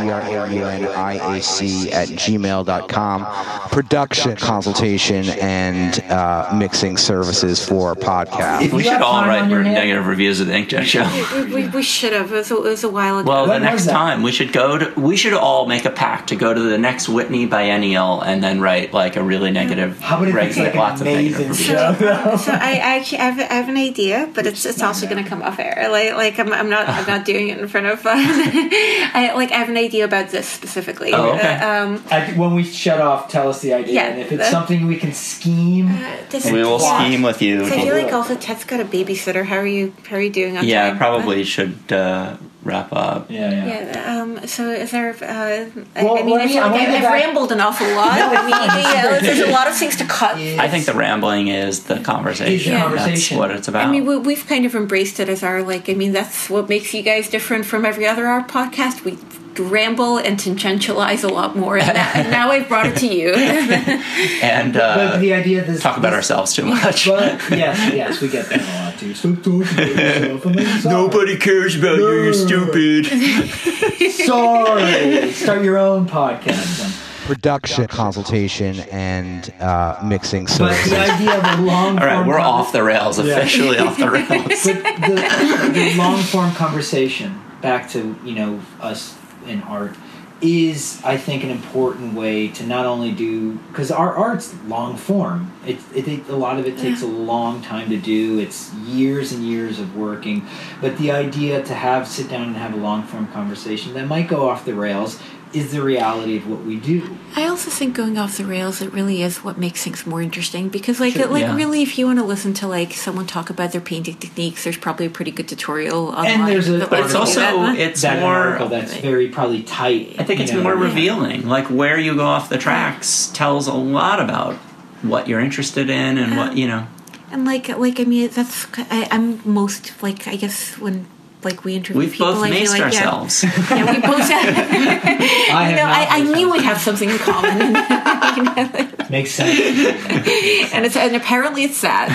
S5: B-R-A-U-N-I-A-C at gmail.com. Production, consultation, and uh, mixing services for podcasts.
S1: We should all write
S2: on
S1: negative reviews of the Inkjet Show.
S4: We, we, we should have. It was, a, it was a while ago.
S1: Well, the
S2: When
S1: next time we should go to, we should all make a pact to go to the next Whitney biennial and then write like a really negative.
S2: How about if
S1: write
S2: it's like
S1: lots
S2: an
S1: of negative
S2: amazing
S1: reviews.
S2: show?
S4: so I actually I have, I have an idea, but it's it's also going to come off air. Like like I'm, I'm not I'm not doing it in front of. Uh, I like I have an idea about this specifically.
S1: Oh, okay.
S4: Uh, um,
S2: I, when we shut off, tell us the idea,
S4: Yeah,
S2: and if it's
S4: the-
S2: something we can scheme.
S4: this,
S1: We will
S4: yeah.
S1: scheme with you.
S4: So I feel like also Ted's got a babysitter. How are you? How are you doing on
S1: Yeah,
S4: time?
S1: probably should uh, wrap up.
S2: Yeah, yeah.
S4: Yeah. Um. So is there? Uh, I-
S2: Well,
S4: I mean,
S2: let
S4: I
S2: me-
S4: feel
S2: I
S4: like
S2: wanna
S4: I've,
S2: back-
S4: rambled an awful lot. I mean, yeah, there's a lot of things to cut.
S1: I think the rambling is the conversation.
S2: Yeah.
S1: That's what it's about.
S4: I mean, we, we've kind of embraced it as our like. I mean, that's what makes you guys different from every other art podcast. We ramble and tangentialize a lot more, and, that, and now I've brought it to you.
S1: and
S2: But
S1: uh,
S2: the idea this
S1: talk about
S2: this-
S1: ourselves too much.
S2: But yes, yes, we get that a lot too. Stop talking about yourself. I'm like, sorry.
S1: cares about
S2: you, you're stupid.
S1: stupid.
S2: Sorry. Start your own podcast. Then.
S5: Production, consultation, and uh, mixing
S2: But
S5: services.
S2: the idea of a long.
S1: All right, we're
S2: conver-
S1: off the rails.
S2: Yeah.
S1: Officially off the rails.
S2: But the, the long form conversation, back to you know us in art, is I think an important way to not only do because our art's long form. It, it, it a lot of it takes a long time to do. It's years and years of working, but the idea to have sit down and have a long form conversation that might go off the rails is the reality of what we do.
S4: I also think going off the rails, it really is what makes things more interesting because, like,
S1: Sure,
S4: like
S1: yeah.
S4: really, if you want to listen to like someone talk about their painting techniques, there's probably a pretty good tutorial online.
S2: And there's a-
S1: But it's
S4: lets you do
S1: also
S4: that.
S1: it's
S2: that
S1: more.
S2: article that's very probably tight.
S1: I think it's
S2: know.
S1: more revealing. Like where you go off the tracks tells a lot about what you're interested in and what you know.
S4: And like, like I mean, that's I, I'm most like I guess when like we interview
S1: We've
S4: people,
S1: both
S4: I feel
S1: maced
S4: like
S1: ourselves.
S4: yeah, yeah, we both.
S2: I
S4: you
S2: have
S4: know, I, I knew we'd have something in common, you know?
S2: Makes sense.
S4: and it's and apparently it's sad.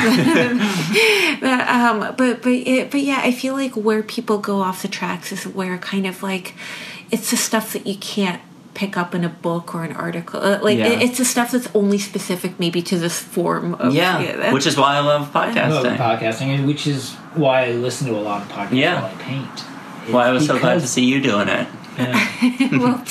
S4: but, um, but but it, but yeah, I feel like where people go off the tracks is where kind of like it's the stuff that you can't pick up in a book or an article. Uh, like
S1: Yeah.
S4: it, it's the stuff that's only specific maybe to this form of
S1: Yeah,
S4: that-
S1: which is why I love
S2: I love
S1: podcasting.
S2: podcasting, which is why I listen to a lot of podcasts
S1: Yeah.
S2: while I paint.
S1: Why I was so glad to see you doing it.
S2: Yeah.
S4: well,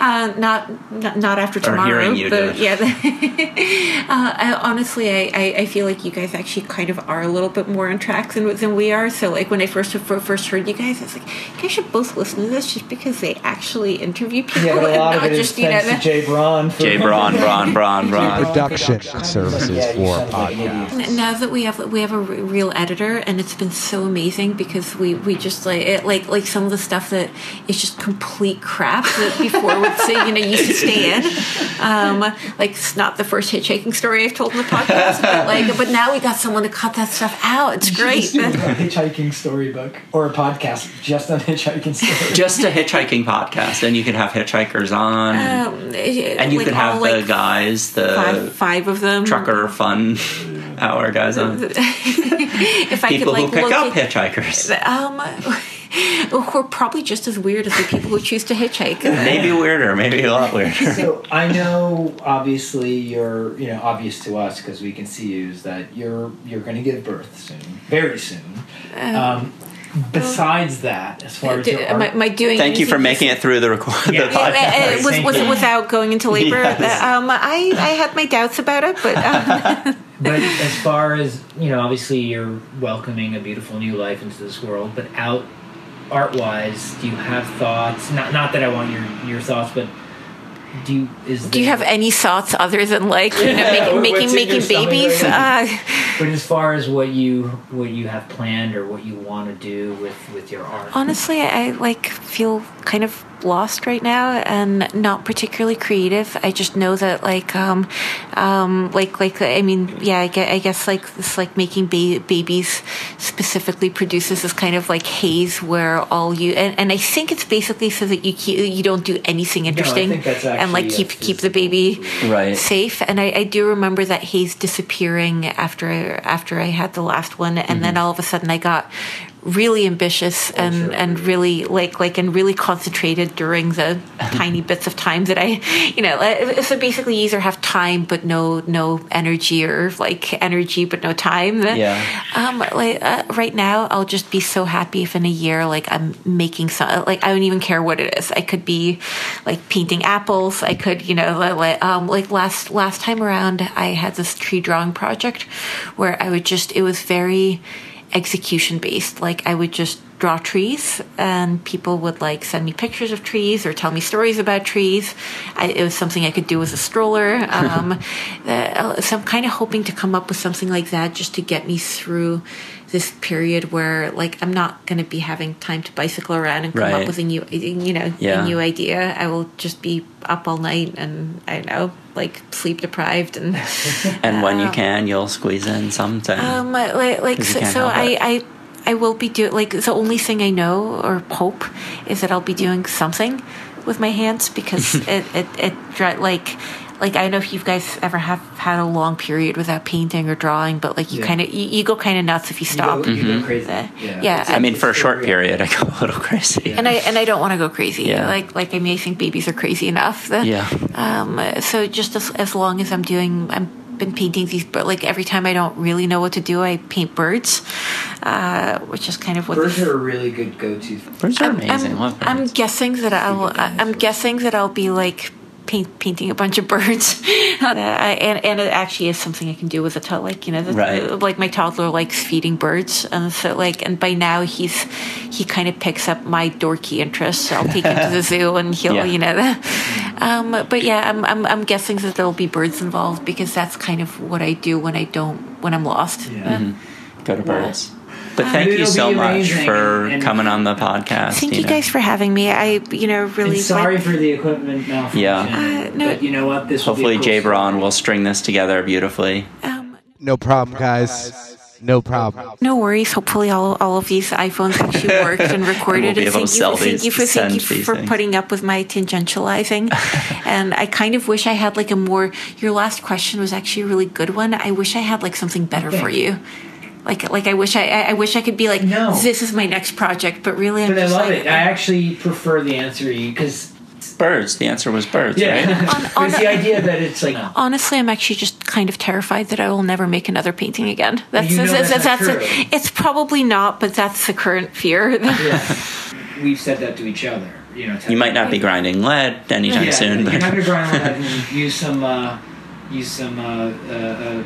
S4: uh, not, not not after tomorrow.
S1: hearing you do
S4: but
S1: it.
S4: yeah. uh, I, honestly, I, I, I feel like you guys actually kind of are a little bit more on track than than we are. So like when I first first heard you guys, I was like, you guys should both listen to this just because they actually interview people
S2: Yeah, but a lot of
S4: not
S2: it is
S4: just you know.
S2: thanks to Jay Braun. For
S1: Jay Braun, Braun, Braun, Braun.
S5: Production services
S2: Yeah,
S5: for
S2: sound like an
S5: podcasts.
S4: Now that we have we have a r- real editor, and it's been so amazing because we we just like it, like like some of the stuff that is just complete crap that before would say you know used to stay in. Um, like it's not the first hitchhiking story I've told in the podcast, but like but now we got someone to cut that stuff out. It's great.
S2: Just do a hitchhiking storybook or a podcast just on hitchhiking stories.
S1: Just a hitchhiking podcast, and you could have hitchhikers on,
S4: Um,
S1: and you could have the guys, the
S4: five, five of them.
S1: trucker fun hour guys on.
S4: If I
S1: People
S4: could
S1: who pick
S4: look
S1: up
S4: at-
S1: hitchhikers.
S4: Um, who are probably just as weird as the people who choose to hitchhike.
S1: Maybe weirder, maybe a lot weirder.
S2: So I know, obviously, you're you know obvious to us because we can see you is that you're you're going to give birth soon, very soon. Um, besides that, as far as your
S4: Am I, am I doing?
S1: Thank you for
S4: anything-
S1: making it through the record.
S2: Yeah.
S1: the
S4: Uh, uh,
S1: podcast.
S4: was, was it without going into labor?
S1: Yes.
S4: Um, I, I had my doubts about it, but um,
S2: but as far as you know, obviously you're welcoming a beautiful new life into this world. But out art wise, do you have thoughts? Not not that I want your your thoughts, but do you is
S4: do you have any thoughts other than like you know
S2: Yeah,
S4: making making, making babies? Uh,
S2: But as far as what you what you have planned or what you want to do with with your art,
S4: honestly, I like feel kind of lost right now and not particularly creative. I just know that like um um like like I mean yeah I guess, I guess like this like making ba- babies specifically produces this kind of like haze where all you and, and I think it's basically so that you keep, you don't do anything interesting
S2: think that's
S4: and like keep
S2: a
S4: keep the baby
S1: Right.
S4: safe and I, I do remember that haze disappearing after after I had the last one and then all of a sudden I got really ambitious and
S2: sure.
S4: and really like like and really concentrated during the tiny bits of time that I you know uh, so basically you either have time but no no energy or like energy but no time
S1: Yeah.
S4: um like uh, right now I'll just be so happy if in a year like I'm making some like I don't even care what it is I could be like painting apples I could you know like um like last last time around I had this tree drawing project where I would just it was very execution based like I would just draw trees and people would like send me pictures of trees or tell me stories about trees I, it was something I could do as a stroller um, uh, so I'm kind of hoping to come up with something like that just to get me through this period where like I'm not going to be having time to bicycle around and come
S1: Right.
S4: up with a new you know
S1: Yeah.
S4: a new idea I will just be up all night and I don't know like sleep deprived and
S1: And when you can, you'll squeeze in something.
S4: um, like, like
S1: 'Cause you
S4: so, so I. I, I will be doing like the only thing I know or hope is that I'll be doing something with my hands because it, it, it, like, like I don't know if you guys ever have had a long period without painting or drawing, but like you
S2: Yeah.
S4: kind of you, you go kind of nuts if you
S2: you
S4: stop.
S2: go, you go crazy.
S4: Uh,
S2: Yeah,
S4: yeah,
S2: It's-
S1: I mean, for a short
S2: real.
S1: period, I go a little crazy.
S4: and I and I don't want to go crazy.
S1: Yeah.
S4: Like like I mean, I think babies are crazy enough. That,
S1: Yeah.
S4: Um. So just as as long as I'm doing, I'm been painting these, but like every time I don't really know what to do, I paint birds, uh, which is kind of what.
S2: Birds
S4: this-
S2: are a really good go-to.
S1: Birds are
S4: I'm,
S1: amazing.
S4: I'm, I'm guessing that I'll. I'm guessing that I'll be like. Paint, painting a bunch of birds, uh, and and it actually is something I can do with a toddler. Like you know, the,
S1: Right.
S4: like my toddler likes feeding birds, and so like, and by now he's he kind of picks up my dorky interests. So I'll take him to the zoo, and he'll
S1: Yeah.
S4: you know. Um, but yeah, I'm, I'm I'm guessing that there'll be birds involved because that's kind of what I do when I don't when I'm lost.
S2: Yeah.
S4: Uh,
S1: Go to birds. But thank you
S2: It'll
S1: so much for
S2: and-
S1: coming on the podcast.
S4: Thank you
S1: know.
S4: guys for having me. I you know really
S2: And sorry
S4: like-
S2: for the equipment malfunction.
S1: Yeah.
S4: Uh, no.
S2: But you know what? This will be a
S1: Hopefully,
S2: cool
S1: Jay
S2: story.
S1: Braun will string this together beautifully.
S4: um,
S5: No problem, guys. No problem.
S4: No worries. Hopefully, all, all of these iPhones actually worked and recorded.
S1: We'll be
S4: and thank
S1: to
S4: you,
S1: sell
S4: thank you for thank you for
S1: things.
S4: putting up with my tangentializing. and I kind of wish I had like a more. Your last question was actually a really good one. I wish I had like something better for you. Like like I wish I I I wish I could be like
S2: No.
S4: this is my next project, but really I'm
S2: But I love
S4: like
S2: it. I actually prefer the answer you because
S1: Birds. The answer was birds,
S2: yeah,
S1: right?
S4: On-
S2: it's the idea that it's like
S4: Honestly, I'm actually just kind of terrified that I will never make another painting again. That's
S2: You know
S4: that's,
S2: that's
S4: that's,
S2: not
S4: that's
S2: true.
S4: it's probably not, but that's the current fear.
S2: yeah. we've said that to each other. You know,
S1: You might not be grinding lead anytime
S2: yeah,
S1: soon,
S2: You're
S1: but
S2: not gonna grind on that and use some uh, use some uh, uh, uh,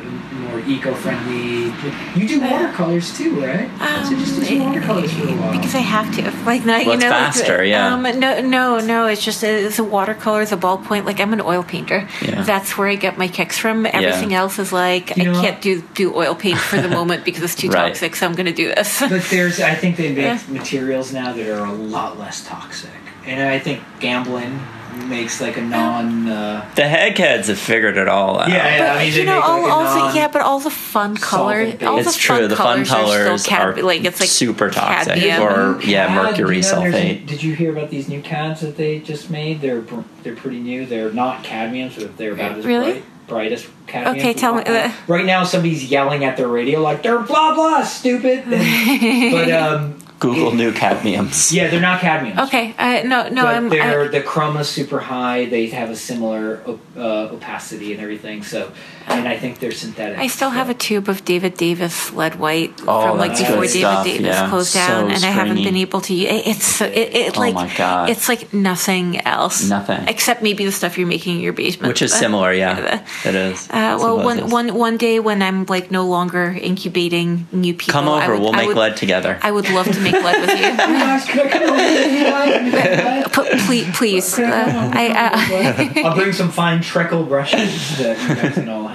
S2: more eco-friendly. You do watercolors too, right? so just do some watercolors for a while.
S4: Um, because I have to. Like no, you
S1: Well, it's
S4: know, like,
S1: faster, yeah.
S4: Um, no, no, no. It's just it's a watercolor, the ballpoint. Like I'm an oil painter.
S1: Yeah.
S4: That's where I get my kicks from. Everything else is like
S2: You
S4: I
S2: know
S4: can't
S2: what?
S4: do do oil paint for the moment because it's too
S1: Right.
S4: toxic. So I'm going to do this.
S2: But there's, I think they make
S4: Yeah.
S2: materials now that are a lot less toxic, and I think Gamblin makes like a non. Uh,
S1: The Hagheads have figured it all out.
S2: Yeah,
S4: But
S2: I mean,
S4: you know, all,
S2: like,
S4: all the, yeah, but all the fun color,
S2: solvent
S4: all
S2: base.
S4: the
S1: It's
S4: fun
S1: true. The fun
S4: colors, are,
S1: colors
S4: still cad-
S1: are
S4: like it's like
S1: super toxic,
S4: cadmium.
S1: or yeah, mercury
S2: you know, a-
S1: sulfate.
S2: did you hear about these new CADs that they just made? They're they're pretty new. They're not cadmiums, but they're about as
S4: Really?
S2: bright, bright as cadmium.
S4: Okay, tell me that.
S2: Right now, somebody's yelling at their radio like they're blah blah stupid. But um,
S1: Google
S2: it-
S1: new cadmiums.
S2: yeah, they're not cadmiums.
S4: Okay, uh, no, no,
S2: but
S4: I'm.
S2: they're
S4: I,
S2: the chroma's super high. They have a similar op- uh, opacity and everything. So, and I think they're synthetic.
S4: I still have a tube of David Davis lead white
S1: Oh,
S4: from like before
S2: good
S4: David
S1: stuff,
S4: Davis
S1: yeah.
S4: closed
S1: So
S4: down, and I haven't been able to. Use, It, it's so- it, it
S1: Oh
S4: like
S1: my God.
S4: it's like nothing else.
S1: Nothing.
S4: except maybe the stuff you're making in your basement,
S1: Which is
S4: But-
S1: similar, yeah. It is.
S4: Uh, well,
S1: So
S4: one,
S1: it is.
S4: one, one day when I'm like no longer incubating new people,
S1: Come over.
S4: would-
S1: we'll make
S4: would,
S1: lead together.
S4: I would love to make lead with you.
S2: Guys, I come over with you guys?
S4: P- please, please. Uh, I, I,
S2: I'll bring some fine Trekell brushes that you guys can all have. My, my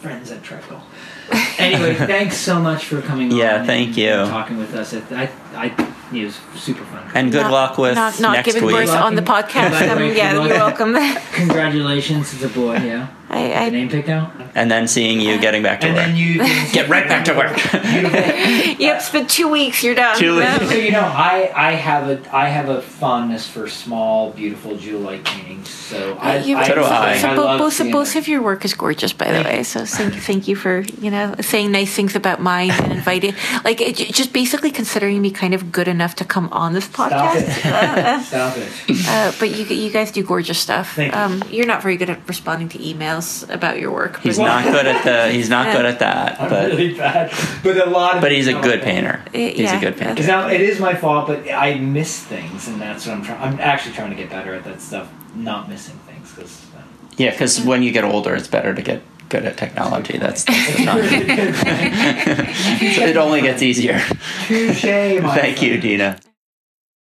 S2: friends at Trekell. Anyway, thanks so much for coming.
S1: Yeah,
S2: on
S1: thank
S2: and,
S1: you.
S2: and talking with us. It, I, I, it was super fun.
S1: and good
S4: not-
S1: luck with
S4: not, not
S1: next
S4: giving
S1: week.
S4: birth on the podcast. Um, yeah, you're welcome.
S2: Congratulations, it's a boy. Yeah,
S4: I,
S2: the
S4: I,
S2: name picked out.
S1: And then seeing you getting back to
S2: And
S1: work.
S2: then you
S1: Get right back to work.
S4: yep, it's been two weeks. You're done.
S1: Two weeks.
S2: So you know, I, I have a I have a fondness for small, beautiful jewel-like paintings. So I,
S4: Uh, you-
S2: I,
S1: So do I.
S4: So
S2: I
S4: bo-
S2: love
S4: both,
S2: seeing
S4: both
S2: it.
S4: of your work is gorgeous, by the way. So thank, thank you for you know saying nice things about mine and inviting, like it, just basically considering me kind of good enough to come on this
S2: Stop
S4: podcast.
S2: it! Stop it!
S4: Uh, but you you guys do gorgeous stuff.
S2: Thank you.
S4: Um, you're not very good at responding to emails about your work.
S1: He's
S4: but-
S1: not good at the. He's not good at that.
S2: I'm
S1: But
S2: really bad, but a lot of
S1: but he's a good painter.
S4: Uh,
S1: He's
S4: yeah.
S1: a good painter.
S2: Now it is my fault, but I miss things, and that's what I'm trying. I'm actually trying to get better at that stuff, not missing things. Because
S1: Yeah, because when you get older, it's better to get good at technology. That's, that's the time. it only gets easier.
S2: touche. my
S1: Thank you. Dina.